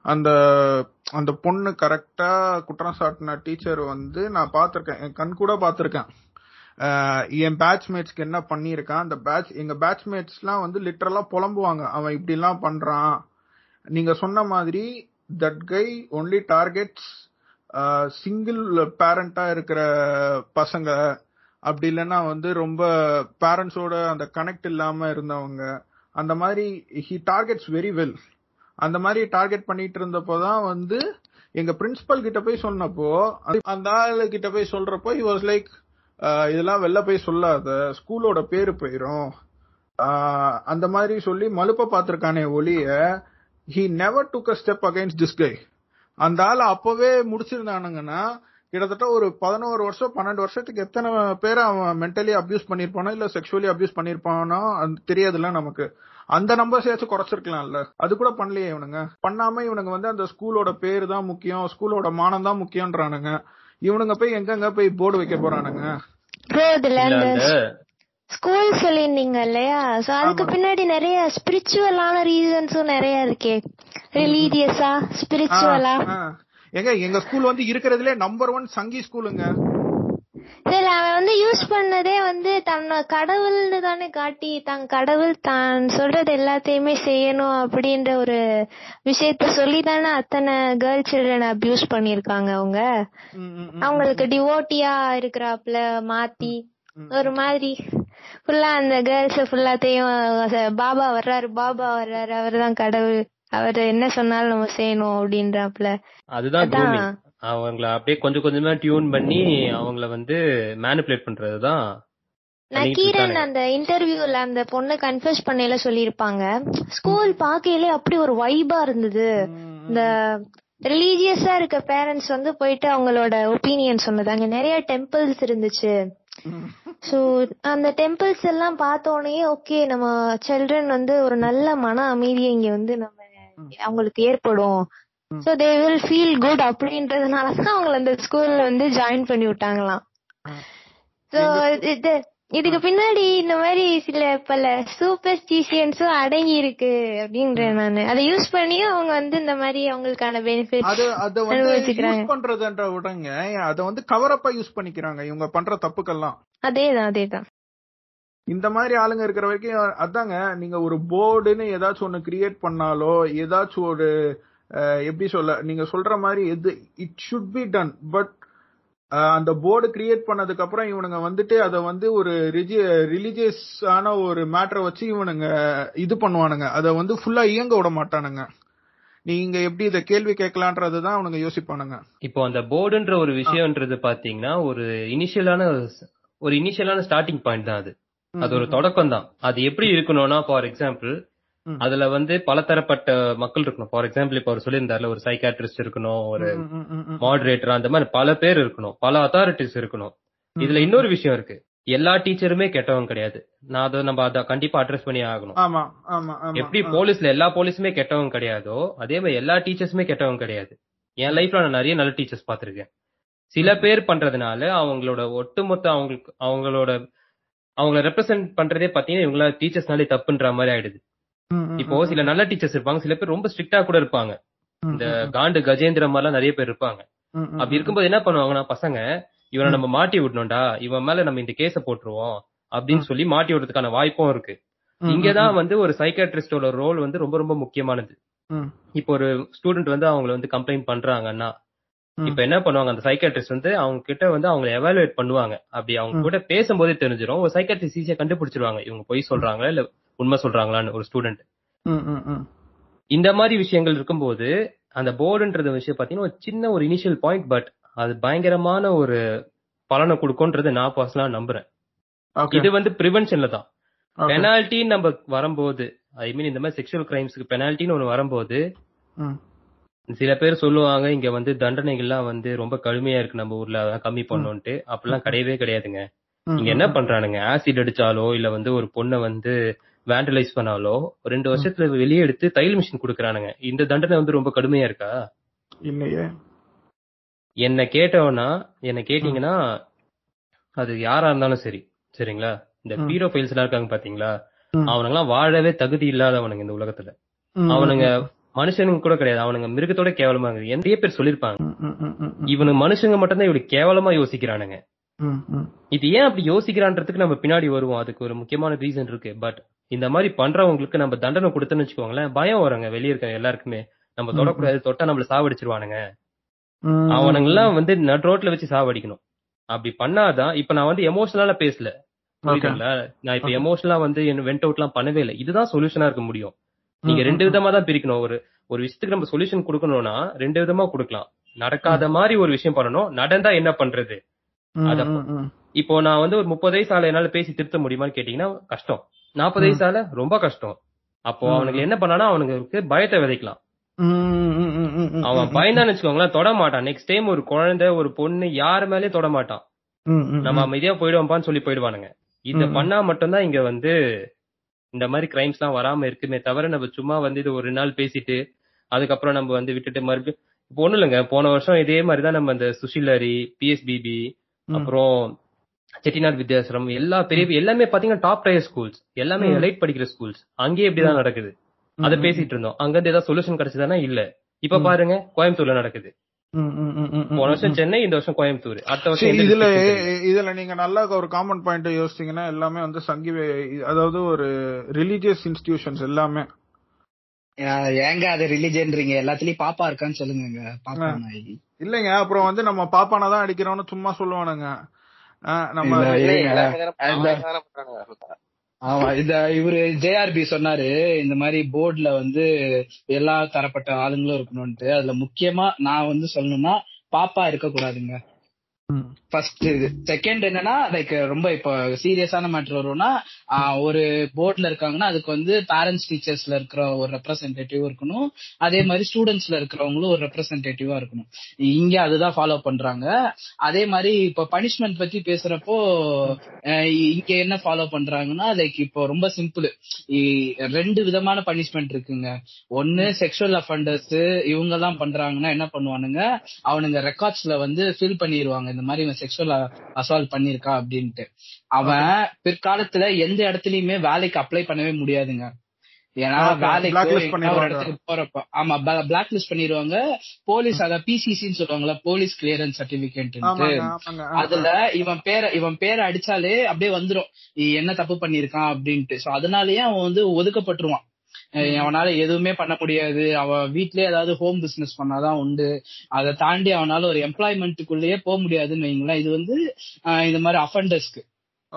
Speaker 1: அந்த அந்த பொண்ணு கரெக்டா குற்றம் சாட்டின டீச்சர் வந்து நான் பார்த்துருக்கேன். என் கண் கூட பார்த்துருக்கேன். என் பேட்ச்மேட்ஸ்க்கு என்ன பண்ணியிருக்கான்? அந்த பேட்ச் எங்க பேட்ச்மேட்ஸ்லாம் வந்து லிட்டரலா புலம்புவாங்க. அவன் இப்படிலாம் பண்றான். நீங்க சொன்ன மாதிரி that guy only targets single பேரண்டா இருக்கிற பசங்க. அப்படி இல்லைன்னா வந்து ரொம்ப பேரண்ட்ஸோட அந்த கனெக்ட் இல்லாம இருந்தவங்க. அந்த மாதிரி ஹி டார்கெட்ஸ் வெரி வெல் அந்த மாதிரி டார்கெட் பண்ணிட்டு இருந்தப்போதான் வந்து எங்க பிரின்சிபல் கிட்ட போய் சொன்னப்போ அந்த- அந்த ஆளு கிட்ட போய் சொல்றப்போ ஹி வாஸ் லைக் இதெல்லாம் வெளில போய் சொல்லாத. ஸ்கூலோட பேரு போயிரும். அந்த மாதிரி சொல்லி மலுப்ப பார்த்திருக்கானே ஒளிய he never took a step against this guy அந்த ஆள் அப்பவே முடிச்சிருந்தானுங்கன்னா கிட்டத்தட்ட ஒரு பதினோரு வருஷம் பன்னெண்டு வருஷத்துக்கு எத்தனை பேர் அவன் மென்டலி அபியூஸ் பண்ணிருப்பானோ இல்ல செக்ஷுவலி அபியூஸ் பண்ணிருப்பானோ அது தெரியாதுல்ல நமக்கு. அந்த நம்பர் ஏதாச்சும் குறைச்சிருக்கலாம்ல. அது கூட பண்ணலையே இவனுங்க. பண்ணாம இவனுங்க வந்து அந்த ஸ்கூலோட பேரு தான் முக்கியம் ஸ்கூலோட மானம் தான் முக்கியன்றானுங்க இவனுங்க போய் எங்கெங்க போய் போர்டு வைக்க போறானுங்க?
Speaker 3: ஸ்கூல் சொல்லியிருந்தீங்க இல்லையா? சோ அதுக்கு. பின்னாடி நிறைய ஸ்பிரிச்சுவலான ரீசன்ஸும் நிறைய இருக்கே. ரிலீஜியஸா ஸ்பிரிச்சுவலா.
Speaker 1: ஏங்க எங்க ஸ்கூல் வந்து இருக்கிறதுலே நம்பர் ஒன் சங்கி ஸ்கூலுங்க
Speaker 3: சரி அவன் வந்து யூஸ் பண்ணதே வந்து தன்னை கடவுள்னு தானே காட்டி தன் கடவுள் தான் சொல்றது எல்லாத்தையுமே செய்யணும் அப்படின்ற ஒரு விஷயத்த சொல்லி தானே அத்தனை கேர்ள் சில்ட்ரன் அபியூஸ் பண்ணிருக்காங்க அவங்க. அவங்களுக்கு டிவோட்டியா இருக்கிறாப்ல மாத்தி ஒரு மாதிரி. ஃபுல்லா அந்த கேர்ள்ஸ் ஃபுல்லாத்தையும் பாபா வர்றாரு பாபா வர்றாரு அவர்தான் கடவுள். அவர் என்ன சொன்னாலும் நம்ம செய்யணும் அப்படின்றாப்ல
Speaker 4: அதுதான். அவங்கள அப்படியே கொஞ்சம் கொஞ்சமா டியூன் பண்ணி அவங்கள வந்து மேனிபுலேட் பண்றதுதான்
Speaker 3: நக்கீரன். அந்த இன்டர்வியூல அந்த பொண்ணு கன்ஃபர்ஸ் பண்ணையில சொல்லியிருப்பாங்க. ஸ்கூல் பாக்கையிலே அப்படி ஒரு வைபா இருந்தது. இந்த ரிலீஜியஸா இருக்க பேரண்ட்ஸ் வந்து போயிட்டு அவங்களோட ஒப்பீனியன் சொன்னது. அங்க நிறைய டெம்பிள்ஸ் இருந்துச்சு. சோ அந்த டெம்பிள்ஸ் எல்லாம் பார்த்தோன்னே ஓகே நம்ம சில்ட்ரன் வந்து ஒரு நல்ல மன அமைதியை இங்க வந்து நம்ம அவங்களுக்கு ஏற்படும். So they will feel good அப்படின்றதுனால தான் அவங்கள அந்த ஸ்கூல்ல வந்து ஜாயின் பண்ணி விட்டாங்களாம். சோ இது இதுக்கு பின்னாடி இந்த மாதிரி சில பல சூப்பர்ஸ்டிஷியன்ஸும் அடங்கி இருக்கு அப்படின்றேன் நானு. அதை யூஸ் பண்ணி அவங்க வந்து இந்த மாதிரி அவங்களுக்கான பெனிஃபிட்
Speaker 1: அது அத வந்து. யூஸ் பண்றதுன்ற விடங்க அத வந்து கவரப்பா யூஸ் பண்ணிக்கிறாங்க. இவங்க பண்ற தப்புக்கெல்லாம்.
Speaker 3: அதேதான் அதேதான்.
Speaker 1: இந்த மாதிரி ஆளுங்க இருக்கிற வரைக்கும் அதாங்க நீங்க ஒரு போர்டுன்னு ஏதாச்சும் ஒண்ணு கிரியேட் பண்ணாலோ ஏதாச்சும் ஒரு எப்படி சொல்ல நீங்க சொல்ற மாதிரி எது it should be done but அந்த போர்டு கிரியேட் பண்ணதுக்கு அப்புறம் இவனுங்க வந்துட்டு அதை வந்து ஒரு ரிலிஜியஸ் ஆன ஒரு மேட்டரை வச்சு இவனுங்க இது பண்ணுவானுங்க. அதை வந்து ஃபுல்லா இயங்க விட மாட்டானுங்க. நீங்க எப்படி இதை கேள்வி கேட்கலான்றதுதான் அவனுங்க யோசிப்பானுங்க.
Speaker 4: இப்போ அந்த போர்டுன்ற ஒரு விஷயம்ன்றது பாத்தீங்கன்னா ஒரு இனிஷியலான ஒரு இனிஷியலான ஸ்டார்டிங் பாயிண்ட் தான் அது. அது ஒரு தொடக்கம் தான் அது எப்படி இருக்கணும்னா ஃபார் எக்ஸாம்பிள். அதுல வந்து பலதரப்பட்ட மக்கள் இருக்கணும். ஃபார் எக்ஸாம்பிள் இப்போ அவர் சொல்லியிருந்தாருல ஒரு சைக்காட்ரிஸ்ட் இருக்கணும் ஒரு. மாடரேட்டர் அந்த மாதிரி பல பேர் இருக்கணும். பல அத்தாரிட்டிஸ் இருக்கணும். இதுல இன்னொரு விஷயம் இருக்கு. எல்லா டீச்சருமே கெட்டவங்க கிடையாது. நான் அதை நம்ம அதை கண்டிப்பா அட்ரஸ் பண்ணி ஆகணும். எப்படி. போலீஸ்ல எல்லா போலீஸுமே கெட்டவங்க கிடையாதோ அதே மாதிரி எல்லா டீச்சர்ஸுமே கெட்டவங்க கிடையாது. என் லைஃப்ல நான் நிறைய நல்ல டீச்சர்ஸ் பார்த்திருக்கேன். சில பேர் பண்றதுனால அவங்களோட ஒட்டுமொத்த அவங்களுக்கு அவங்களோட அவங்கள ரெப்ரசென்ட் பண்றதே பாத்தீங்கன்னா இவங்கள டீச்சர்ஸ்னாலே தப்புன்ற மாதிரி ஆயிடுது. இப்போ சில நல்ல டீச்சர்ஸ் இருப்பாங்க. சில பேர் ரொம்ப ஸ்ட்ரிக்டா கூட இருப்பாங்க. இந்த காண்டு கஜேந்திர மாதிரிலாம் நிறைய பேர் இருப்பாங்க. அப்படி இருக்கும்போது என்ன பண்ணுவாங்கன்னா பசங்க இவனை நம்ம மாட்டி விடணும்டா. இவன் மேல நம்ம இந்த கேஸ போட்டுருவோம். அப்படின்னு சொல்லி மாட்டி விடுறதுக்கான வாய்ப்பும் இருக்கு. இங்கதான் வந்து ஒரு சைக்காட்ரிஸ்டோட ரோல் வந்து ரொம்ப ரொம்ப முக்கியமானது. இப்போ ஒரு ஸ்டூடெண்ட் வந்து அவங்கள வந்து கம்ப்ளைண்ட் பண்றாங்கன்னா. இப்ப என்ன பண்ணுவாங்க? அந்த சைக்காட்ரிஸ்ட் வந்து அவங்க கிட்ட வந்து அவங்க எவாலுவேட் பண்ணுவாங்க. அப்படி அவங்க கூட பேசும்போதே தெரிஞ்சிடும் ஒரு சைக்காட்ரிஸ்ட் ஈஸியா கண்டுபிடிச்சிருவாங்க. இவங்க பொய் சொல்றாங்களா? இல்ல உண்மை சொல்றாங்களான்னு ஒரு ஸ்டூடெண்ட். இந்த மாதிரி விஷயங்கள் இருக்கும்போது அந்த போர்டுன்றது விஷயம் பாத்தீங்கன்னா ஒரு சின்ன ஒரு இனிஷியல் பாயிண்ட் பட் அது பயங்கரமான ஒரு பலனை கொடுக்கும்ன்றது நான் பர்சனலா நம்புறேன். இது வந்து ப்ரிவென்ஷன்ல தான். பெனால்ட்டின்னு நம்ம வரும்போது ஐ மீன் இந்த மாதிரி செக்ஷுவல் கிரைம்ஸ்க்கு பெனால்ட்டின்னு ஒண்ணு வரும்போது சில பேர் சொல்லுவாங்க இங்க வந்து தண்டனைகள்லாம் வந்து ரொம்ப கடுமையா இருக்கு நம்ம ஊர்ல அதான் கம்மி பண்ணோன்ட்டு. அப்படிலாம் கிடையவே கிடையாதுங்க. இங்க என்ன பண்றானுங்க? ஆசிட் அடிச்சாலோ இல்ல வந்து ஒரு பொண்ணை வந்து வேண்டலைஸ் பண்ணாலோ ரெண்டு வருஷத்துல வெளியே எடுத்து தையல் மிஷின் குடுக்கறானுங்க. இந்த தண்டனை வந்து ரொம்ப கடுமையா இருக்கா?
Speaker 1: இல்லையே.
Speaker 4: என்ன கேட்டவனா என்ன கேட்டீங்கன்னா அது யாரா இருந்தாலும் சரி. சரிங்களா? இந்த. பீரோ ஃபைல்ஸ் எல்லாம் இருக்காங்க பாத்தீங்களா. அவனுங்கெல்லாம் வாழவே தகுதி இல்லாதவனுங்க இந்த உலகத்துல. அவனுங்க மனுஷனுங்க கூட கிடையாது. அவனுங்க மிருகத்தோட கேவலமா இருக்கு நிறைய பேர் சொல்லிருப்பாங்க
Speaker 1: ம், ம், ம், ம், ம்,
Speaker 4: இவனு மனுஷங்க மட்டும்தான் இவரு கேவலமா யோசிக்கிறானுங்க. இது ஏன் அப்படி யோசிக்கிறான்றதுக்கு நம்ம பின்னாடி வருவோம். அதுக்கு ஒரு முக்கியமான ரீசன் இருக்கு. பட் இந்த மாதிரி பண்றவங்களுக்கு நம்ம தண்டனை கொடுத்தோம்னு வச்சுக்கோங்களேன் பயம் வருங்க வெளிய இருக்க எல்லாருக்குமே. நம்ம தொடக்கூடாது தொட்டா நம்மள சாவடிச்சிருவானுங்க.
Speaker 1: ம்,
Speaker 4: அவனுங்க எல்லாம் வந்து நட் ரோட்ல வச்சு சாவடிக்கணும். அப்படி பண்ணாதான் இப்ப நான் வந்து எமோஷனலா பேசல. புரியுதுங்களா? நான் இப்ப எமோஷனலா வந்து என்ன வெண்ட் அவுட் எல்லாம் பண்ணவே இல்லை. இதுதான் சொல்யூஷனா இருக்க முடியும். நீங்க
Speaker 1: ம்,
Speaker 4: ரெண்டு விதமா தான் பிரிக்கணும். ஒரு ஒரு விஷயத்துக்கு நம்ம சொல்யூஷன் கொடுக்கணும்னா ரெண்டு விதமா கொடுக்கலாம். நடக்காத மாதிரி ஒரு விஷயம் பண்ணணும். நடந்தா என்ன பண்றது?
Speaker 1: ம்,
Speaker 4: அத-
Speaker 1: ம், ம்.
Speaker 4: இப்போ நான் வந்து ஒரு முப்பது வயசு ஆள என்னால பேசி திருத்த முடியுமான்னு கேட்டீங்கன்னா கஷ்டம். நாற்பது வயசு ஆள ரொம்ப கஷ்டம் அப்போ. அவனுக்கு என்ன பண்ணானா அவனுக்கு பயத்தை விதைக்கலாம். அவன் பயந்தான்னு வச்சுக்கோங்களேன் தொட மாட்டான் நெக்ஸ்ட் டைம் ஒரு குழந்தை ஒரு பொண்ணு யாரு மேலயும் தொட மாட்டான் நம்ம அமைதியா போயிடுவோம்ப்பான்னு சொல்லி போயிடுவானுங்க இத. பண்ணா மட்டும்தான் இங்க வந்து இந்த மாதிரி கிரைம்ஸ் எல்லாம் வராம இருக்குமே தவிர நம்ம சும்மா வந்து இது ஒரு நாள் பேசிட்டு அதுக்கப்புறம் நம்ம வந்து விட்டுட்டு மறுபடியும் இப்போ ஒண்ணும் இல்லைங்க போன வருஷம் இதே மாதிரிதான் நம்ம இந்த சுஷிலரி பிஎஸ்பிபி. அப்புறம் செட்டிநாட் வித்யாசிரம் எல்லா பெரிய எல்லாமே பாத்தீங்கன்னா டாப் டயர் ஸ்கூல்ஸ் எல்லாமே
Speaker 1: ம்.
Speaker 4: எலைட் படிக்கிற ஸ்கூல்ஸ் அங்கேயே இப்படிதான் நடக்குது. அத பேசிட்டு இருந்தோம். அங்க இருந்து ஏதாவது சொல்யூஷன் கிடைச்சதானா இல்ல. இப்ப பாருங்க கோயம்புத்தூர்ல நடக்குது.
Speaker 1: ம், ம், ம், ம், ம்,
Speaker 4: போன வருஷம். சென்னை இந்த வருஷம் கோயம்புத்தூர். அடுத்த வருஷம்
Speaker 1: இதுல? இதுல நீங்க நல்லா ஒரு காமன் பாயிண்ட் யோசிச்சீங்கன்னா எல்லாமே வந்து சங்கி அதாவது ஒரு ரிலீஜியஸ் இன்ஸ்டிடியூஷன்ஸ் எல்லாமே.
Speaker 2: ஏங்க அது ரிலிஜன்றீங்க எல்லாத்துலயும் பாப்பா இருக்கான்னு சொல்லுங்க
Speaker 1: இல்லைங்க அப்புறம் வந்து நம்ம பாப்பானை தான் அடிக்கிறோம்னு சும்மா சொல்லுவானுங்க. நம்ம.
Speaker 2: ஆமா இந்த இவரு ஜேஆர்பி சொன்னாரு இந்த மாதிரி போர்டுல வந்து எல்லா தரப்பட்ட ஆளுங்களும் இருக்கணும்ட்டு அதுல முக்கியமா நான் வந்து சொல்லணும்னா பாப்பா இருக்க கூடாதுங்க. ஃபர்ஸ்ட் இது. செகண்ட் என்னன்னா லைக் ரொம்ப இப்போ சீரியஸான மேட்டர் வரும்னா ஒரு போர்ட்ல இருக்காங்கன்னா அதுக்கு வந்து பேரண்ட்ஸ் டீச்சர்ஸ்ல இருக்கிற ஒரு ரெப்ரசன்டேட்டிவ் இருக்கணும். அதே மாதிரி ஸ்டூடெண்ட்ஸ்ல இருக்கிறவங்களும் ஒரு ரெப்ரசன்டேட்டிவா இருக்கணும். இங்க அதுதான் ஃபாலோ பண்றாங்க. அதே மாதிரி இப்போ பனிஷ்மெண்ட் பத்தி பேசுறப்போ இங்க என்ன ஃபாலோ பண்றாங்கன்னா லைக் இப்போ ரொம்ப சிம்பிள் ரெண்டு விதமான பனிஷ்மெண்ட் இருக்குங்க. ஒன்னு செக்ஷுவல் அஃபண்டர்ஸ் இவங்க எல்லாம் பண்றாங்கன்னா என்ன பண்ணுவானுங்க? அவனுங்க ரெக்கார்ட்ஸ்ல வந்து ஃபில் பண்ணிடுவாங்க இந்த மாதிரி இவன் செக்ஷுவல் அசால்ட் பண்ணிருக்கா அப்படின்ட்டு. அவன் பிற்காலத்துல எந்த இடத்துலயுமே வேலைக்கு அப்ளை பண்ணவே முடியாதுங்க. ஏன்னா வேலைக்கு ஒரு. இடத்துக்கு போறப்ப. ஆமா பிளாக் லிஸ்ட் பண்ணிடுவாங்க. போலீஸ் அத பிசிசின்னு சொல்லுவாங்கல்ல போலீஸ் கிளியரன்ஸ் சர்டிபிகேட் அதுல இவன் பேரை இவன் பேரை அடிச்சாலே அப்படியே வந்துரும். என்ன தப்பு பண்ணிருக்கான் அப்படின்ட்டு. சோ அதனாலயே அவன் வந்து ஒதுக்கப்பட்டுருவான். அவனால எதுவுமே பண்ண முடியாது. அவன் வீட்லயே ஏதாவது ஹோம் பிசினஸ் பண்ணாதான் உண்டு. அதை தாண்டி அவனால ஒரு எம்ப்ளாய்மெண்ட்டுக்குள்ளேயே போக முடியாதுன்னு வைங்களேன். இது வந்து இந்த மாதிரி அஃபண்டர்ஸ்க்கு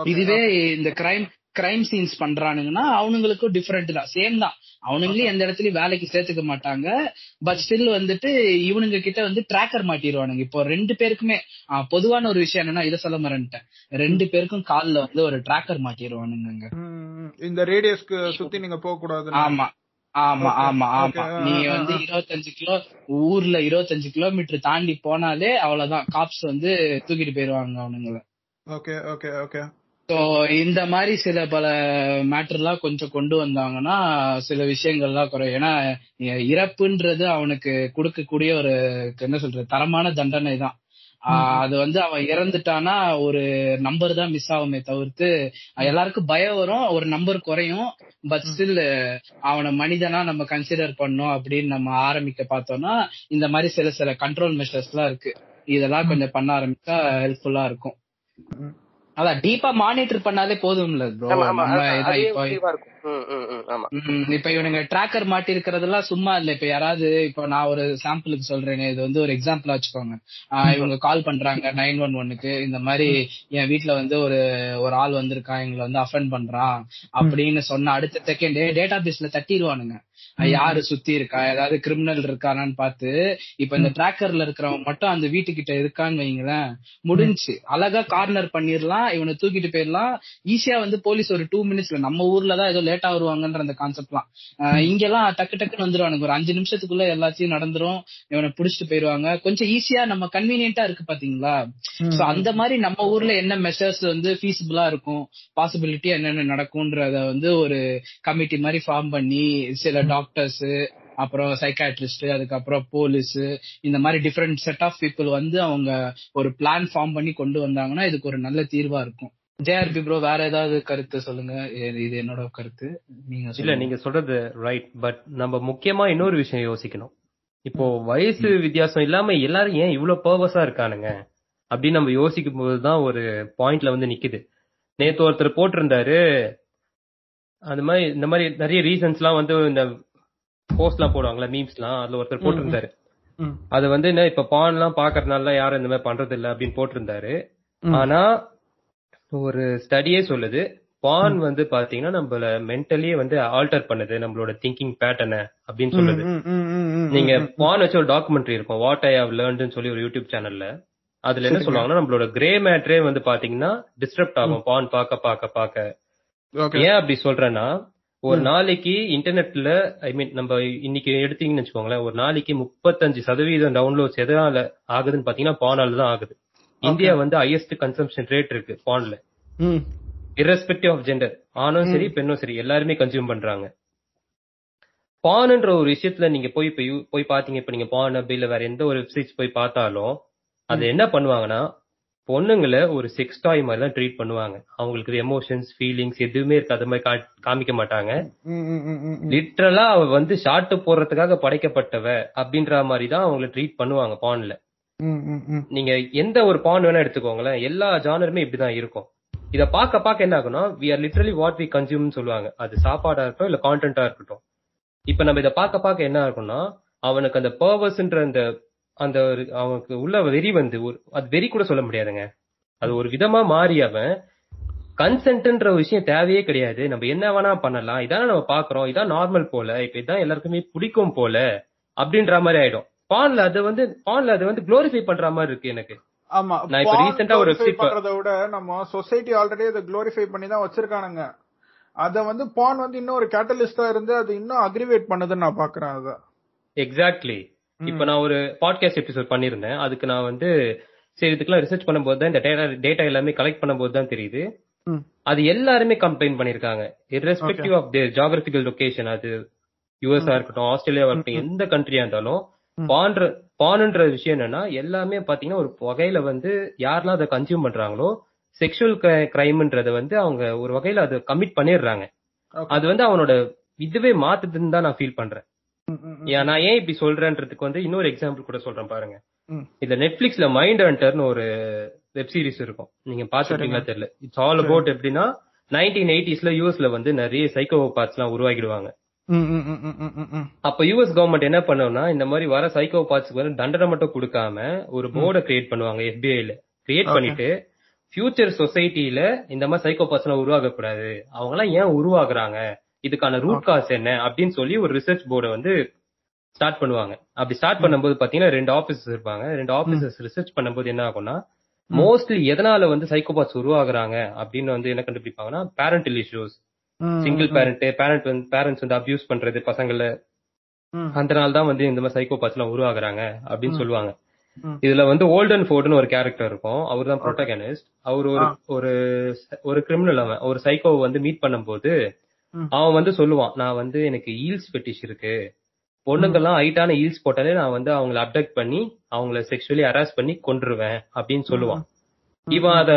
Speaker 2: இதுவே இந்த கிரைம் கிரைம் சீன்ஸ் பண்றானுங்கன்னா அவனுங்களுக்கும் டிஃபரெண்ட் தான். சேம் தான். அவனுங்களையும் எந்த இடத்துலயும் வேலைக்கு சேர்த்துக்க மாட்டாங்க. பட் ஸ்டில் வந்துட்டு இவனுங்க கிட்ட வந்து ட்ராக்கர் மாட்டிடுவானுங்க இப்போ ரெண்டு பேருக்குமே பொதுவான ஒரு விஷயம் என்னன்னா இதை சொல்ல மறந்துட்டேன். ரெண்டு பேருக்கும் கால்ல வந்து ஒரு ட்ராக்கர் மாட்டிடுவானுங்க.
Speaker 1: இந்த ரேடியஸ்க்கு சுத்தி நீங்க போக கூடாது
Speaker 2: ஆமா ஆமா ஆமா ஆமா.
Speaker 1: Okay, ஆ,
Speaker 2: நீ
Speaker 1: ஆ,
Speaker 2: வந்து. இருபத்தஞ்சு கிலோ ஊர்ல இருபத்தஞ்சு கிலோமீட்டர் தாண்டி போனாலே அவ்வளவுதான். காப்ஸ் வந்து தூக்கிட்டு போயிருவாங்க அவனுங்கள.
Speaker 1: ஓகே ஓகே ஓகே
Speaker 2: ஸோ இந்த மாதிரி சில பல மேட்டர்லாம் கொஞ்சம் கொண்டு வந்தாங்கன்னா சில விஷயங்கள்லாம் குறையும். ஏன்னா இறப்புன்றது அவனுக்கு கொடுக்கக்கூடிய ஒரு என்ன சொல்றது தரமான தண்டனை தான். அது வந்து அவன் இறந்துட்டானா ஒரு நம்பர் தான் மிஸ் ஆகுமே தவிர்த்து எல்லாருக்கும் பயம் வரும் ஒரு நம்பர் குறையும் பட் ஸ்டில் அவனை மனிதனா நம்ம கன்சிடர் பண்ணோம் அப்படின்னு நம்ம ஆரம்பிக்க பார்த்தோம்னா இந்த மாதிரி சில சில கண்ட்ரோல் மெஷர்ஸ் எல்லாம் இருக்கு. இதெல்லாம் கொஞ்சம் பண்ண ஆரம்பிச்சா ஹெல்ப்ஃபுல்லா இருக்கும். அதான் டீப்பா மானிட்டர் பண்ணாலே போதும்ல ப்ரோ இதான்
Speaker 5: அதுவே
Speaker 2: இப்போ இவனுங்க ட்ராக்கர் மாட்டி இருக்கிறதெல்லாம் சும்மா இல்ல. இப்ப யாராவது இப்ப நான் ஒரு சாம்பிளுக்கு சொல்றேனே. இது வந்து ஒரு எக்ஸாம்பிளா வச்சுக்கோங்க. இவங்க கால் பண்றாங்க நைன் ஒன் ஒன்னுக்கு இந்த மாதிரி என் வீட்ல வந்து ஒரு ஒரு ஆள் வந்திருக்கான். எங்களை வந்து அஃபெண்ட் பண்றான். அப்படின்னு சொன்ன அடுத்த செகண்ட் டேட்டா பேஸ்ல தட்டிடுவானுங்க யாரு சுத்தி இருக்கா? ஏதாவது கிரிமினல் இருக்கானான்னு பார்த்து இப்ப இந்த ட்ராக்கர்ல இருக்கிறவன் மட்டும் அந்த வீட்டுக்கிட்ட இருக்கான்னு வைங்களேன் முடிஞ்சு. அழகா கார்னர் பண்ணிரலாம் இவனை தூக்கிட்டு போயிடலாம் ஈஸியா வந்து போலீஸ் ஒரு டூ மினிட்ஸ்ல நம்ம ஊர்ல தான் ஏதோ லேட்டா வருவாங்கன்ற அந்த கான்செப்ட்லாம் இங்கெல்லாம் டக்கு டக்குன்னு வந்துருவானுங்க. ஒரு அஞ்சு நிமிஷத்துக்குள்ள எல்லாத்தையும் நடந்துரும். இவனை புடிச்சிட்டு போயிருவாங்க. கொஞ்சம் ஈஸியா நம்ம கன்வீனியன்ட்டா இருக்கு பாத்தீங்களா? சோ அந்த மாதிரி நம்ம ஊர்ல என்ன மெஷர்ஸ் வந்து ஃபீஸிபிளா இருக்கும்? பாசிபிலிட்டி என்னென்ன நடக்கும்ன்றத வந்து ஒரு கமிட்டி மாதிரி ஃபார்ம் பண்ணி சில டாக்டர்ஸ் அப்புறம் சைக்காட்ரிஸ்ட் அதுக்கப்புறம் போலீஸ் இந்த மாதிரி டிஃப்ரெண்ட் செட் ஆஃப் பீப்புள் வந்து அவங்க ஒரு பிளான் ஃபார்ம் பண்ணி கொண்டு வந்தாங்கன்னா இதுக்கு ஒரு நல்ல தீர்வா இருக்கும். ஜேஆர்பி ப்ரோ வேற ஏதாவது கருத்து சொல்லுங்க? இது- என்னோட கருத்து. நீங்க
Speaker 4: இல்ல. நீங்க சொல்றது ரைட் பட் நம்ம முக்கியமா இன்னொரு விஷயம் யோசிக்கணும். இப்போ வயசு வித்தியாசம் இல்லாம எல்லாரும் ஏன் இவ்வளவு பர்வஸா இருக்கானுங்க? அப்படின்னு நம்ம யோசிக்கும் போதுதான் ஒரு பாயிண்ட்ல வந்து நிக்குது. நேத்து ஒருத்தர் போட்டிருந்தாரு. அந்த மாதிரி இந்த மாதிரி நிறைய ரீசன்ஸ் எல்லாம் வந்து இந்த போஸ்ட் எல்லாம் போடுவாங்கல்ல மீம்ஸ் எல்லாம் அதுல ஒருத்தர் போட்டிருந்தாரு. அது வந்து என்ன இப்ப பான் எல்லாம் பாக்குறதுனால யாரும் இந்த மாதிரி பண்றது இல்ல அப்படின்னு போட்டிருந்தாரு. ஆனா ஒரு ஸ்டடியே சொல்லுது பான் வந்து பாத்தீங்கன்னா நம்மள மென்டலியே வந்து ஆல்டர் பண்ணுது நம்மளோட திங்கிங் பேட்டர்னை அப்படின்னு சொல்லுது நீங்க. பான் வச்சு ஒரு டாக்குமெண்ட்ரி இருக்கும் வாட் ஐ ஹவ் லேர்ன்ட்னு சொல்லி ஒரு யூடியூப் சேனல்ல அதுல என்ன. சொல்லுவாங்கன்னா நம்மளோட கிரே மேட்ரே வந்து பாத்தீங்கன்னா டிஸ்டர்ப்ட் ஆகும் பான் பார்க்க பார்க்க
Speaker 1: Okay.
Speaker 4: ஏன் அப்படி சொல்றேன்னா ஒரு. நாளைக்கு இன்டர்நெட்ல ஐ மீன் நம்ம இன்னைக்கு எடுத்தீங்கன்னு வச்சுக்கோங்களேன் ஒரு நாளைக்கு முப்பத்தஞ்சு சதவீதம் டவுன்லோட்ஸ் எதனால ஆகுதுன்னு பாத்தீங்கன்னா பானால தான் ஆகுது. இந்தியா வந்து ஹையஸ்ட் கன்சம்ஷன் ரேட் இருக்கு பான்ல irrespective ஆஃப் ஜெண்டர் ஆணும் சரி பெண்ணும் சரி எல்லாருமே கன்சியூம் பண்றாங்க. பானுன்ற ஒரு விஷயத்துல நீங்க போய் போய் பாத்தீங்க இப்ப நீங்க பான் இல்ல வேற எந்த ஒரு வெப்சைட்ஸ் போய் பார்த்தாலும் அது என்ன பண்ணுவாங்கன்னா பொண்ணுங்களை ஒரு செக்ஸ் டாய் மாதிரி தான் ட்ரீட் பண்ணுவாங்க. அவங்களுக்கு எமோஷன்ஸ் ஃபீலிங்ஸ் எதுவுமே இருக்காத மாதிரி காமிக்க மாட்டாங்க. லிட்ரலா அவ வந்து ஷார்ட் போடுறதுக்காக படைக்கப்பட்டவ அப்படின்ற மாதிரி தான் அவங்கள ட்ரீட் பண்ணுவாங்க பான்ல. நீங்க எந்த ஒரு பான் வேணா எடுத்துக்கோங்களேன். எல்லா ஜானருமே இப்படிதான் இருக்கும். இத பார்க்க பார்க்க என்ன ஆகும்னா we are literally what we consume சொல்லுவாங்க. அது சாப்பாடா இருக்கட்டும் இல்ல கான்டென்ட்டா இருக்கட்டும். இப்ப நம்ம இத பார்க்க பார்க்க என்ன ஆகும்னா அவனுக்கு அந்த பர்பஸ்ன்ற அந்த அந்த ஒரு அவனுக்கு உள்ள வெறி வந்து ஒரு அது வெறி கூட சொல்ல முடியாதுங்க. அது ஒரு விதமா மாறி அவன் கன்சென்ட்ன்ற ஒரு விஷயம் தேவையே கிடையாது. நம்ம என்ன வேணா பண்ணலாம். இதான நம்ம பாக்குறோம். இதான் நார்மல் போல. இப்ப இதான் எல்லாருக்குமே பிடிக்கும் போல அப்படின்ற மாதிரி ஆயிடும். பான்ல அது வந்து பான்ல அது வந்து குளோரிஃபை பண்ற மாதிரி இருக்கு எனக்கு.
Speaker 1: ஆமா.
Speaker 4: நான் இப்ப ஆ ஒரு
Speaker 1: பண்றதை விட நம்ம சொசைட்டி ஆல்ரெடி அதை க்ளோரிஃபை பண்ணி தான் வச்சிருக்கானுங்க. அத வந்து பான் வந்து இன்னும் ஒரு கேட்டலிஸ்டா இருந்து அது இன்னும் அக்ரிவேட் பண்ணுதுன்னு நான் பாக்குறேன் அத.
Speaker 4: எக்ஸாக்ட்லி இப்ப நான் ஒரு பாட்காஸ்ட் எபிசோட் பண்ணிருந்தேன் அதுக்கு நான் வந்து சரி இதுக்கெல்லாம் ரிசர்ச் பண்ணும்போது தான் இந்த டேட்டா டேட்டா எல்லாமே கலெக்ட் பண்ணும்போது தான் தெரியுது. அது எல்லாருமே கம்ப்ளைண்ட் பண்ணிருக்காங்க irrespective of their geographical location அது யூஎஸ்ஆ இருக்கட்டும் ஆஸ்திரேலியாவா இருக்கட்டும் எந்த கண்ட்ரியா இருந்தாலும் பான்ற பானுன்ற விஷயம் என்னன்னா எல்லாமே பாத்தீங்கன்னா ஒரு வகையில வந்து யாரெல்லாம் அதை கன்சியூம் பண்றாங்களோ செக்ஷுவல் கிரைம்ன்றத வந்து அவங்க ஒரு வகையில அதை கமிட் பண்ணிடுறாங்க. அது வந்து அவனோட இதுவே மாத்துதுன்னு தான் நான் ஃபீல் பண்றேன். நான் ஏன் இப்படி சொல்றேன்றதுக்கு வந்து இன்னொரு எக்ஸாம்பிள் கூட சொல்றேன் பாருங்க. இந்த நெட்ஃபிளிக்ஸ்ல மைண்ட் ஹண்டர்னு ஒரு வெப் சீரிஸ் இருக்கும். நீங்க பாத்துருக்கீங்களா தெரியல. இட்ஸ் ஆல் அபவுட் எப்படின்னா நைன்டீன் எயிட்டிஸ்ல யூஎஸ்ல வந்து நிறைய சைக்கோ பார்ட்ஸ் எல்லாம் உருவாக்கிடுவாங்க. அப்ப யூஎஸ் கவர்மெண்ட் என்ன பண்ணும்னா இந்த மாதிரி வர சைக்கோ பார்ட்ஸ்க்கு வந்து தண்டனை மட்டும் கொடுக்காம ஒரு போர்டை கிரியேட் பண்ணுவாங்க எஃபிஐல கிரியேட் பண்ணிட்டு ஃபியூச்சர் சொசைட்டில இந்த மாதிரி சைக்கோ பார்ட்ஸ் எல்லாம் உருவாக கூடாது அவங்க எல்லாம் ஏன் உருவாகுறாங்க? இதுக்கான ரூட் காஸ் என்ன அப்படின்னு சொல்லி ஒரு ரிசர்ச் போர்டை வந்து ஸ்டார்ட் பண்ணுவாங்க. அப்படி ஸ்டார்ட் பண்ணும்போது பாத்தீங்கன்னா ரெண்டு ஆபீசர்ஸ் இருப்பாங்க. ரெண்டு ஆபீசர்ஸ் ரிசர்ச் பண்ணும்போது என்ன ஆகும்னா மோஸ்ட்லி எதனால வந்து சைக்கோபாத்ஸ் உருவாகுறாங்க அப்படின்னு வந்து என்ன கண்டுபிடிப்பாங்கன்னா parental issues single parent parent வந்து பேரண்ட்ஸ் வந்து அபியூஸ் பண்றது பசங்கள. அதனால தான் வந்து இந்த மாதிரி சைக்கோபாத்ஸ் எல்லாம் உருவாகுறாங்க அப்படின்னு சொல்லுவாங்க. இதுல வந்து ஓல்டன் ஃபோர்டுன்னு ஒரு கேரக்டர் இருக்கும். அவர் தான் ப்ரொட்டகனிஸ்ட் அவர் ஒரு ஒரு ஒரு கிரிமினல் அவன். ஒரு சைக்கோ வந்து மீட் பண்ணும்போது. அவன் வந்து சொல்லுவான் நான் வந்து எனக்கு ஈல்ஸ் பெட்டிஷ் இருக்கு. பொண்ணுங்கெல்லாம் ஹைட்டான ஈல்ஸ் போட்டாலே நான் வந்து அவங்கள அப்டக்ட் பண்ணி அவங்கள செக்ஷுவலி ஹராஸ் பண்ணி கொன்றுவேன் அப்படின்னு சொல்லுவான். இவன் அத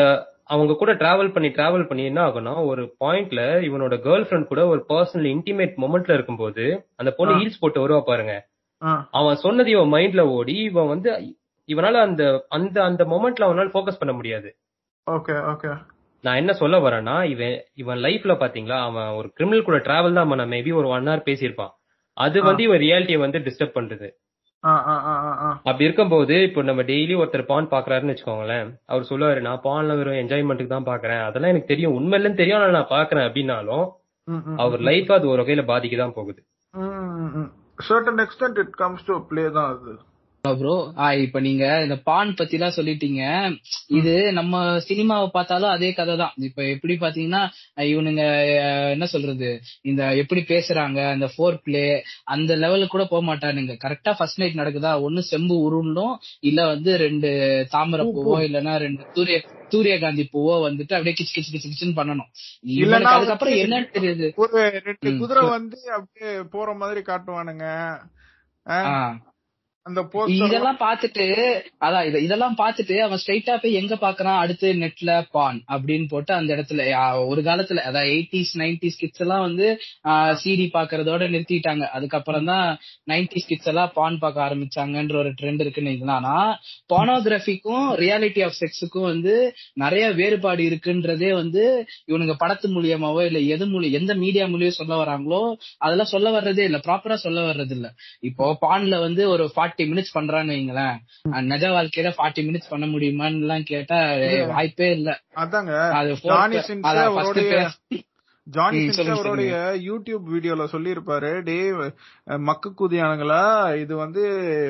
Speaker 4: அவங்க கூட டிராவல் பண்ணி டிராவல் பண்ணி என்ன ஆகும்னா ஒரு பாயிண்ட்ல இவனோட கேர்ள் ஃபிரெண்ட் கூட ஒரு பர்சனல் இன்டிமேட் மொமெண்ட்ல இருக்கும்போது அந்த பொண்ணு ஹீல்ஸ் போட்டு வருவா பாருங்க. அவன் சொன்னது இவன் மைண்ட்ல ஓடி இவன் வந்து இவனால அந்த அந்த அந்த மொமெண்ட்ல அவனால ஃபோக்கஸ் பண்ண முடியாது.
Speaker 1: ஓகே ஓகே
Speaker 4: நான் என்ன சொல்ல வரேன்னா இவன் இவன் லைஃப்ல பாத்தீங்களா அவன் ஒரு கிரிமினல் கூட டிராவல் தான் பண்ண மேபி ஒரு ஒன் ஹவர் பேசியிருப்பான். அது வந்து இவன் ரியாலிட்டியை வந்து டிஸ்டர்ப் பண்றது. அப்படி இருக்கும்போது இப்போ நம்ம டெய்லி ஒருத்தர் பான் பாக்குறாருன்னு வச்சுக்கோங்களேன் அவர் சொல்லுவாரு நான் பான்ல வெறும் என்ஜாய்மெண்ட்டுக்கு தான் பாக்குறேன். அதெல்லாம் எனக்கு தெரியும். உண்மையிலும் தெரியும் ஆனா நான் பாக்குறேன் அப்படின்னாலும் அவர் லைஃப் அது ஒரு வகையில பாதிக்க தான் போகுது.
Speaker 1: Certain extent it comes to play தான் அது.
Speaker 2: ப்ரோ இப்ப நீங்க இந்த பான் பத்தி எல்லாம் சொல்லிட்டீங்க. இது நம்ம சினிமாவை பார்த்தாலும் அதே கதை தான் இப்ப எப்படி பாத்தீங்கன்னா இவனுங்க என்ன சொல்றது? இந்த எப்படி பேசுறாங்க அந்த ஃபோர் பிளே அந்த லெவலுக்கு கூட போக மாட்டானுங்க. கரெக்டா ஃபர்ஸ்ட் நைட் நடக்குதா? ஒண்ணு செம்பு உருண்டும் இல்ல வந்து ரெண்டு தாமரை பூவோ இல்லன்னா ரெண்டு சூரிய சூரியகாந்தி பூவோ வந்துட்டு அப்படியே கிச்சு கிச்சு கிச்சு கிச்சுன்னு பண்ணணும்.
Speaker 1: இல்லன்னா
Speaker 2: அதுக்கப்புறம் என்னன்னு தெரியுது?
Speaker 1: ஒரு ரெண்டு குதிரை. வந்து அப்படியே போற மாதிரி காட்டுவானுங்க. அந்த
Speaker 2: இதெல்லாம் பாத்துட்டு அதான் இதெல்லாம் பாத்துட்டு அவன் ஸ்ட்ரைட்டா போய் எங்க பாக்குறான் அடுத்து நெட்ல பான் அப்படின்னு போட்டு அந்த இடத்துல ஒரு காலத்துல அதான் எயிட்டிஸ் நைன்டிஸ் கிட்ஸ் எல்லாம் வந்து சிடி பாக்குறதோட நிறுத்திட்டாங்க. அதுக்கப்புறம் தான் நைன்டிஸ் கிட்ஸ் எல்லாம் பான் பார்க்க ஆரம்பிச்சாங்கன்ற ஒரு ட்ரெண்ட் இருக்குன்னு வைங்களேன். ஆனா பானோகிராஃபிக்கும் ரியாலிட்டி ஆஃப் செக்ஸுக்கும் வந்து நிறைய வேறுபாடு இருக்குன்றதே வந்து இவனுங்க படத்து மூலியமாவோ இல்ல எது மூலியம் எந்த மீடியா மூலியம் சொல்ல வராங்களோ அதெல்லாம் சொல்ல வர்றதே இல்ல. ப்ராப்பரா சொல்ல வர்றது இல்ல இப்போ பான்ல வந்து ஒரு ஃபார்ட்டி மினிட்ஸ் பண்றான்னு வைங்களேன். நிஜ வாழ்க்கையில ஃபார்ட்டி மினிட்ஸ் பண்ண முடியுமான்னு எல்லாம் கேட்டா வாய்ப்பே இல்ல.
Speaker 1: அதாங்க.
Speaker 2: அது
Speaker 1: ஜானி சின்ஸ் அவருடைய யூடியூப் வீடியோல சொல்லியிருப்பாரு டே மக்கு குதியானுங்களா இது வந்து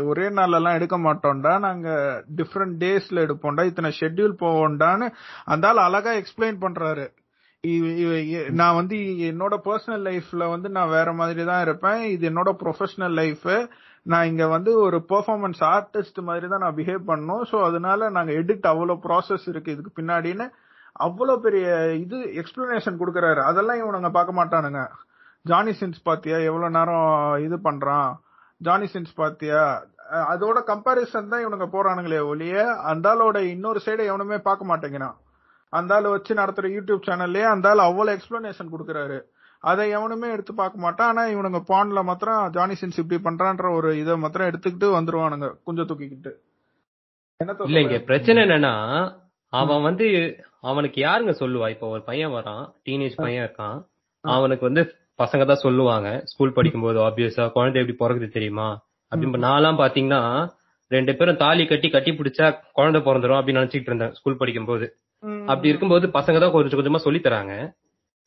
Speaker 1: ஒரே நாள்ல எல்லாம் எடுக்க மாட்டோம்டா நாங்க டிஃப்ரெண்ட் டேஸ்ல எடுப்போம்டா இத்தனை ஷெட்யூல் போவோம்டான்னு அந்த ஆள் அழகா எக்ஸ்பிளைன் பண்றாரு. நான் வந்து என்னோட பர்சனல் லைஃப்ல வந்து நான் வேற மாதிரி தான் இருப்பேன் இது என்னோட ப்ரொஃபஷனல் லைஃப் நான் இங்க வந்து ஒரு பெர்ஃபார்மன்ஸ் ஆர்டிஸ்ட் மாதிரி தான் நான் பிஹேவ் பண்ணணும். ஸோ அதனால நாங்க எடிட் அவ்வளவு ப்ராசஸ் இருக்கு. இதுக்கு பின்னாடின்னு அவ்வளவு பெரிய இது எக்ஸ்பிளனேஷன் கொடுக்கறாரு. அதெல்லாம் இவனுங்க பார்க்க மாட்டானுங்க. ஜானி சின்ஸ் பாத்தியா எவ்வளவு நேரம் இது பண்றான்? ஜானி சின்ஸ் பாத்தியா? அதோட கம்பாரிசன் தான் இவனுங்க போறானுங்களே ஒழிய அந்த ஆளோட இன்னொரு சைடை எவனுமே பார்க்க மாட்டேங்கிறான். அந்த வச்சு நடத்துற யூடியூப் சேனல்லே அந்த ஆள் அவ்வளவு எக்ஸ்பிளனேஷன் கொடுக்குறாரு. அதை எவனுமே எடுத்து பார்க்க மாட்டான். ஆனா இவனுங்க பான்ல மாத்திரம் ஜானி சின்ஸ் இப்படி பண்றான்ற ஒரு இதை மாத்திரம் எடுத்துக்கிட்டு வந்துருவானுங்க கொஞ்சம் தூக்கிக்கிட்டு.
Speaker 4: இல்ல இங்க? பிரச்சனை என்னன்னா அவன் வந்து அவனுக்கு யாருங்க சொல்லுவா? இப்ப ஒரு பையன் வரான் டீனேஜ் பையன் இருக்கான். அவனுக்கு வந்து பசங்க தான் சொல்லுவாங்க. ஸ்கூல் படிக்கும்போது ஆப்வியஸா குழந்தை எப்படி பிறகுது தெரியுமா? அப்படின்னு நான்லாம் பாத்தீங்கன்னா ரெண்டு பேரும் தாலி கட்டி கட்டி பிடிச்சா குழந்தை பிறந்துரும் அப்படின்னு நினைச்சிட்டு இருந்தேன் ஸ்கூல் படிக்கும்போது.
Speaker 1: ம்,
Speaker 4: அப்படி இருக்கும்போது பசங்க தான் கொஞ்சம் கொஞ்சமா சொல்லி தராங்க.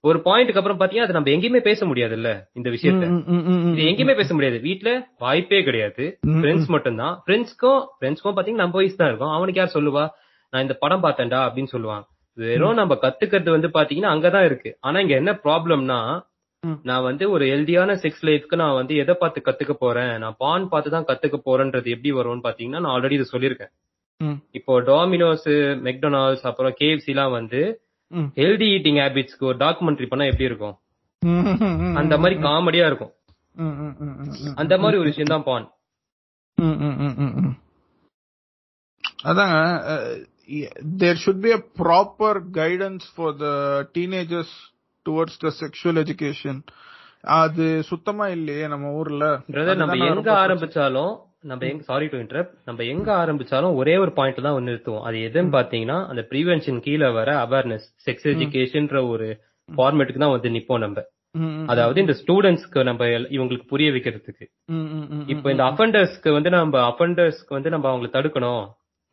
Speaker 4: ஒரு பாயிண்ட்க்கு அப்புறம் பாத்தீங்கன்னா அது நம்ம எங்கேயுமே பேச முடியாதுல்ல இந்த விஷயத்த. இது எங்கேயுமே பேச முடியாது. வீட்ல வாய்ப்பே கிடையாது. ஃப்ரெண்ட்ஸ் மட்டும்தான். ஃப்ரெண்ட்ஸ்க்கும் ஃப்ரெண்ட்ஸ்க்கும் பாத்தீங்கன்னா நம்ம வயசு தான் இருக்கும். அவனுக்கு யார் சொல்லுவா? நான் இந்த படம் பார்த்தேன்டா அப்படின்னு சொல்லுவான். வெறும் நம்ம கத்துக்கிறது வந்து பாத்தீங்கன்னா அங்கதான் இருக்கு. ஆனா இங்க என்ன ப்ராப்ளம்னா. நான் வந்து ஒரு ஹெல்தியான செக்ஸ் லைஃப்க்கு நான் வந்து எதை பார்த்து கத்துக்க போறேன்? நான் பான் பார்த்து தான் கத்துக்க போறேன்றது எப்படி வரும்னு பாத்தீங்கன்னா நான் ஆல்ரெடி இது சொல்லியிருக்கேன். இப்போ டொமினோஸ் மெக்டொனால்ட்ஸ் அப்புறம் கேஎஃப்சி எல்லாம் வந்து. ஹெல்தி ஈட்டிங் ஹேபிட்ஸ்க்கு ஒரு டாக்குமெண்ட்ரி பண்ணா எப்படி இருக்கும் அந்த மாதிரி காமெடியா இருக்கும். அந்த மாதிரி ஒரு விஷயம் தான் பான்.
Speaker 1: அதாங்க there should be a proper guidance for the teenagers towards the sexual education அது சுத்தமா இல்லையே நம்ம ஊர்ல
Speaker 4: பிரதர் நம்ம எங்க. ஆரம்பிச்சாலும் நம்ம எங்க சாரி டு இன்டரப்ட் நம்ம எங்க ஆரம்பிச்சாலும் ஒரே ஒரு பாயிண்ட் தான் நிறுத்துவோம். அது எதுன்னு பாத்தீங்கன்னா அந்த ப்ரிவென்ஷன் கீழே வர அவேர்னஸ் செக்ஸ் எஜுகேஷன்ற ஒரு ஃபார்மேட்டுக்கு தான் வந்து நிப்போம் நம்ம. அதாவது இந்த ஸ்டூடெண்ட்ஸ்க்கு நம்ம இவங்களுக்கு புரிய வைக்கிறதுக்கு. இப்போ இந்த அஃபண்டர்ஸ்க்கு வந்து நம்ம அஃபண்டர்ஸ்க்கு வந்து நம்ம அவங்களை தடுக்கணும்.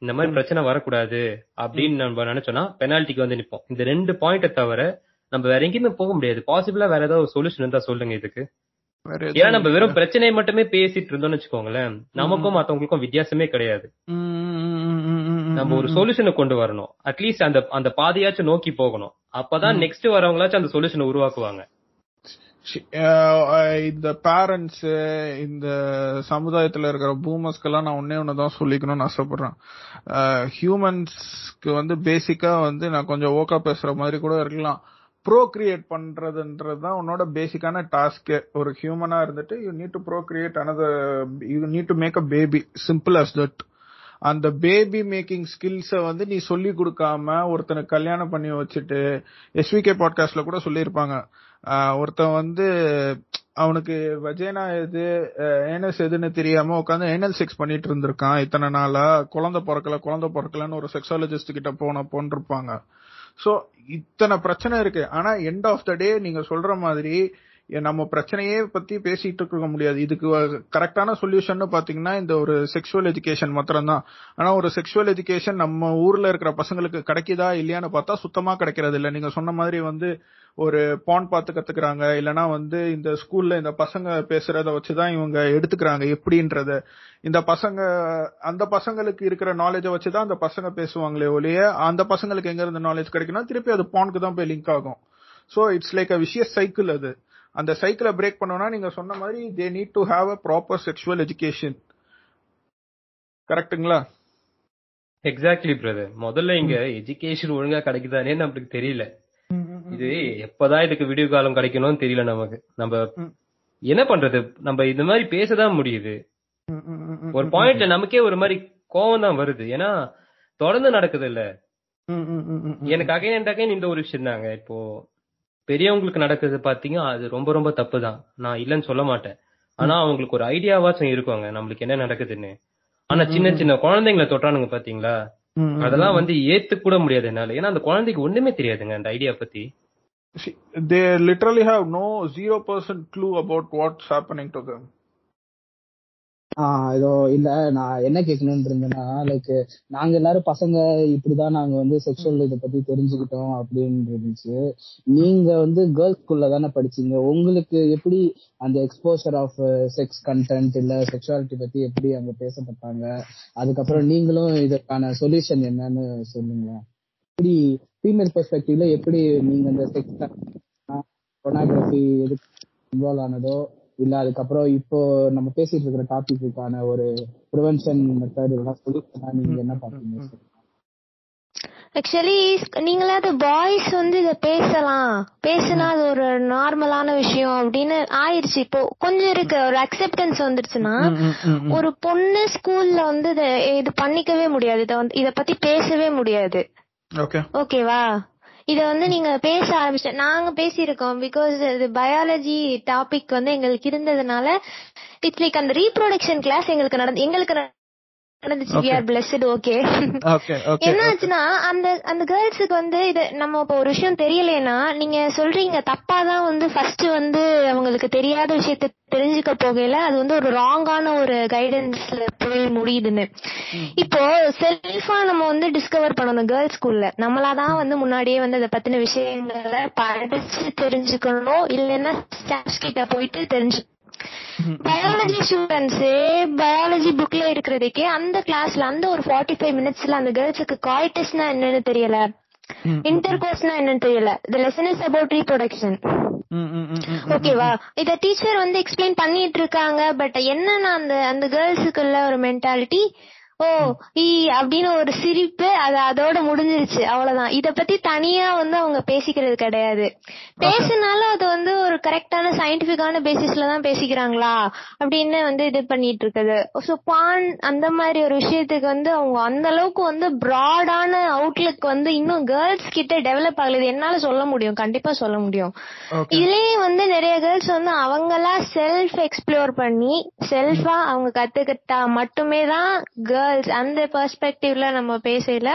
Speaker 4: இந்த மாதிரி பிரச்சனை வரக்கூடாது அப்படின்னு நம்ம நினைச்சோம்னா பெனால்ட்டிக்கு வந்து நிப்போம். இந்த ரெண்டு பாயிண்ட்டை தவிர நம்ம வேற எங்கேயுமே போக முடியாது. பாசிபிளா வேற ஏதாவது ஒரு சொல்யூஷன் இருந்தா சொல்லுங்க இதுக்கு. ஏன்னா நம்ம வெறும் பிரச்சனையை மட்டுமே பேசிட்டு இருந்தோம்னு வச்சுக்கோங்களேன் நமக்கும் மத்தவங்களுக்கும் வித்தியாசமே கிடையாது. நம்ம ஒரு சொல்யூஷனை கொண்டு வரணும். அட்லீஸ்ட் அந்த அந்த பாதையாச்சும் நோக்கி போகணும். அப்பதான் நெக்ஸ்ட் வரவங்களாச்சும் அந்த சொல்யூஷனை உருவாக்குவாங்க.
Speaker 1: இந்த பேரண்ட்ஸ் இந்த சமுதாயத்துல இருக்கிற பூமர்ஸ்க்கெல்லாம் நான் ஒன்னே ஒண்ணுதான் சொல்லிக்கணும்னு ஆசைப்படுறேன். ஹியூமன்ஸ்க்கு வந்து பேசிக்கா வந்து நான் கொஞ்சம் ஓக்கா பேசுற மாதிரி கூட இருக்கலாம். ப்ரோக்ரியேட் பண்றதுன்றது தான் உன்னோட பேசிக்கான டாஸ்க் ஒரு ஹியூமனா இருந்துட்டு you need to procreate another you need to make a baby simple as that அந்த பேபி மேக்கிங் ஸ்கில்ஸை வந்து நீ சொல்லி கொடுக்காம ஒருத்தனுக்கு கல்யாணம் பண்ணி வச்சுட்டு எஸ்விகே பாட்காஸ்ட்ல கூட சொல்லியிருப்பாங்க. ஒருத்தன் வந்து அவனுக்கு வஜேனா எது ஏனஸ் எதுன்னு தெரியாம உட்காந்து ஏனல் செக்ஸ் பண்ணிட்டு இருந்திருக்கான். இத்தனை நாளா குழந்தை பிறக்கல குழந்தை பிறக்கலன்னு ஒரு செக்ஸாலஜிஸ்ட் கிட்ட போன போன்றிருப்பாங்க. சோ இத்தனை பிரச்சனை இருக்கு. ஆனா எண்ட் ஆஃப் த டே நீங்க சொல்ற மாதிரி நம்ம பிரச்சனையே பத்தி பேசிட்டு இருக்க முடியாது. இதுக்கு கரெக்டான சொல்யூஷன் பாத்தீங்கன்னா இந்த ஒரு செக்ஷுவல் எஜுகேஷன் மாத்திரம் தான் ஆனா ஒரு செக்ஷுவல் எஜுகேஷன் நம்ம ஊர்ல இருக்கிற பசங்களுக்கு கிடைக்குதா இல்லையான்னு பார்த்தா சுத்தமா கிடைக்கிறது இல்ல. நீங்க சொன்ன மாதிரி வந்து ஒரு பான் பார்த்து கத்துக்கிறாங்க. இல்லனா வந்து இந்த ஸ்கூல்ல இந்த பசங்க பேசுறத வச்சுதான் இவங்க எடுத்துக்கிறாங்க. எப்படின்றத. இந்த பசங்க அந்த பசங்களுக்கு இருக்கிற நாலேஜை வச்சுதான் அந்த பசங்க பேசுவாங்களே ஒழிய அந்த பசங்களுக்கு எங்க இருந்து நாலேஜ் கிடைக்குன்னா திருப்பி அது பானுக்கு தான் போய் லிங்க் ஆகும். சோ இட்ஸ் லைக் அ விஷய சைக்கிள் அது. அந்த சைக்கிளை பிரேக் பண்ணோம்னா நீங்க சொன்ன மாதிரி they need to have a proper sexual education கரெக்ட்டுங்களா
Speaker 4: எக்ஸாக்ட்லி பிரதர் முதல்ல இங்க எஜுகேஷன் ஒழுங்கா கிடைக்குதானே நம்மளுக்கு தெரியல. இது எப்பதான் இதுக்கு விடிவு காலம் கிடைக்கணும்னு தெரியல நமக்கு. நம்ம. என்ன பண்றது? நம்ம இந்த மாதிரி பேசதான் முடியுது. ஒரு பாயிண்ட்ல நமக்கே ஒரு மாதிரி கோவம் தான் வருது. ஏன்னா தொடர்ந்து நடக்குது இல்ல எனக்கு அகைன் அண்ட் அகைன் இந்த ஒரு விஷயம் தாங்க இப்போ பெரியவங்களுக்கு நடக்குது பாத்தீங்க அது ரொம்ப ரொம்ப தப்பு தான் நான் இல்லைன்னு சொல்ல மாட்டேன். ஆனா அவங்களுக்கு ஒரு ஐடியாவாச்சும் இருக்குங்க நம்மளுக்கு என்ன நடக்குதுன்னு. ஆனா சின்ன சின்ன குழந்தைங்களை தொட்டானுங்க பாத்தீங்களா? அதெல்லாம் வந்து ஏத்து கூட முடியாது என்னால. ஏன்னா அந்த குழந்தைக்கு ஒண்ணுமே தெரியாதுங்க அந்த ஐடியா பத்தி.
Speaker 1: They literally have no 0% clue about what's happening to them.
Speaker 6: ஆஹ் இதோ இல்ல நான் என்ன கேட்கணும்னு இருந்தேன்னா லைக் நாங்க எல்லாரும் பசங்க இப்படிதான் நாங்க வந்து செக்ஷுவல் இதை பத்தி தெரிஞ்சுக்கிட்டோம் அப்படின்னு இருந்துச்சு. நீங்க வந்து கேர்ள்ஸ் ஸ்கூல்ல தானே படிச்சீங்க? உங்களுக்கு எப்படி அந்த எக்ஸ்போசர் ஆஃப் செக்ஸ் கண்டென்ட் இல்ல செக்ஷுவாலிட்டி பத்தி எப்படி அங்க பேசப்பட்டாங்க? அதுக்கப்புறம் நீங்களும் இதற்கான சொல்யூஷன் என்னன்னு சொல்லுங்க எப்படி ஃபீமேல் பெர்ஸ்பெக்டிவ்ல எப்படி நீங்க அந்த செக்ஸ் பொனாகிராஃபி எதுக்கு இன்வால்வ் ஆனதோ இல்ல அதுக்கப்புறம் இப்போ நம்ம பேசிட்டு இருக்கிற டாபிக்குக்கான ஒரு ப்ரிவென்ஷன் மெத்தட் இதெல்லாம் சொல்யூஷனா நீங்க என்ன பாத்தீங்க
Speaker 3: ஆக்சுவலி நீங்களாவது பாய்ஸ் வந்து இத பேசலாம். பேசினா அது ஒரு நார்மலான விஷயம் அப்படின்னு ஆயிருச்சு. இப்போ கொஞ்சம் இருக்கு ஒரு அக்செப்டன்ஸ் வந்துருச்சுன்னா ஒரு பொண்ணு ஸ்கூல்ல வந்து இத இது பண்ணிக்கவே முடியாது. இத வந்து இத பத்தி பேசவே முடியாது.
Speaker 1: ஓகே
Speaker 3: ஓகேவா இத வந்து நீங்க பேச ஆரம்பிச்ச நாங்க பேசியிருக்கோம். பிகாஸ் இது பயாலஜி டாபிக் வந்து எங்களுக்கு இருந்ததுனால இட்ஸ் லைக் அந்த ரீப்ரொடக்ஷன் கிளாஸ் எங்களுக்கு நடந்து எங்களுக்கு நடந்துச்சு.
Speaker 1: ஓகே
Speaker 3: என்ன ஆச்சுன்னா அந்த அந்த கேர்ள்ஸுக்கு வந்து இது நம்ம இப்ப ஒரு விஷயம் தெரியலைன்னா நீங்க சொல்றீங்க தப்பா தான் வந்து ஃபர்ஸ்ட் வந்து அவங்களுக்கு தெரியாத விஷயத்த தெரிஞ்சுக்க போகையில அது வந்து ஒரு ராங்கான ஒரு கைடன்ஸ்ல போய் முடியுதுன்னு. இப்போ செல்ஃபா நம்ம வந்து டிஸ்கவர் பண்ணணும் கேர்ள்ஸ் ஸ்கூல்ல நம்மளாதான் வந்து முன்னாடியே வந்து அதை பத்தின விஷயங்களை படிச்சு தெரிஞ்சுக்கணும் இல்லைன்னா ஸ்டாஃப்ஸ் கிட்ட போயிட்டு தெரிஞ்சு பயாலஜி ஸ்டூடெண்ட்ஸே பயாலஜி புக்ல இருக்கிறதுக்கே அந்த கிளாஸ்ல அந்த ஒரு ஃபார்ட்டி ஃபைவ் மினிட்ஸ்ல அந்த கேர்ள்ஸுக்கு காய்டஸ்னா என்னன்னு தெரியல. இன்டர் கோர்ஸ்னா என்னன்னு தெரியல. The lesson is about reproduction ஓகேவா இத டீச்சர் வந்து எக்ஸ்பிளைன் பண்ணிட்டு இருக்காங்க பட் என்னன்னா அந்த அந்த கேர்ள்ஸுக்குள்ள ஒரு மென்டாலிட்டி ஓ ஈ அப்படின்னு ஒரு சிரிப்பு அது அதோட முடிஞ்சிருச்சு. அவ்வளவுதான். இத பத்தி தனியா வந்து அவங்க பேசிக்கிறது கிடையாது. பேசினாலும் அது வந்து ஒரு கரெக்டான சயின்டிபிக்கான பேசிஸ்ல தான் பேசிக்கிறாங்களா? அப்படின்னு வந்து இது பண்ணிட்டு இருக்குது சோ பான் அந்த மாதிரி ஒரு விஷயத்துக்கு வந்து அவங்க அந்த அளவுக்கு வந்து ப்ராடான அவுட்லுக் வந்து இன்னும் கேர்ள்ஸ் கிட்ட டெவலப் ஆகல இது என்னால சொல்ல முடியும். கண்டிப்பா சொல்ல முடியும். இதுலயும் வந்து நிறைய கேர்ள்ஸ் வந்து அவங்களா செல்ஃப் எக்ஸ்ப்ளோர் பண்ணி செல்ஃபா அவங்க கத்துக்கிட்டா மட்டுமே தான் கேர்ள்ஸ் அந்த பெர்ஸ்பெக்டிவ்ல நம்ம பேசல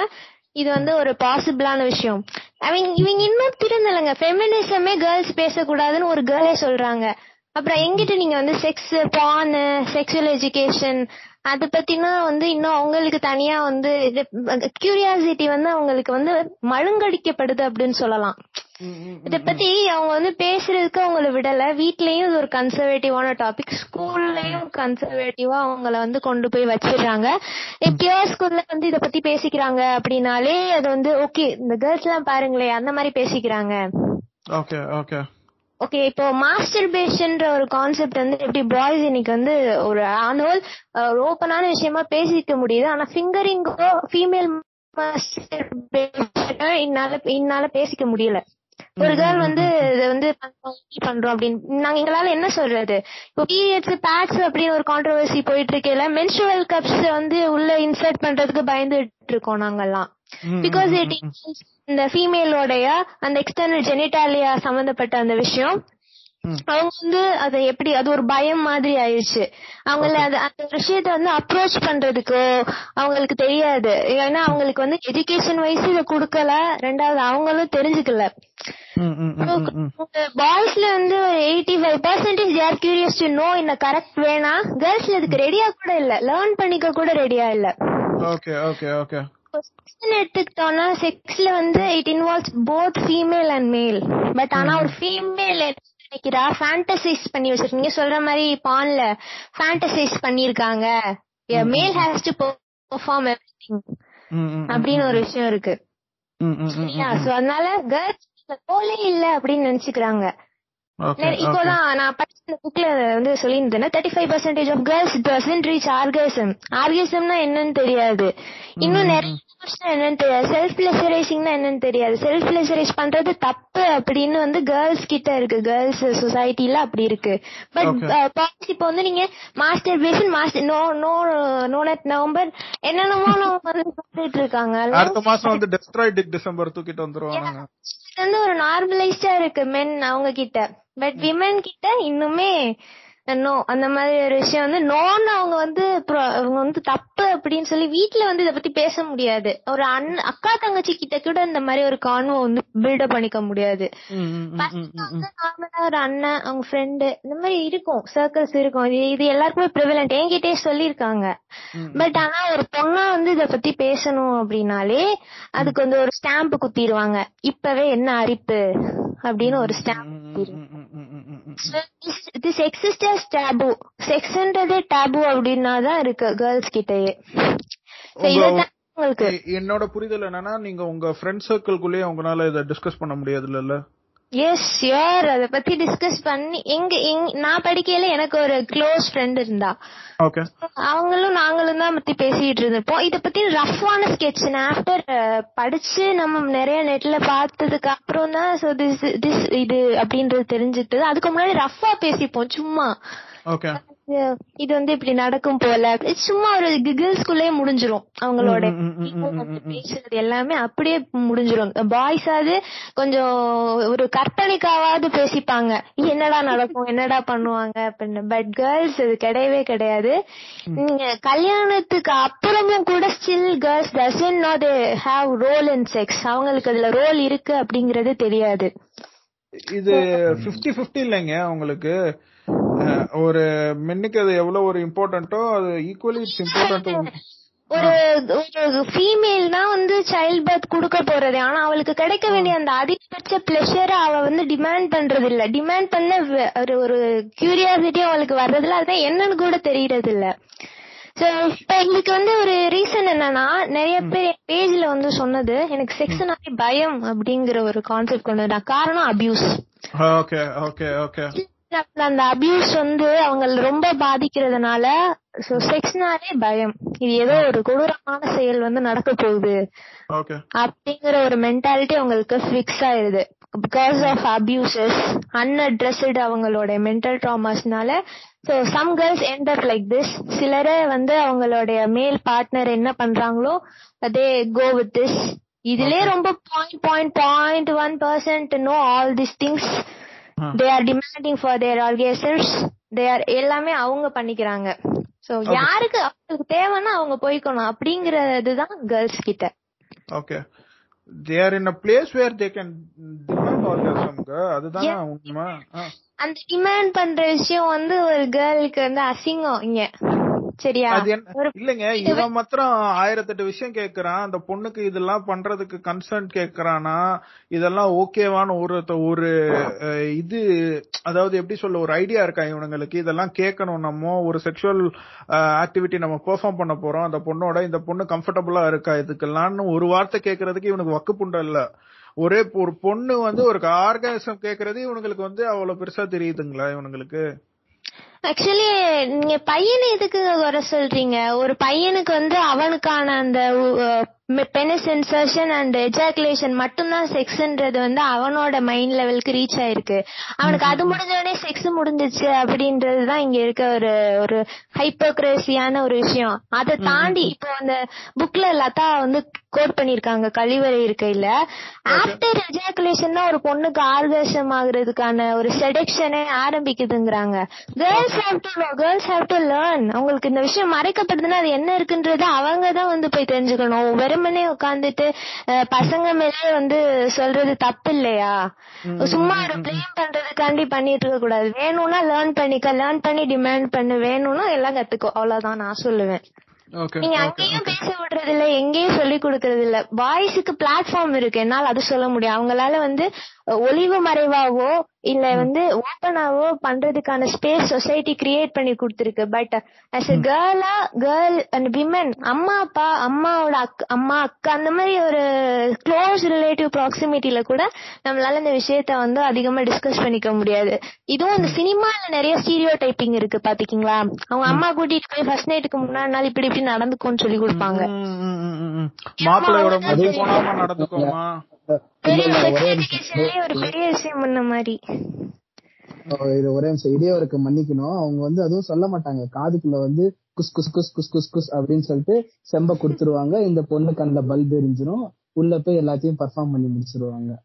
Speaker 3: இது வந்து ஒரு பாசிபிளான விஷயம். அவங்க இவங்க இன்னும் திருந்தலைங்க. ஃபெமினிசமே கேர்ள்ஸ் பேசக்கூடாதுன்னு ஒரு கேர்ளே சொல்றாங்க. அப்புறம் எங்கிட்ட நீங்க வந்து செக்ஸ் பான் செக்ஷுவல் எஜுகேஷன் அத பத்தினா வந்து இன்னும் அவங்களுக்கு தனியா வந்து இது கியூரியாசிட்டி வந்து அவங்களுக்கு வந்து மழுங்கடிக்கப்படுது அப்படின்னு சொல்லலாம். இத பத்தி அவங்க வந்து பேசுறதுக்கு அவங்கள விடல. வீட்லயும் இது ஒரு கன்சர்வேட்டிவான டாபிக் ஸ்கூல்லயும் கன்சர்வேட்டிவா அவங்கள வந்து கொண்டு போய் வச்சிடுறாங்க. எப்பயோ ஸ்கூல்ல வந்து இத பத்தி பேசிக்கிறாங்க அப்படின்னாலே அது வந்து ஓகே இந்த கேர்ள்ஸ் எல்லாம் பாருங்களேன் அந்த மாதிரி பேசிக்கிறாங்க.
Speaker 1: ஓகே ஓகே
Speaker 3: ஓகே இப்போ மாஸ்டர்பேஷன்ற ஒரு கான்செப்ட் வந்து எப்படி பாய்ஸ் இன்னைக்கு வந்து ஒரு ஆனுவல் ஒரு ஓப்பனான விஷயமா பேசிக்க முடியுது. ஆனா ஃபிங்கரிங்கோ ஃபீமேல் இன்னால இன்னால பேசிக்க முடியல. ஒரு கேர்ள் வந்து இதை வந்து பண்றோம் அப்படின்னு நாங்க எங்களால என்ன சொல்றது? இப்போ பீரியட்ஸ் பேட்ஸ் அப்படின்னு ஒரு கான்ட்ரவர்சி போயிட்டு இருக்கையில மென்ஸ்ட்ருவல் கப்ஸ் வந்து உள்ள இன்சர்ட் பண்றதுக்கு பயந்துட்டு இருக்கோம் நாங்கெல்லாம். பிகாஸ் இட் இந்த ஃபீமேலோடைய அந்த எக்ஸ்டர்னல் ஜெனிட்டாலியா சம்பந்தப்பட்ட அந்த விஷயம். அவங்க வந்து அதை எப்படி அது ஒரு பயம் மாதிரி ஆயிடுச்சு. அவங்கள அது அந்த விஷயத்த வந்து அப்ரோச் பண்றதுக்கோ அவங்களுக்கு தெரியாது. ஏன்னா அவங்களுக்கு வந்து எஜுகேஷன் வைஸ் இதை கொடுக்கல. ரெண்டாவது அவங்களும் தெரிஞ்சுக்கல. பாய்ஸ்ல வந்து eighty five percentage are curious to know இந்த கரெக்ட் வேணா கேர்ள்ஸ்ல இதுக்கு ரெடியா கூட இல்ல. லேர்ன் பண்ணிக்க கூட ரெடியா இல்ல.
Speaker 1: Okay okay okay.
Speaker 3: எடுத்துக்கிட்டோம்னா செக்ஸ்ல வந்து it involves both female and male but ஆனா ஒரு ஃபீமேல் நினைக்கிறா? ஃபேண்டசைஸ் பண்ணி வச்சிருக்கு. நீங்க சொல்ற மாதிரி பான்ல ஃபேண்டசைஸ் பண்ணிருக்காங்க. மேல் ஹேஸ் டு பெர்ஃபார்ம் எவ்ரிதிங் அப்படின்னு ஒரு விஷயம் இருக்கு. சோ அதனால கேர்ள்ஸ் போலே இல்ல அப்படின்னு நினைச்சுக்கிறாங்க. இப்போதான் நான் படிச்ச புக்ல வந்து சொல்லியிருந்தேன் thirty five percentage of girls doesn't reach orgasm ஆர்கசம்னா என்னன்னு தெரியாது. இன்னும் நிறைய என்னன்னு தெரியாது. செல்ஃப் பிளெசரைசிங்னா என்னன்னு தெரியாது. செல்ஃப் பிளெசரைஸ் பண்றது தப்பு அப்படின்னு வந்து கேர்ள்ஸ் கிட்ட இருக்கு. கேர்ள்ஸ் சொசைட்டில அப்படி இருக்கு. பட் பாய்ஸ் இப்போ வந்து நீங்க masturbation master no no no nut November என்னென்னமோ வந்து சொல்லிட்டு இருக்காங்க.
Speaker 1: அடுத்த மாசம் வந்து டெஸ்ட்ராய் டிக் டிசம்பர் தூக்கிட்டு வந்துருவாங்க.
Speaker 3: வந்து ஒரு நார்மலைஸ்டா இருக்கு மென் அவங்க கிட்ட பட் விமன் கிட்ட இன்னுமே நோ அந்த மாதிரி ஒரு விஷயம் வந்து நோன்னு அவங்க வந்து அவங்க வந்து தப்பு அப்படின்னு சொல்லி வீட்டுல வந்து இத பத்தி பேச முடியாது. ஒரு அண்ண அக்கா தங்கச்சி கிட்ட கூட இந்த மாதிரி ஒரு கான்வோ வந்து பில்டப் பண்ணிக்க முடியாது. நார்மலா ஒரு அண்ணன் அவங்க ஃப்ரெண்டு இந்த மாதிரி இருக்கும் சர்க்கிள்ஸ் இருக்கும். இது எல்லாருக்குமே ப்ரிவலண்ட் என்கிட்டே சொல்லிருக்காங்க பட் ஆனா ஒரு பொண்ணா வந்து இத பத்தி பேசணும் அப்படின்னாலே அதுக்கு வந்து ஒரு ஸ்டாம்ப் குத்திடுவாங்க இப்பவே என்ன அரிப்பு? அப்படின்னு ஒரு ஸ்டாம்ப் திஸ் எக்ஸிஸ்டர்ஸ் டேபு செக்ஸ்ன்றதே டேபு அப்படின்னா தான் இருக்கு கேர்ள்ஸ் கிட்டயே.
Speaker 1: என்னோட புரிதல் என்னன்னா நீங்க உங்க ஃப்ரெண்ட் சர்க்கிள்குள்ளேயே உங்களால இத டிஸ்கஸ் பண்ண முடியாது இல்ல
Speaker 3: எஸ் ஷியோர் அத பத்தி டிஸ்கஸ் பண்ணி எங்க நான் படிக்கையில எனக்கு ஒரு க்ளோஸ் ஃப்ரெண்ட் இருந்தா. அவங்களும் நாங்களும் தான் பத்தி பேசிட்டு இருந்திருப்போம். இத பத்தி ரஃப்பான ஸ்கெட்ச் ஆஃப்டர் படிச்சு நம்ம நிறைய நெட்ல பார்த்ததுக்கு அப்புறம் தான் so this this இது அப்படின்றது தெரிஞ்சுட்டு அதுக்கு முன்னாடி ரஃப்பா பேசிப்போம் சும்மா. இது- வந்து இப்படி நடக்கும் போல. சும்மா ஒரு கிகிள்ஸ்குள்ளே முடிஞ்சிரும். அவங்களோட. பேசுறது எல்லாமே அப்படியே முடிஞ்சிரும். பாய்ஸ் அது கொஞ்சம் ஒரு கற்பனைக்காவது பேசிப்பாங்க. என்னடா நடக்கும்? என்னடா பண்ணுவாங்க? அப்படின்னு. பட் கேர்ள்ஸ் அது கிடையவே கிடையாது. கல்யாணத்துக்கு அப்புறமும் கூட still girls doesn't not have role in sex அவங்களுக்கு அதுல ரோல் இருக்கு அப்படிங்கறது தெரியாது.
Speaker 1: இது 50 50 இல்லைங்க உங்களுக்கு அஹ், ஒரு மென்னுக்கு அது எவ்வளவு ஒரு இம்பார்ட்டன்ட்டோ அது ஈக்குவலி இட்ஸ் இம்பார்ட்டன்ட்
Speaker 3: ஒரு ஒரு ஃபீமேல் தான் வந்து சைல்ட் பர்த் குடுக்க போறது. ஆனா அவளுக்கு கிடைக்க வேண்டிய அந்த அதிகபட்ச பிளஷர் அவ வந்து டிமாண்ட் பண்றது இல்ல டிமாண்ட் பண்ண ஒரு ஒரு கியூரியாசிட்டி அவளுக்கு வர்றதுல அதுதான் என்னன்னு கூட தெரியறது இல்ல சோ இப்ப எங்களுக்கு வந்து ஒரு ரீசன் என்னன்னா நிறைய பேர் என் பேஜ்ல வந்து சொன்னது எனக்கு செக்ஸ்னாலே பயம் அப்படிங்கிற ஒரு கான்செப்ட் கொண்டு வந்தாங்க காரணம் அபியூஸ்
Speaker 1: ஓகே ஓகே ஓகே
Speaker 3: அந்த அபியூஸ் வந்து அவங்க ரொம்ப பாதிக்கிறதுனால சோ செக்ஸ்னாலே பயம். இது ஏதோ ஒரு கொடூரமான செயல் வந்து நடக்க போகுது. அப்படிங்கிற ஒரு மென்டாலிட்டி அவங்களுக்கு ஃபிக்ஸ் ஆயிருது. பிகாஸ் ஆஃப் அபியூசஸ் அன்அட்ரஸ்டு அவங்களோட mental ட்ராமாஸ்னால so some girls up like this சிலரே வந்து அவங்களுடைய மேல் பார்ட்னர் என்ன பண்றாங்களோ அதே கோ வித் திஸ் இதுலயே ரொம்ப point point point one percent no all this things they are demanding for their orgasms they are எல்லாமே அவங்க பண்ணிக்கிறாங்க. சோ யாருக்கு அவங்களுக்கு தேவைன்னா அவங்க போய்க்கணும். அப்படிங்கறதுதான் கேர்ள்ஸ் கிட்ட.
Speaker 1: Okay they are in a place where they can demand ஆர்காசம்ங்க அதுதானே உண்மை.
Speaker 3: அந்த டிமாண்ட் பண்ற விஷயம் வந்து ஒரு கேர்ளுக்கு வந்து அசிங்கம் இங்க. சரியா?
Speaker 1: இல்லைங்க இவன் மாத்திரம் ஆயிரத்தெட்டு விஷயம் கேக்குறான். அந்த பொண்ணுக்கு இதெல்லாம் பண்றதுக்கு கன்சர்ன் கேக்குறானா இதெல்லாம் ஓகேவான ஒரு ஒரு இது அதாவது எப்படி சொல்ல ஒரு ஐடியா இருக்கா இவனுங்களுக்கு? இதெல்லாம் கேட்கணும் நம்ம ஒரு செக்ஷுவல் ஆக்டிவிட்டி நம்ம பெர்ஃபார்ம் பண்ண போறோம். அந்த பொண்ணோட இந்த பொண்ணு கம்ஃபர்டபுளா இருக்கா இதுக்கெல்லாம்னு ஒரு வார்த்தை கேக்குறதுக்கு இவனுக்கு வக்கு புண்டை இல்ல. ஒரே ஒரு பொண்ணு வந்து ஒரு ஆர்காசம் கேக்குறது இவனுங்களுக்கு வந்து அவ்வளவு பெருசா தெரியுதுங்களா இவனுங்களுக்கு?
Speaker 3: ஆக்சுவலி நீங்க பையனை எதுக்கு குறை சொல்றீங்க? ஒரு பையனுக்கு வந்து அவனுக்கான அந்த பெனிஸ் இன்சர்ஷன் அண்ட் எஜாகுலேஷன் மட்டும்தான் செக்ஸ்ன்றது வந்து அவனோட மைண்ட் லெவலுக்கு ரீச் ஆயிருக்கு. அவனுக்கு அது முடிஞ்சோடனே செக்ஸ் முடிஞ்சிச்சு அப்படின்றதுதான் இங்க இருக்க ஒரு ஒரு ஹைப்போக்ரேசியான ஒரு விஷயம். அதை தாண்டி இப்போ அந்த புக்ல லதா வந்து கோட் பண்ணிருக்காங்க கழிவறை இருக்கையில. ஆஃப்டர் எஜாகுலேஷன் தான் ஒரு பொண்ணுக்கு ஆர்கசம் ஆகுறதுக்கான ஒரு செடக்ஷனே ஆரம்பிக்குதுங்கிறாங்க. Girls have to girls have to learn அவங்களுக்கு இந்த விஷயம் மறைக்கப்படுதுன்னா அது என்ன இருக்குன்றது அவங்க தான் வந்து போய் தெரிஞ்சுக்கணும். வெறுமனே உட்காந்துட்டு பசங்க மேலே வந்து சொல்றது தப்பு இல்லையா சும்மா ஒரு பிளேம் பண்றதுக்காண்டி பண்ணிட்டு இருக்க கூடாது. வேணும்னா லேர்ன் பண்ணிக்க லேர்ன் பண்ணி டிமாண்ட் பண்ணு. வேணும்னா எல்லாம் கத்துக்கோ. அவ்வளவுதான் நான் சொல்லுவேன். நீங்க அங்கேயும் பேச விடுறது இல்ல எங்கேயும் சொல்லி கொடுக்கறது இல்ல பாய்ஸுக்கு பிளாட்ஃபார்ம் இருக்கு. என்னால அது சொல்ல முடியும். அவங்களால வந்து ஒளிவு மறைவாவோ இல்ல வந்து ஓப்பனாவோ பண்றதுக்கான ஸ்பேஸ் சொசைட்டி கிரியேட் பண்ணி கொடுத்துருக்கு. பட் அஸ் a கேர்ளா கேர்ள் அண்ட் விமன் அம்மா அப்பா அம்மாவோட அக் அம்மா அக்கா அந்த மாதிரி ஒரு க்ளோஸ் ரிலேட்டிவ் ப்ராக்சிமிட்டில கூட நம்மளால இந்த விஷயத்த வந்து அதிகமா டிஸ்கஸ் பண்ணிக்க முடியாது. இதுவும் இந்த சினிமால நிறைய ஸ்டீரியோ டைப்பிங் இருக்கு பாத்தீங்களா? அவங்க அம்மா கூட்டிட்டு போய் ஃபர்ஸ்ட் நைட்டுக்கு முன்னாடி நாள் இப்படி இப்படி நடந்துக்கும்னு சொல்லி கொடுப்பாங்க.
Speaker 1: மாப்பிள்ளையோட நடந்துக்கோமா?
Speaker 3: பெரிய
Speaker 6: ஒரே
Speaker 3: educationலயே ஒரு பெரிய விஷயம் பண்ண மாதிரி.
Speaker 6: ஓ, இது ஒரே நிமிஷம். இடையவருக்கு மன்னிக்கணும். அவங்க வந்து அதுவும் சொல்ல மாட்டாங்க. காதுக்குள்ள வந்து குஸ் குஸ் குஸ் குஸ் குஸ் குஸ் அப்படின்னு சொல்லிட்டு செம்ப கொடுத்துருவாங்க. இந்த பொண்ணுக்கு அந்த பல்ப் எரிஞ்சிரும். உள்ள போய் எல்லாத்தையும் பர்ஃபார்ம் பண்ணி முடிச்சிருவாங்க.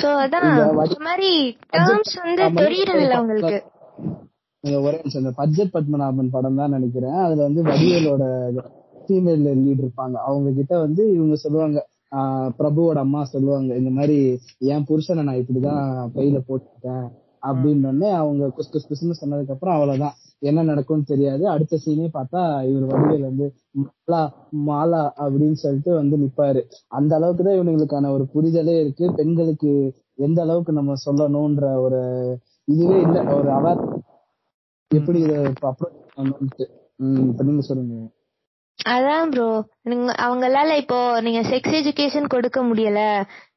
Speaker 3: சோ அதான்
Speaker 6: இந்த வடி-
Speaker 3: இந்த மாதிரி டேர்ம்ஸ் வந்து
Speaker 6: ஆமா,
Speaker 3: தெரியறது இல்ல உங்களுக்கு
Speaker 6: இந்த ஒரே நிமிஷம். இந்த பட்ஜெட் பத்மநாபன் படம் தான் நினைக்கிறேன். அதுல வந்து வடிவேலோட ஃபீமேல் லீட் இருப்பாங்க. அவங்க கிட்ட வந்து இவங்க சொல்லுவாங்க ஆஹ் பிரபுவோட அம்மா சொல்லுவாங்க இந்த மாதிரி என் புருஷனை நான் இப்படிதான் பையில போட்டுட்டேன் அப்படின்னு அவங்க குஸ் குஸ் குஸ்னு சொன்னதுக்கு அப்புறம் அவ்வளவுதான். என்ன நடக்கும்னு தெரியாது. அடுத்த சீனே பார்த்தா இவர் வடிவேல் வந்து மாலா மாலா அப்படின்னு சொல்லிட்டு வந்து நிப்பாரு. அந்த அளவுக்கு தான் இவனுங்களுக்கான ஒரு புரிதலே இருக்கு. பெண்களுக்கு எந்த அளவுக்கு நம்ம சொல்லணும்ன்ற ஒரு இதுவே இல்ல. ஒரு அவர் எப்படி இதை அப்ரோச் பண்ணணும்ட்டு உம் இப்ப நீங்க சொல்லுங்க.
Speaker 3: அதான் ப்ரோ நீங்க அவங்களால இப்போ நீங்க செக்ஸ் எஜுகேஷன் கொடுக்க முடியல.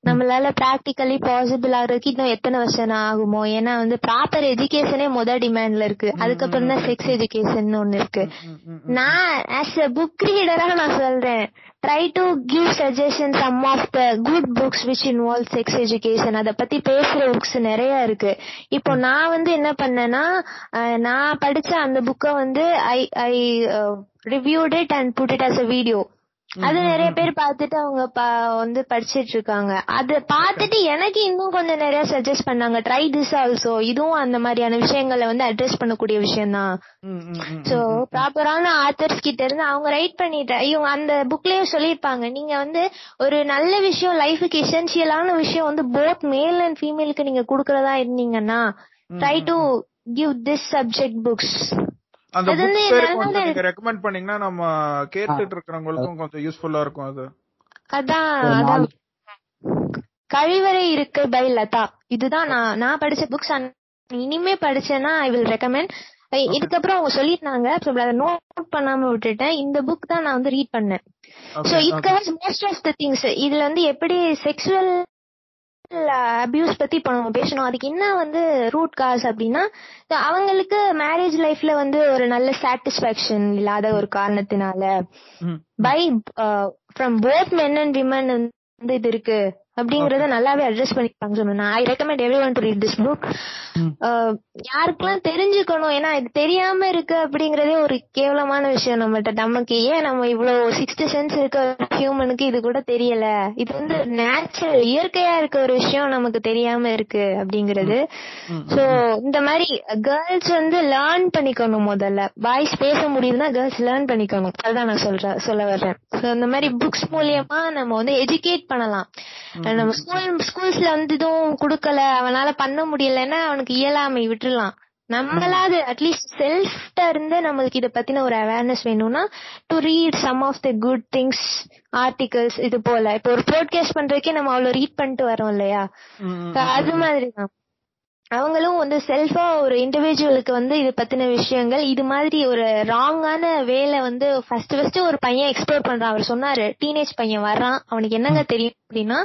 Speaker 3: நம்மளால பிராக்டிக்கலி பாசிபிள் ஆகுறதுக்கு இன்னும் எத்தனை வருஷம் ஆகுமோ? ஏன்னா வந்து ப்ராப்பர் எஜுகேஷனே முதல் டிமாண்ட்ல இருக்கு. அதுக்கப்புறம் தான் செக்ஸ் எஜுகேஷன் ஒண்ணு இருக்கு. நான் ஆஸ் அ புக் ரீடரா நான் சொல்றேன். Try to give suggestion some of the good books which involve sex education அத பத்தி பேசுற புக்ஸ் நிறைய இருக்கு. இப்போ நான் வந்து என்ன பண்ணேன்னா நான் படிச்ச அந்த புக்கை வந்து I I reviewed it and put it as a video அது நிறைய பேர் பார்த்துட்டு அவங்க வந்து படிச்சிட்டு இருக்காங்க அத பார்த்துட்டு எனக்கு இன்னும் கொஞ்சம் நிறைய சஜஸ்ட் பண்ணாங்க. ட்ரை திஸ் ஆல்சோ இதுவும் அந்த மாதிரியான விஷயங்களை வந்து அட்ரஸ் பண்ணக்கூடிய விஷயம் தான் சோ ப்ராப்பரான ஆத்தர்ஸ் கிட்ட இருந்து அவங்க ரைட் பண்ணிட்டு இவங்க அந்த புக்லயும் சொல்லிருப்பாங்க நீங்க வந்து ஒரு நல்ல விஷயம் லைஃபுக்கு எசென்சியலான விஷயம் வந்து போத் மேல் அண்ட் ஃபீமேலுக்கு நீங்க குடுக்கறதா இருந்தீங்கன்னா try to give this subject books
Speaker 1: அந்த
Speaker 3: அது
Speaker 1: புக்
Speaker 3: வந்து
Speaker 1: பேர் கொஞ்சம் நீங்க ரெக்கமெண்ட் பண்ணீங்கன்னா நம்ம கேட்டுட்டு இருக்கிறவங்களுக்கும் கொஞ்சம் யூஸ்ஃபுல்லா இருக்கும் அது.
Speaker 3: அதான் கழிவறை இருக்கை பை லதா. இதுதான் நான் நான் படிச்ச புக்ஸ் இனிமே படிச்சேன்னா ஐ வில் ரெக்கமெண்ட் இதுக்கப்புறம் அவங்க சொல்லிருந்தாங்க ஸோ அதை நோட் பண்ணாம விட்டுட்டேன். இந்த புக் தான் நான் வந்து ரீட் பண்ணேன். So
Speaker 1: okay
Speaker 3: it covers most of the things இதுல வந்து எப்படி செக்ஸுவல் அபியூஸ் பத்தி இப்போ நம்ம பேசணும். அதுக்கு என்ன வந்து ரூட் காஸ் அப்படின்னா அவங்களுக்கு மேரேஜ் லைஃப்ல வந்து ஒரு நல்ல சாட்டிஸ்பாக்சன் இல்லாத ஒரு காரணத்தினால by from both men and women வந்து இது இருக்கு. அப்படிங்கறத நல்லாவே அட்ரஸ் பண்ணிருப்பாங்க சொன்னேன் I recommend everyone to read this book யாருக்கெல்லாம் தெரிஞ்சுக்கணும்? ஏன்னா இது தெரியாம இருக்கு அப்படிங்கறதே ஒரு கேவலமான விஷயம் நம்மகிட்ட நமக்கு ஏன் நம்ம இவ்வளவு சிக்ஸ்த் சென்ஸ் இருக்க ஹியூமனுக்கு இது கூட தெரியல? இது வந்து நேச்சுரல் இயற்கையா இருக்க ஒரு விஷயம் நமக்கு தெரியாம இருக்கு அப்படிங்கறது. சோ இந்த மாதிரி கேர்ள்ஸ் வந்து லேர்ன் பண்ணிக்கணும் முதல்ல. பாய்ஸ் பேச முடியுதுன்னா கேர்ள்ஸ் லேர்ன் பண்ணிக்கணும். அதுதான் நான் சொல்றேன் சொல்ல வர்றேன். சோ இந்த மாதிரி புக்ஸ் மூலியமா நம்ம வந்து எஜுகேட் பண்ணலாம். நம்ம ஸ்கூல் ஸ்கூல்ஸ்ல வந்து இதுவும் குடுக்கல. அவனால பண்ண முடியலன்னா அவனுக்கு இயலாமை விட்டுறலாம் நம்மளாவது அட்லீஸ்ட் செல்ஃப்ட இருந்து நம்மளுக்கு இத பத்தின ஒரு அவேர்னஸ் வேணும்னா to read some of the good things articles இது போல. இப்போ ஒரு ப்ரோட்காஸ்ட் பண்றதுக்கே நம்ம அவ்வளவு ரீட் பண்ணிட்டு வரோம் இல்லையா? அது மாதிரிதான் அவங்களும் வந்து செல்ஃபா ஒரு இண்டிவிஜுவலுக்கு வந்து இது பத்தின விஷயங்கள் இது மாதிரி ஒரு ராங்கான வேலை வந்து ஃபர்ஸ்ட் ஃபர்ஸ்ட் ஒரு பையன் எக்ஸ்ப்ளோர் பண்றான். அவர் சொன்னாரு டீனேஜ் பையன் வர்றான். அவனுக்கு என்னங்க தெரியும்? அப்படின்னா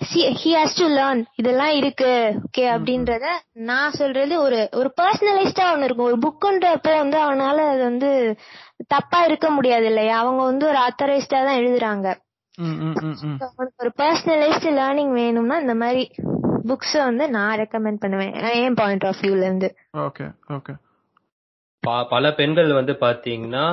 Speaker 3: ஹி ஹாஸ் டு லேர்ன் இதெல்லாம் இருக்கு. ஓகே அப்படின்றத நான் சொல்றது ஒரு ஒரு பர்சனலைஸ்டா ஒண்ணு இருக்கும். ஒரு புக்குன்றப்போ வந்து அவனால அது வந்து தப்பா இருக்க முடியாது இல்லையா? அவங்க வந்து ஒரு ஆத்தரைஸ்டா தான் எழுதுறாங்க. அவனுக்கு ஒரு பர்சனலைஸ்டு லேர்னிங் வேணும்னா இந்த மாதிரி புக்ஸ் வந்து நான் ரெக்கமெண்ட் பண்ணுவேன். என் பாயிண்ட் ஆஃப் வியூல இருந்து?
Speaker 1: ஓகே ஓகே
Speaker 4: பல பெண்கள் வந்து பாத்தீங்கன்னா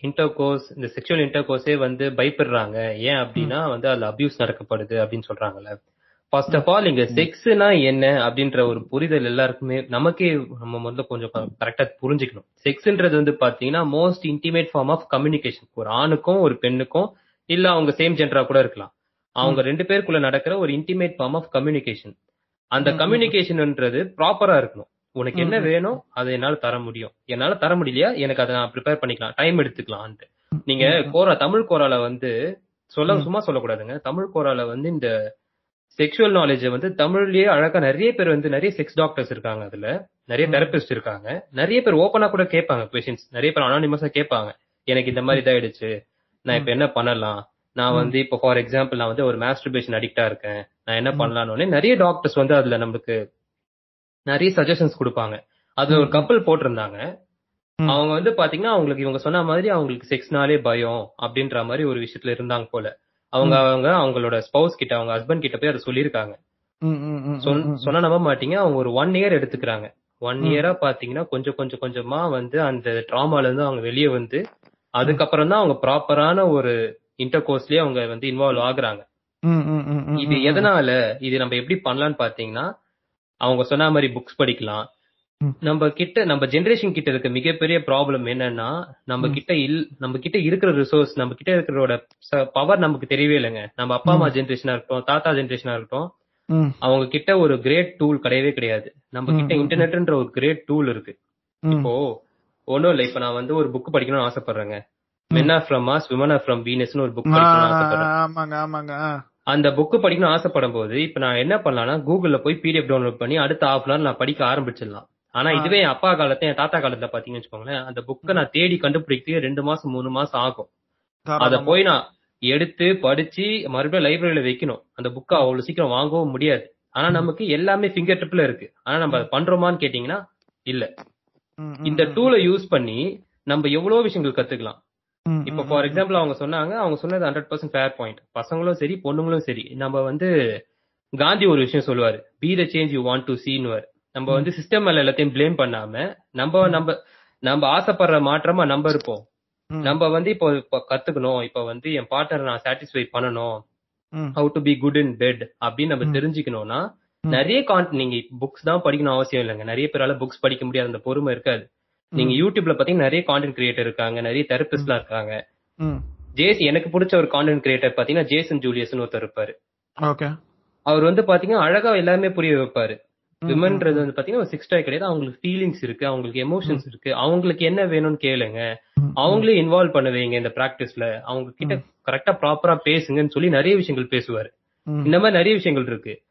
Speaker 4: இன்டர் கோர்ஸ் இந்த செக்ஷுவல் இன்டர் கோர்ஸே வந்து பயப்படுறாங்க. ஏன் அப்படின்னா வந்து அதுல அபியூஸ் நடக்கப்படுது அப்படின்னு சொல்றாங்கல்ல. ஃபர்ஸ்ட் ஆஃப் ஆல் இங்க செக்ஸ்னா என்ன அப்படின்ற ஒரு புரிதல் எல்லாருக்குமே நமக்கே நம்ம முதல்ல கொஞ்சம் கரெக்டா புரிஞ்சுக்கணும். செக்ஸ்ன்றது வந்து பாத்தீங்கன்னா most intimate form of communication ஒரு ஆணுக்கும் ஒரு பெண்ணுக்கும் இல்ல அவங்க சேம் ஜென்டரா கூட இருக்கலாம். அவங்க ரெண்டு பேருக்குள்ள நடக்கிற ஒரு இன்டிமேட் ஃபார்ம் ஆஃப் கம்யூனிகேஷன் அந்த கம்யூனிகேஷன்ன்றது ப்ராப்பரா இருக்கணும். உனக்கு என்ன வேணும் அதை என்னால தர முடியும். என்னால தர முடியலையா? எனக்கு அதை நான் ப்ரிப்பேர் பண்ணிக்கலாம். டைம் எடுத்துக்கலாம்னு நீங்க கோரா தமிழ் கோரால வந்து சொல்ல சும்மா சொல்லக்கூடாதுங்க. தமிழ் கோரால வந்து இந்த செக்ஷுவல் நாலேஜ் வந்து தமிழ்லயே அழகா நிறைய பேர் வந்து நிறைய செக்ஸ் டாக்டர்ஸ் இருக்காங்க அதுல. நிறைய தெரபிஸ்ட் இருக்காங்க. நிறைய பேர் ஓப்பனா கூட கேட்பாங்க கொஸ்டின்ஸ் நிறைய பேர் அனானிமஸா கேட்பாங்க. எனக்கு இந்த மாதிரி இதாயிடுச்சு. நான் இப்ப என்ன பண்ணலாம்? நான் வந்து இப்போ ஃபார் எக்ஸாம்பிள் நான் வந்து ஒரு மாஸ்டர்பேஷன் அடிக்டா இருக்கேன். நான் என்ன பண்ணலாம்னு நிறைய டாக்டர்ஸ் வந்து அதுல நமக்கு நிறைய சஜஷன்ஸ் கொடுப்பாங்க. அதுல ஒரு கப்பல் போட்டிருந்தாங்க. அவங்க வந்து பாத்தீங்கன்னா அவங்களுக்கு இவங்க சொன்ன மாதிரி அவங்களுக்கு செக்ஸ்னாலே பயம் அப்படின்ற மாதிரி ஒரு விஷயத்துல இருந்தாங்க போல. அவங்க அவங்க அவங்களோட ஸ்பௌஸ் கிட்ட அவங்க ஹஸ்பண்ட் கிட்ட போய் அதை சொல்லியிருக்காங்க. சொன்ன- சொன்னா நம்ப மாட்டீங்க. அவங்க ஒரு ஒன் இயர் எடுத்துக்கிறாங்க. ஒன் இயரா பாத்தீங்கன்னா கொஞ்சம் கொஞ்சம் கொஞ்சமா வந்து அந்த ட்ராமால இருந்து அவங்க வெளியே வந்து அதுக்கப்புறம் தான் அவங்க ப்ராப்பரான ஒரு இன்டர் கோர்ஸ்லயே அவங்க வந்து இன்வால்வ் ஆகுறாங்க. இது எதனால இது நம்ம எப்படி பண்ணலாம்னு பாத்தீங்கன்னா அவங்க சொன்ன மாதிரி புக்ஸ் படிக்கலாம். நம்ம கிட்ட நம்ம ஜெனரேஷன் கிட்ட இருக்க மிகப்பெரிய ப்ராப்ளம் என்னன்னா நம்ம கிட்ட இல் நம்ம கிட்ட இருக்கிற ரிசோர்ஸ் நம்ம கிட்ட இருக்கிறோட பவர் நமக்கு தெரியவே இல்லைங்க. நம்ம அப்பா அம்மா ஜெனரேஷனா இருக்கட்டும் தாத்தா ஜெனரேஷனா இருக்கட்டும் அவங்க கிட்ட ஒரு கிரேட் டூல் கிடையவே கிடையாது. நம்ம கிட்ட இன்டர்நெட்ன்ற ஒரு கிரேட் டூல் இருக்கு. இப்போ ஒண்ணும் இல்ல. இப்ப நான் வந்து ஒரு புக் படிக்கணும்னு ஆசைப்படுறேங்க. Men are from Mars women are from வீனஸ்னு ஒரு புக் படிக்கணும்னு ஆசைப்படுறேன்.
Speaker 1: ஆமாங்க ஆமாங்க ஆ.
Speaker 4: அந்த புக் படிக்கணும்னு ஆசைப்படும் போது இப்ப நான் என்ன பண்ணலாம்னா கூகுள்ல போய் பிடிஎஃப் டவுன்லோட் பண்ணி அடுத்த ஹாஃப் அன் நான் படிக்க ஆரம்பிச்சிடலாம். ஆனா இதுவே என் அப்பா காலத்துல என் தாத்தா காலத்துல பாத்தீங்கன்னு வச்சுக்கோங்களேன் அந்த புக்கை நான் தேடி கண்டுபிடிக்க ரெண்டு மாசம் மூணு மாசம் ஆகும். அத. போய் நான் எடுத்து படிச்சு மறுபடியும் லைப்ரரியில வைக்கணும். அந்த புக்கை அவ்வளவு சீக்கிரம் வாங்கவும் முடியாது. ஆனா நமக்கு எல்லாமே ஃபிங்கர் டிப்ல இருக்கு. ஆனா நம்ம பண்றோமான்னு கேட்டீங்கன்னா இல்ல. இந்த டூலை யூஸ் பண்ணி நம்ம எவ்வளவு விஷயங்கள் கத்துக்கலாம். இப்ப ஃபார் எக்ஸாம்பிள் அவங்க சொன்னாங்க அவங்க சொன்னது ஹண்ட்ரட் பர்சன்ட் ஃபேர் பாயிண்ட் பசங்களும் சரி பொண்ணுங்களும் சரி நம்ம வந்து காந்தி ஒரு விஷயம் சொல்லுவாரு. Be the change you want to see in world நம்ம வந்து சிஸ்டம் மேல எல்லாத்தையும் ப்ளேம் பண்ணாம நம்ம நம்ம நம்ம ஆசைப்படுற மாற்றமா நம்ம இருப்போம். நம்ம வந்து இப்போ இப்போ கத்துக்கணும். இப்ப வந்து என் பார்ட்னர் நான் சாட்டிஸ்ஃபை பண்ணணும். How to be good in bed அப்படின்னு நம்ம தெரிஞ்சுக்கணும்னா. நிறைய கான்ட் நீங்க புக்ஸ் தான் படிக்கணும் அவசியம் இல்லைங்க. நிறைய பேரால புக்ஸ் படிக்க முடியாத அந்த பொறுமை இருக்காது. நீங்க யூடியூப்ல பாத்தீங்கன்னா நிறைய கான்டென்ட் கிரியேட்டர் இருக்காங்க நிறைய தெரபிஸ்ட்லாம் இருக்காங்க. ஜேஸ் எனக்கு பிடிச்ச ஒரு கான்டென்ட் கிரியேட்டர் பாத்தீங்கன்னா ஜேசன் ஜூலியஸ்னு ஒருத்தர் இருப்பாரு.
Speaker 1: ஓகே.
Speaker 4: அவர் வந்து பாத்தீங்கன்னா அழகா எல்லாமே புரிய வைப்பாரு. விமன்றது வந்து பாத்தீங்கன்னா ஒரு சிக்ஸ் கிடையாது. அவங்களுக்கு ஃபீலிங்ஸ் இருக்கு அவங்களுக்கு எமோஷன்ஸ் இருக்கு. அவங்களுக்கு என்ன வேணும்னு கேளுங்க. அவங்களே இன்வால்வ் பண்ண வைங்க இந்த பிராக்டிஸ்ல அவங்க கிட்ட கரெக்டா ப்ராப்பரா பேசுங்கன்னு சொல்லி நிறைய விஷயங்கள் பேசுவாரு. இந்த மாதிரி நிறைய விஷயங்கள் இருக்கு.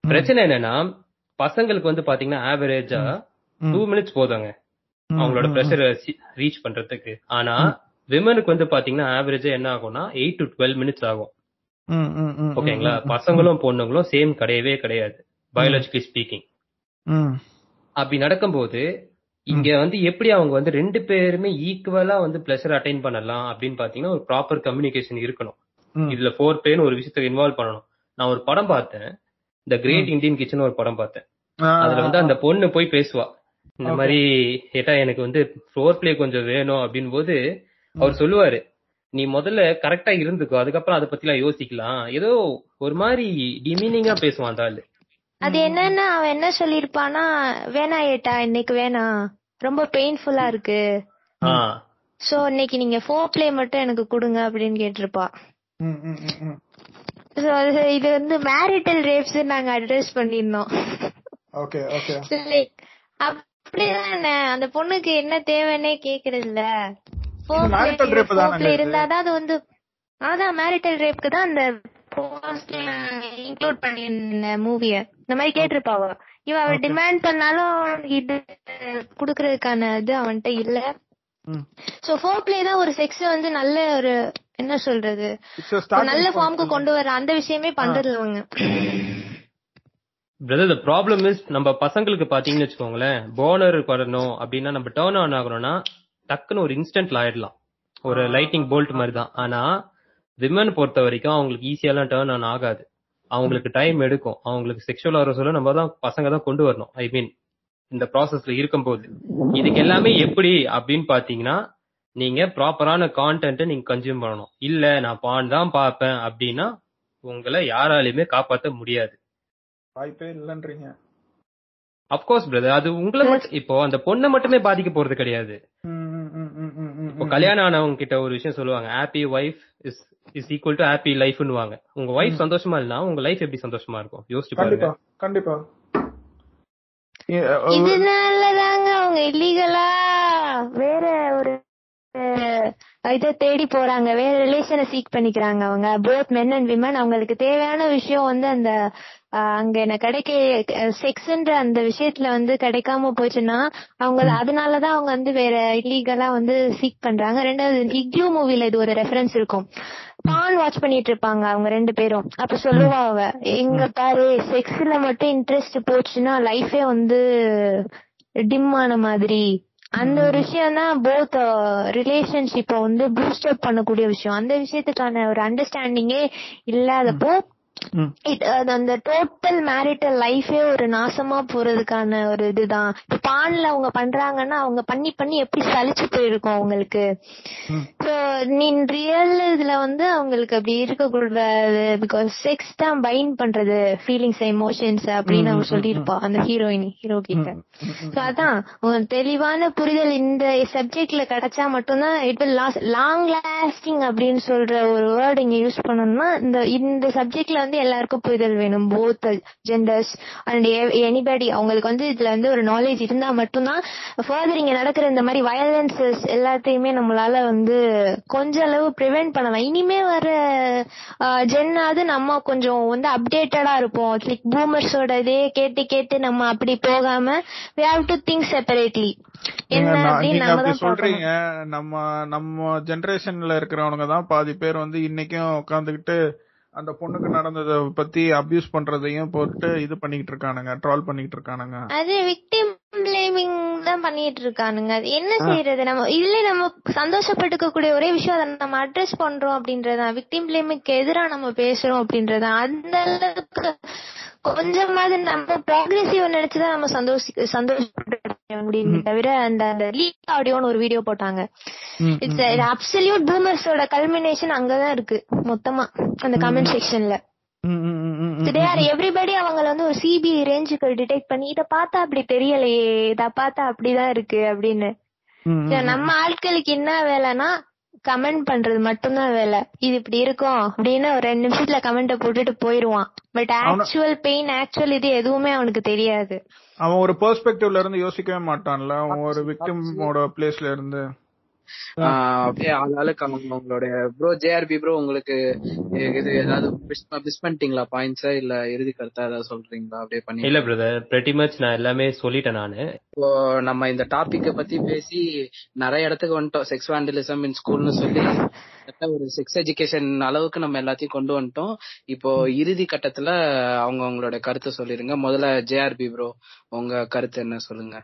Speaker 4: பிரச்சனை என்னன்னா பசங்களுக்கு வந்து பாத்தீங்கன்னா ஆவரேஜா. டூ மினிட்ஸ் போதுங்க. அவங்களோட ப்ரெஷர் ரீச் பண்றதுக்கு. ஆனா விமனுக்கு வந்து பாத்தீங்கன்னா ஆவரேஜா என்ன ஆகும்னா எயிட் டு டுவெல் மினிட்ஸ் ஆகும். ஓகேங்களா? பசங்களும் பொண்ணுங்களும் சேம் கிடையவே கிடையாது. பயாலஜிக்கலி ஸ்பீக்கிங் அப்படி நடக்கும்போது இங்க வந்து எப்படி அவங்க வந்து ரெண்டு பேருமே ஈக்குவலா வந்து பிளஷர் அட்டைன் பண்ணலாம் அப்படின்னு பாத்தீங்கன்னா ஒரு ப்ராப்பர் கம்யூனிகேஷன் இருக்கணும். இதுல ஃபோர் பேன் ஒரு விஷயத்தை இன்வால்வ் பண்ணணும். நான் ஒரு படம் பார்த்தேன். இந்த கிரேட் இந்தியன் கிச்சன் ஒரு படம் பார்த்தேன். அதுல வந்து அந்த பொண்ணு போய் பேசுவா. இந்த. மாதிரி ஏட்டா எனக்கு வந்து ஃப்ளோர் பிளே கொஞ்சம் வேணும் அப்படின் போது அவர் சொல்லுவாரு நீ முதல்ல கரெக்டா இருந்துக்கோ அதுக்கப்புறம் அதை பத்தி எல்லாம் யோசிக்கலாம். ஏதோ ஒரு மாதிரி டிமீனிங்கா பேசுவான் அந்த ஆளு.
Speaker 3: அது என்னன்னா அவன் என்ன சொல்லிருப்பானா வேணா ஏட்டா இன்னைக்கு வேணாம் ரொம்ப பெயின்ஃபுல்லா இருக்கு. சோ இன்னைக்கு நீங்க ஃபோர் பிளே மட்டும் எனக்கு கொடுங்க அப்படின்னு கேட்டிருப்பா. இது வந்து மேரிட்டல் ரேப்ஸ் நாங்க அட்ரஸ் பண்ணிருந்தோம்
Speaker 1: ஓகே ஓகே.
Speaker 3: அப்படிதானே? அந்த பொண்ணுக்கு என்ன தேவைன்னே கேக்குறது இல்ல? இருந்தாதான் அது வந்து அதான் மேரிட்டல் ரேப்க்கு தான் அந்த இன்க்ளூட் பண்ணிருந்த மூவிய இந்த மாதிரி கேட்டிருப்பா அவ இவ அவ டிமாண்ட் பண்ணாலும் இது குடுக்கறதுக்கான இது அவன்கிட்ட இல்ல. சோ ஃபோர் பிளே தான் ஒரு செக்ஸ் வந்து நல்ல ஒரு என்ன சொல்றது? நல்ல. ஃபார்முக்கு கொண்டு வர அந்த விஷயமே பண்றது அவங்க
Speaker 4: பிரதர் த ப்ராப்ளம் இஸ் நம்ம பசங்களுக்கு பாத்தீங்கன்னு வச்சுக்கோங்களேன் போனர் வரணும் அப்படின்னா நம்ம டேர்ன் ஆன் ஆகணும்னா டக்குன்னு ஒரு இன்ஸ்டன்ட்ல ஆயிடலாம். ஒரு லைட்டிங் போல்ட் மாதிரி தான். ஆனா விமன் பொறுத்த வரைக்கும் அவங்களுக்கு ஈஸியாலாம் டேர்ன் ஆன் ஆகாது. அவங்களுக்கு டைம் எடுக்கும். அவங்களுக்கு செக்ஷுவல் வர சொல்ல நம்ம தான் பசங்க தான் கொண்டு வரணும். ஐ மீன் இந்த ப்ராசஸ்ல இருக்கும்போது. இதுக்கு எல்லாமே எப்படி அப்படின்னு பாத்தீங்கன்னா நீங்க ப்ராப்பரான கான்டென்ட் நீங்க கன்சியூம் பண்ணணும். இல்ல நான் பான் தான் பார்ப்பேன் அப்படின்னா உங்களை யாராலையுமே காப்பாத்த முடியாது.
Speaker 1: வாய்ப்பே இல்லன்றீங்க.
Speaker 4: அப்கோர்ஸ் பிரதர் அது உங்களை மட்டும் இப்போ அந்த பொண்ணை மட்டுமே பாதிக்க போறது கிடையாது. இப்போ. கல்யாணம் ஆனவங்க கிட்ட ஒரு விஷயம் சொல்லுவாங்க. Happy wife is is equal to happy லைஃப்னுவாங்க உங்க ஒய்ஃப் சந்தோஷமா இல்லனா உங்க லைஃப் எப்படி சந்தோஷமா இருக்கும்? யோசிச்சு பாருங்க.
Speaker 1: கண்டிப்பா. அஹ்,
Speaker 3: இதனாலதாங்க அவங்க இல்லீகலா வேற இத தேடி போறாங்க. வேற ரிலேஷனை சீக் பண்ணிக்கிறாங்க அவங்க. போத் மென் அண்ட் விமன் அவங்களுக்கு தேவையான விஷயம் வந்து அந்த அங்க என்ன கிடைக்க செக்ஸ்ன்ற அந்த விஷயத்துல வந்து கிடைக்காம போச்சுன்னா அவங்க அதனாலதான் அவங்க வந்து வேற இல்லீகலா வந்து சீக் பண்றாங்க. ரெண்டாவது இக்யூ மூவில இது ஒரு ரெஃபரன்ஸ் இருக்கும். பான் வாட்ச் பண்ணிட்டு இருப்பாங்க அவங்க ரெண்டு பேரும். அப்ப சொல்லுவா அவ எங்க பாரு செக்ஸ்ல மட்டும் இன்ட்ரெஸ்ட் போச்சுன்னா லைஃபே வந்து டிம் ஆன மாதிரி. அந்த ஒரு விஷயம் தான் போத் ரிலேஷன்ஷிப்ப வந்து பூஸ்ட் அப் பண்ணக்கூடிய விஷயம். அந்த விஷயத்துக்கான ஒரு அண்டர்ஸ்டாண்டிங்கே இல்லாதப்போ அது அந்த டோட்டல் மேரிட்டல் லைஃபே ஒரு நாசமா போறதுக்கான ஒரு இதுதான். இப்ப பான்ல அவங்க பண்றாங்கன்னா அவங்க பண்ணி பண்ணி எப்படி சலிச்சு போயிருக்கும் அவங்களுக்கு. சோ நீ ரியல் இதுல வந்து அவங்களுக்கு அப்படி இருக்கக்கூடாது. பிகாஸ் செக்ஸ் தான் பைண்ட் பண்றது. ஃபீலிங்ஸ் எமோஷன்ஸ் அப்படின்னு அவங்க சொல்லியிருப்பா. அந்த ஹீரோயின் ஹீரோ கிட்ட சோ அதான். தெளிவான புரிதல் இந்த சப்ஜெக்ட்ல கிடைச்சா மட்டும்தான் it will last long lasting அப்படின்னு சொல்ற ஒரு வேர்ட் இங்க யூஸ் பண்ணணும்னா இந்த இந்த சப்ஜெக்ட்ல வந்து எல்லாருக்கும் புரிதல் வேணும். போத் ஜெண்டர்ஸ் அண்ட் எனிபடி அவங்களுக்கு வந்து இதுல வந்து ஒரு நாலேஜ் இருந்தா மட்டும்தான் ஃபர்தர் இங்க நடக்கிற இந்த மாதிரி வயலன்சஸ் எல்லாத்தையுமே நம்மளால வந்து கொஞ்ச அளவு ப்ரிவென்ட் பண்ணலாம். இனிமே வர ஜென்னாவது நம்ம கொஞ்சம் வந்து அப்டேட்டடா இருப்போம். லைக் பூமர்ஸோட இதே கேட்டு கேட்டு நம்ம அப்படி போகாம
Speaker 1: நீங்க
Speaker 3: நம்ம
Speaker 1: அப்படி
Speaker 3: தான் பார்க்கணும்.
Speaker 1: சொல்றீங்க நம்ம நம்ம ஜெனரேஷன்ல இருக்கிறவனுங்க தான் பாதி பேர் வந்து இன்னைக்கும் உட்காந்துக்கிட்டு அந்த பொண்ணுக்கு நடந்தத பத்தி அபியூஸ் பண்றதையும் போட்டு இது பண்ணிக்கிட்டு இருக்கானுங்க ட்ரால் பண்ணிக்கிட்டு இருக்கானுங்க.
Speaker 3: அது விக்டிம் பிளேமிங் தான் பண்ணிட்டு இருக்கானுங்க. அது என்ன செய்யறது? நம்ம இதுல நம்ம சந்தோஷப்பட்டுக்க கூடிய ஒரே விஷயம் அதை நம்ம அட்ரஸ் பண்றோம் அப்படின்றதுதான். விக்டிம் பிளேமிங்க்கு எதிரா நம்ம பேசுறோம் அப்படின்றதுதான். அந்த அளவுக்கு கொஞ்சமாவது நம்ம ப்ராக்ரெசிவ் நினைச்சுதான் நம்ம சந்தோஷி சந்தோஷப்பட்டு முடியுமே தவிர அந்த அந்த லீக் ஆடியோன்னு ஒரு வீடியோ போட்டாங்க. இட்ஸ் அப்சல்யூட் பூமர்ஸோட கல்மினேஷன் அங்கதான் இருக்கு மொத்தமா அந்த கமெண்ட் செக்ஷன்ல ஆர் எவ்ரிபடி அவங்கள வந்து ஒரு சிபிஐ ரேஞ்சுக்கு டிடெக்ட் பண்ணி இத பார்த்தா அப்படி தெரியலையே இத பார்த்தா அப்படிதான் இருக்கு அப்படின்னு. நம்ம ஆட்களுக்கு என்ன வேலைன்னா கமெண்ட் பண்றது மட்டும்தான் வேலை. இது இப்படி இருக்கும் அப்படின்னு ஒரு ரெண்டு நிமிஷத்துல கமெண்ட போட்டுட்டு போயிருவான். பட் ஆக்சுவல் பெயின் ஆக்சுவல் இது எதுவுமே அவனுக்கு தெரியாது.
Speaker 1: அவன் ஒரு பெர்ஸ்பெக்டிவ்ல இருந்து யோசிக்கவே மாட்டான்ல. அவன் ஒரு விக்டிமோட பிளேஸ்ல இருந்து.
Speaker 2: ஆளாளுக்கு அவங்க உங்களுடைய ப்ரோ ஜேஆர்பி ப்ரோ உங்களுக்கு இது ஏதாவது மிஸ் பண்ணிட்டீங்களா பாயிண்ட்ஸ் இல்ல இறுதி கருத்தா ஏதாவது சொல்றீங்களா? அப்படியே பண்ணி
Speaker 4: இல்ல பிரதர் pretty much நான் எல்லாமே சொல்லிட்டேன் நானு.
Speaker 2: இப்போ நம்ம இந்த டாபிக்க பத்தி பேசி நிறைய இடத்துக்கு வந்துட்டோம். செக்ஸ் வாண்டலிசம் இன் ஸ்கூல்னு சொல்லி ஒரு செக்ஸ் எஜுகேஷன் அளவுக்கு நம்ம எல்லாத்தையும் கொண்டு வந்துட்டோம். இப்போ இறுதி கட்டத்துல அவங்க அவங்களோட கருத்தை சொல்லிருங்க. முதல்ல ஜேஆர்பி ப்ரோ உங்க கருத்து என்ன சொல்லுங்க?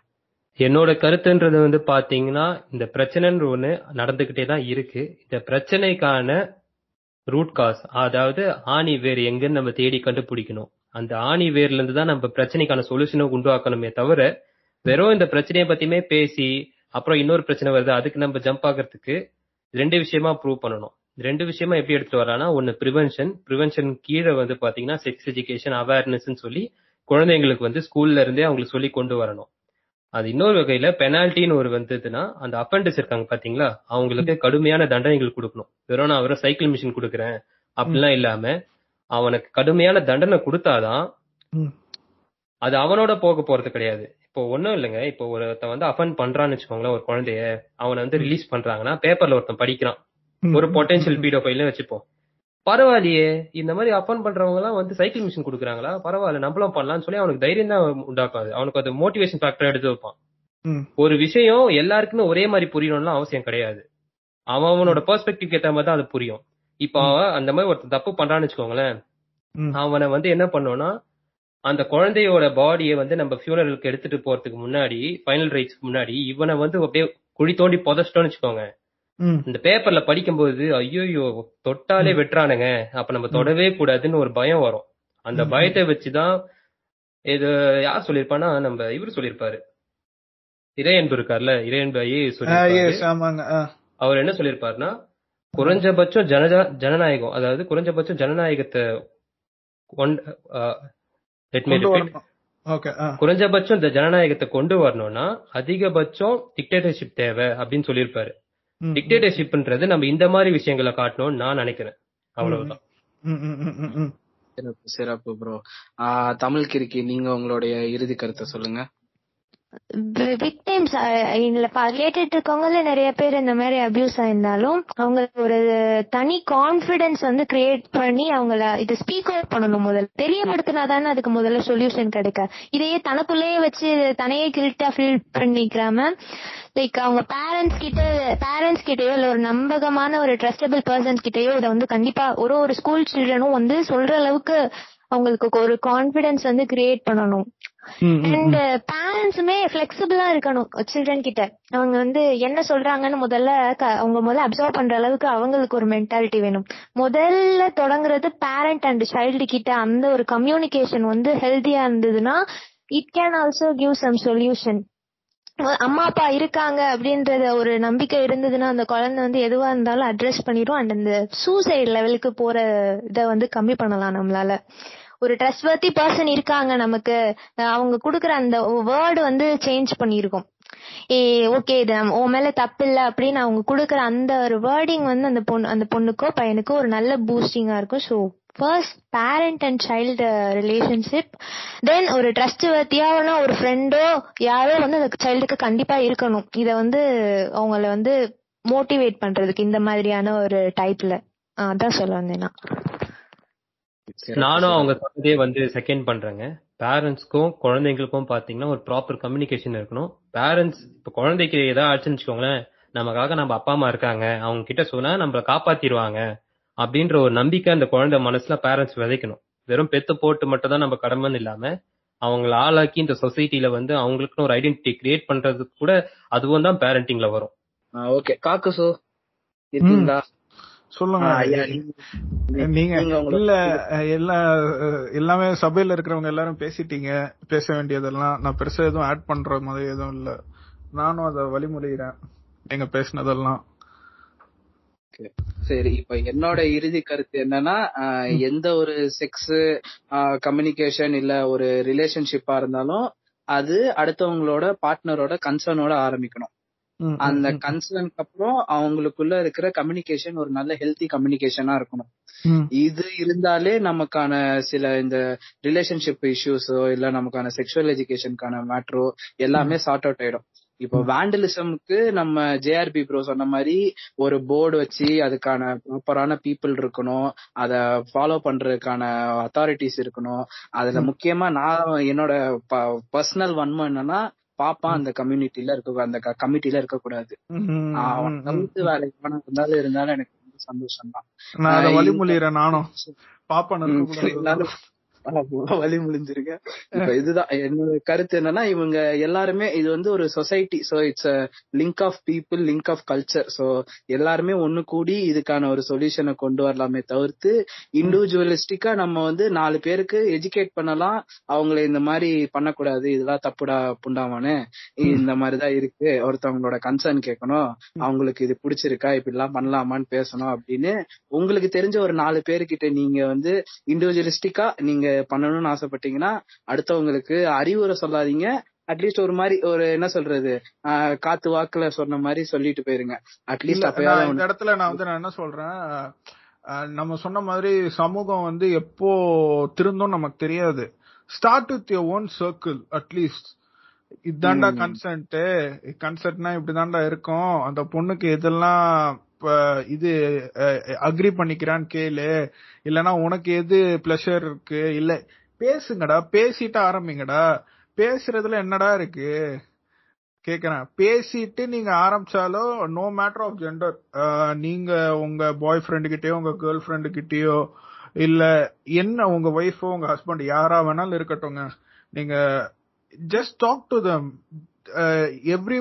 Speaker 4: என்னோட கருத்துன்றது வந்து பாத்தீங்கன்னா இந்த பிரச்சனைன்ற ஒண்ணு நடந்துகிட்டே தான் இருக்கு. இந்த பிரச்சனைக்கான ரூட் காஸ் அதாவது ஆணி வேர் எங்கன்னு நம்ம தேடி கண்டுபிடிக்கணும். அந்த ஆணி வேர்ல இருந்து தான் நம்ம பிரச்சனைக்கான சொல்யூஷனை உண்டாக்கணுமே தவிர வெறும் இந்த பிரச்சனையை பத்தியுமே பேசி அப்புறம் இன்னொரு பிரச்சனை வருது அதுக்கு நம்ம ஜம்ப் ஆகிறதுக்கு ரெண்டு விஷயமா ப்ரூவ் பண்ணணும். இந்த ரெண்டு விஷயமா எப்படி எடுத்துட்டு வரலாம்னா ஒன்னு ப்ரிவென்ஷன் ப்ரிவென்ஷன் கீழே வந்து பாத்தீங்கன்னா செக்ஸ் எஜுகேஷன் அவேர்னஸ் சொல்லி குழந்தைங்களுக்கு வந்து ஸ்கூல்ல இருந்தே அவங்களுக்கு சொல்லி கொண்டு வரணும். அது இன்னொரு வகையில பெனால்ட்டின்னு ஒரு வந்ததுன்னா அந்த அப்பண்டிஸ் இருக்காங்க பாத்தீங்களா? அவங்களுக்கு கடுமையான தண்டனைகள் கொடுக்கணும். வெறும் நான் வெறும் சைக்கிள் மிஷின் கொடுக்குறேன். அப்படிலாம் இல்லாம அவனுக்கு கடுமையான தண்டனை கொடுத்தாதான். அது அவனோட போக போறது கிடையாது. இப்போ ஒண்ணும் இல்லைங்க. இப்போ ஒருத்தன் வந்து அஃபண்ட் பண்றான்னு வச்சுக்கோங்களேன் ஒரு குழந்தைய அவனை வந்து ரிலீஸ் பண்றாங்கன்னா பேப்பர்ல ஒருத்தன் படிக்கிறான். ஒரு பொட்டன்ஷியல் பீடோஃபைல்னு வச்சுப்போம். பரவாயில்லையே இந்த மாதிரி அஃபன் பண்றவங்க எல்லாம் வந்து சைக்கிள் மிஷின் கொடுக்குறாங்களா? பரவாயில்ல நம்மளும் பண்ணலாம்னு சொல்லி அவனுக்கு தைரியம் தான் உண்டாக்காது. அவனுக்கு அது மோட்டிவேஷன் ஃபேக்டர் எடுத்து வைப்பான். ஒரு விஷயம் எல்லாருக்குமே ஒரே மாதிரி புரியணும்லாம் அவசியம் கிடையாது. அவன் அவனோட பெர்ஸ்பெக்டிவ் ஏத்த மாதிரி தான் அது புரியும். இப்போ அவன் அந்த மாதிரி ஒருத்தன் தப்பு பண்றான்னு வச்சுக்கோங்களேன். அவனை வந்து என்ன பண்ணோம்னா அந்த குழந்தையோட பாடியை வந்து நம்ம ஃபியூனரலுக்கு எடுத்துட்டு போறதுக்கு முன்னாடி ஃபைனல் ரைட்ஸ்க்கு முன்னாடி இவனை வந்து அப்படியே குழி தோண்டி புதைச்சிட்டோம்னு வச்சுக்கோங்க. இந்த பேப்பர்ல படிக்கும்போது ஐயோயோ தொட்டாலே வெட்டுறானுங்க. அப்ப நம்ம தொடவே கூடாதுன்னு ஒரு பயம் வரும். அந்த. பயத்தை வச்சுதான் இது யார் சொல்லிருப்பான்னா நம்ம இவரு சொல்லிருப்பாரு இறையன்பு இருக்கார்ல இறையன்பு
Speaker 1: ஆ.
Speaker 4: அவர் என்ன சொல்லிருப்பாருன்னா குறைஞ்சபட்சம் ஜனஜா ஜனநாயகம் அதாவது குறைஞ்சபட்சம் ஜனநாயகத்தை குறைஞ்சபட்சம் இந்த ஜனநாயகத்தை கொண்டு வரணும்னா அதிகபட்சம் டிக்டேட்டர்ஷிப் தேவை அப்படின்னு சொல்லியிருப்பாரு. டிக்டேட்டர்ஷிப்ன்றது நம்ம இந்த மாதிரி விஷயங்களை காட்டணும்னு நான் நினைக்கிறேன். அவ்வளவுதான்.
Speaker 2: சிறப்பு ப்ரோ தமிழ் கிறுக்கி நீங்க உங்களுடைய இறுதி கருத்தை சொல்லுங்க.
Speaker 3: விக்டிம்ஸ் ரிலேட்டட் இருக்கவங்கள நிறைய பேர் இந்த மாதிரி அபியூஸ் ஆயிருந்தாலும் அவங்க ஒரு தனி கான்பிடன்ஸ் வந்து கிரியேட் பண்ணி அவங்கள இது ஸ்பீக் அவுட் பண்ணணும் முதல்ல. தெரியப்படுத்தினா தானே அதுக்கு முதல்ல சொல்யூஷன் கிடைக்க. இதையே தனக்குள்ளேயே வச்சு தனையே கில்ட்டா ஃபீல் பண்ணிக்கிறாம லைக் அவங்க பேரண்ட்ஸ் கிட்ட பேரண்ட்ஸ் கிட்டயோ இல்ல ஒரு நம்பகமான ஒரு ட்ரஸ்டபிள் பர்சன்ஸ் கிட்டயோ இதை வந்து கண்டிப்பா ஒரு ஒரு ஸ்கூல் சில்ட்ரனும் வந்து சொல்ற அளவுக்கு அவங்களுக்கு ஒரு கான்பிடன்ஸ் வந்து கிரியேட் பண்ணணும். அண்ட் பேரண்ட்ஸுமே ஃபிளெக்சிபிளா இருக்கணும். சில்ட்ரன் கிட்ட. அவங்க வந்து என்ன சொல்றாங்கன்னு முதல்ல அவங்க முதல்ல அப்சர்வ் பண்ற அளவுக்கு அவங்களுக்கு ஒரு மென்டாலிட்டி வேணும். முதல்ல தொடங்குறது பேரண்ட் அண்ட் சைல்டு கிட்ட. அந்த ஒரு கம்யூனிகேஷன் வந்து ஹெல்தியா இருந்ததுன்னா it can also give some solution அம்மா அப்பா இருக்காங்க அப்படின்றத ஒரு நம்பிக்கை இருந்ததுன்னா அந்த குழந்தை வந்து எதுவா இருந்தாலும் அட்ரஸ் பண்ணிடும் அண்ட் அந்த சூசைட் லெவலுக்கு போற இத வந்து கம்மி பண்ணலாம் நம்மளால. ஒரு ட்ரஸ்ட்வர்த்தி பர்சன் இருக்காங்க நமக்கு. அவங்க கொடுக்குற அந்த வேர்டு வந்து சேஞ்ச் பண்ணியிருக்கும். ஏ ஓகே இது உன் மேல தப்பு இல்ல அப்படின்னு அவங்க கொடுக்குற அந்த ஒரு வேர்டிங் வந்து அந்த பொண்ணு அந்த பொண்ணுக்கோ பையனுக்கோ ஒரு நல்ல பூஸ்டிங்கா இருக்கும். So first parent and child relationship then ஒரு ட்ரஸ்ட் வர்த்தியான ஒரு ஃப்ரெண்டோ யாரோ வந்து அந்த சைல்டுக்கு கண்டிப்பா இருக்கணும். இதை வந்து அவங்கள வந்து மோட்டிவேட் பண்றதுக்கு இந்த மாதிரியான ஒரு டைப்ல அதான் சொல்ல வந்தேன் நான்.
Speaker 4: நானும் அவங்க சொன்னதே வந்து செகண்ட் பண்றேங்க. பேரண்ட்ஸ்க்கும் குழந்தைங்களுக்கும் பாத்தீங்கன்னா ஒரு ப்ராப்பர் கம்யூனிகேஷன் இருக்கணும். பேரண்ட்ஸ் இப்ப குழந்தைக்கு ஏதாவது ஆச்சுன்னு வச்சுக்கோங்களேன் நமக்காக நம்ம அப்பா அம்மா இருக்காங்க. அவங்க கிட்ட சொன்னா நம்மள காப்பாத்திடுவாங்க. அப்படின்ற ஒரு நம்பிக்கை அந்த குழந்தை மனசுல பேரண்ட்ஸ் விதைக்கணும். வெறும் பெத்து போட்டு மட்டும் தான் நம்ம கடமைன்னு இல்லாம அவங்கள ஆளாக்கி இந்த சொசைட்டில வந்து அவங்களுக்குன்னு ஒரு ஐடென்டிட்டி கிரியேட் பண்றதுக்கு கூட அதுவும் தான் பேரண்டிங்ல வரும்.
Speaker 2: ஓகே காக்குசோ இருக்கீங்களா
Speaker 1: சொல்லுங்க
Speaker 2: நீங்க-
Speaker 1: இல்ல எல்லா எல்லாமே சபையில இருக்கிறவங்க எல்லாரும் பேசிட்டீங்க பேச வேண்டியதெல்லாம் நான் பெருசா எதுவும் ஆட் பண்ற மாதிரி எதுவும் இல்ல. நானும் அதை வழிமொழிகிறேன் நீங்க பேசினதெல்லாம்.
Speaker 2: சரி இப்ப என்னோட இறுதி கருத்து என்னன்னா எந்த ஒரு செக்ஸ் கம்யூனிகேஷன் இல்ல ஒரு ரிலேஷன்ஷிப்பா இருந்தாலும் அது அடுத்தவங்களோட பார்ட்னரோட கன்சர்னோட ஆரம்பிக்கணும். அந்த கன்சர்னுக்கு அப்புறம் அவங்களுக்குள்ள இருக்கிற கம்யூனிகேஷன் ஒரு நல்ல ஹெல்த்தி கம்யூனிகேஷனா இருக்கணும். இது இருந்தாலே நமக்கான சில இந்த ரிலேஷன்ஷிப் இஷ்யூஸோ இல்ல நமக்கான செக்ஷுவல் எஜுகேஷனுக்கான மேட்ரோ எல்லாமே சார்ட் அவுட் ஆயிடும். இப்போ வேண்டலிசம்க்கு நம்ம ஜேஆர்பி ப்ரோ சொன்ன மாதிரி ஒரு போர்டு வச்சு அதுக்கான ப்ராப்பரான பீப்புள் இருக்கணும். அத ஃபாலோ பண்றதுக்கான அத்தாரிட்டிஸ் இருக்கணும். அதுல முக்கியமா நான் என்னோட பர்சனல் வன்மம் என்னன்னா பாப்பா அந்த கம்யூனிட்டில இருக்க அந்த கமிட்டில இருக்க கூடாது
Speaker 1: ம், ம்,
Speaker 2: அவன். தவிர்த்து வேலைக்கு போனா இருந்தாலும் இருந்தாலும் எனக்கு ரொம்ப சந்தோஷம் தான்
Speaker 1: நான் அதை
Speaker 2: ஆஹ்
Speaker 1: வழிமொழிகிறேன் நானும். பாப்பா [LAUGHS]
Speaker 2: வழி முடிஞ்சிருங்க இப்ப இதுதான் என்னோட கருத்து என்னன்னா இவங்க எல்லாருமே இது வந்து ஒரு society so it's link of people link of culture so எல்லாருமே ஒண்ணு கூடி இதுக்கான ஒரு சொல்யூஷனை கொண்டு வரலாமே தவிர்த்து இண்டிவிஜுவலிஸ்டிக்கா நம்ம வந்து நாலு பேருக்கு எஜுகேட் பண்ணலாம். அவங்கள இந்த மாதிரி பண்ணக்கூடாது இதெல்லாம் தப்புடா புண்டாமனு இந்த மாதிரிதான் இருக்கு. ஒருத்தவங்களோட கன்சர்ன் கேட்கணும். அவங்களுக்கு இது பிடிச்சிருக்கா இப்படி எல்லாம் பண்ணலாமான்னு பேசணும் அப்படின்னு. உங்களுக்கு தெரிஞ்ச ஒரு நாலு பேருக்கிட்ட நீங்க வந்து இண்டிவிஜுவலிஸ்டிக்கா நீங்க பண்ணணும்னு ஆசைப்பட்டீங்கன்னா அடுத்தவங்களுக்கு அறிவுரை சொல்லாதீங்க. அட்லீஸ்ட் ஒரு மாதிரி ஒரு என்ன சொல்றது காத்து வாக்குல சொன்ன மாதிரி சொல்லிட்டு போயிருங்க. அட்லீஸ்ட் அப்பயாவது
Speaker 1: இந்த இடத்துல நான் வந்து நான் என்ன சொல்றேன் நம்ம சொன்ன மாதிரி சமூகம் வந்து எப்போ திருந்தும் நமக்கு தெரியாது. Start with your own circle at least இதாண்டா. கன்சென்ட் கன்சென்ட்னா இப்படிதாண்டா இருக்கும். அந்த பொண்ணுக்கு எதெல்லாம் இப்ப இது அக்ரி பண்ணிக்கிறான்னு கேளு. இல்லனா உனக்கு எது பிளஷர் இருக்கு? இல்ல பேசுங்கடா. பேசிட்டு ஆரம்பிங்கடா. பேசுறதுல என்னடா இருக்கு? கேக்குறேன். பேசிட்டு நீங்க ஆரம்பிச்சாலும் நோ மேட்டர் ஆஃப் ஜெண்டர் நீங்க உங்க பாய் ஃப்ரெண்டு கிட்டயோ உங்க கேர்ள் ஃப்ரெண்டு கிட்டயோ இல்ல என்ன உங்க ஒய்ஃபோ உங்க ஹஸ்பண்ட் யாரா வேணாலும் இருக்கட்டும்ங்க. நீங்க just talk to them every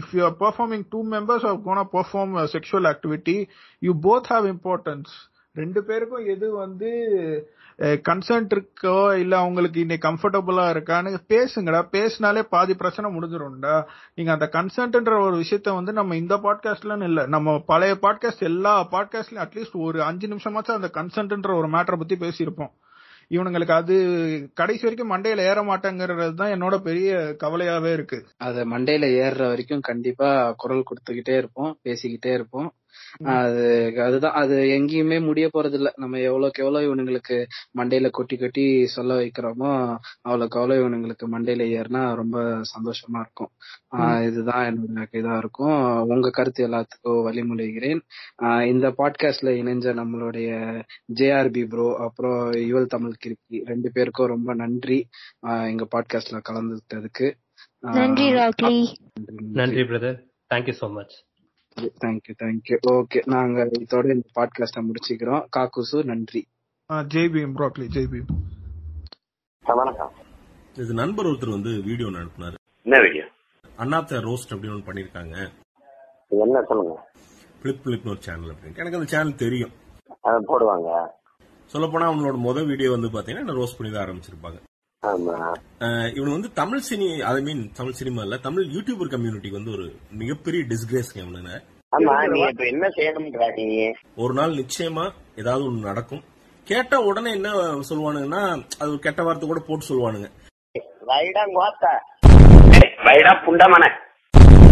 Speaker 1: if you are performing two members are gonna perform a sexual activity you both have importance. ரெண்டு பேருக்கும் எது வந்து கன்சென்ட் இருக்கோ இல்ல அவங்களுக்கு இன்னைக்கு கம்ஃபர்டபுளா இருக்கான்னு பேசுங்கடா. பேசினாலே பாதி பிரச்சனை முடிஞ்சிரும்டா. நீங்க அந்த கன்சென்ட்ன்ற ஒரு விஷயத்த வந்து நம்ம இந்த பாட்காஸ்ட்லன்னு இல்ல நம்ம பழைய பாட்காஸ்ட் எல்லா பாட்காஸ்ட்லயும் அட்லீஸ்ட் ஒரு அஞ்சு நிமிஷமாச்சும் அந்த கன்சென்ட்ன்ற ஒரு மேட்டரை பத்தி பேசியிருப்போம். இவனுங்களுக்கு அது கடைசி வரைக்கும் மண்டையில ஏற மாட்டேங்கிறது தான் என்னோட பெரிய கவலையாவே இருக்கு.
Speaker 2: அதை மண்டையில ஏறுற வரைக்கும் கண்டிப்பா குரல் கொடுத்துக்கிட்டே இருப்போம் பேசிக்கிட்டே இருப்போம். அது அதுதான் அது எங்கேயுமே முடிய போறது இல்ல நம்ம எவ்வளவுக்கு எவ்வளவு இவனுங்களுக்கு மண்டையில கொட்டி கொட்டி சொல்ல வைக்கிறோமோ அவ்வளவுக்கு அவ்வளவு இவனுங்களுக்கு மண்டையில ஏறினா ரொம்ப சந்தோஷமா இருக்கும். இதுதான் என்னோட இதா இருக்கும். உங்க கருத்து எல்லாத்துக்கும் வழிமொழிகிறேன் இந்த பாட்காஸ்ட்ல இணைஞ்ச நம்மளுடைய ஜேஆர்பி ப்ரோ அப்புறம் யுவல் தமிழ் கிருக்கி ரெண்டு பேருக்கும் ரொம்ப நன்றி. எங்க பாட்காஸ்ட்ல கலந்துட்டதுக்கு
Speaker 3: நன்றி ராக்லி
Speaker 4: நன்றி brother thank you so much
Speaker 2: thank you thank you okay நாங்க இதோட இந்த பாட்காஸ்ட முடிச்சுக்கிறோம். காக்குசு நன்றி.
Speaker 1: ஜெய் பீம் ப்ராக்லி ஜெய் பீம்.
Speaker 7: வணக்கம்.
Speaker 8: இது நண்பர் ஒருத்தர் வந்து வீடியோ அனுப்புனாரு.
Speaker 7: என்ன வீடியோ?
Speaker 8: அண்ணாத்த ரோஸ்ட் அப்படின்னு ஒன்று பண்ணிருக்காங்க.
Speaker 7: என்ன சொல்லுங்க?
Speaker 8: பிளிப் பிளிப்னு ஒரு சேனல் அப்படின்னு எனக்கு அந்த சேனல் தெரியும்.
Speaker 7: அதை போடுவாங்க.
Speaker 8: சொல்ல போனா அவங்களோட முதல் வீடியோ வந்து பாத்தீங்கன்னா ரோஸ்ட் பண்ணி தான் ஆரம்பிச்சிருப்பாங்க. இவனு வந்து Tamil cine I mean Tamil cinema இல்ல தமிழ் யூடியூபர் கம்யூனிட்டிக்கு வந்து ஒரு மிகப்பெரிய டிஸ்கிரேஸ் இவனுங்க.
Speaker 7: ஆமா நீ இப்ப என்ன செய்யணும்ன்றா நீ?
Speaker 8: ஒரு நாள் நிச்சயமா ஏதாவது ஒன்று நடக்கும். கேட்ட உடனே என்ன சொல்லுவானுங்கன்னா அது ஒரு கெட்ட வார்த்தை கூட போட்டு சொல்லுவானுங்க
Speaker 7: வைடா புண்டமன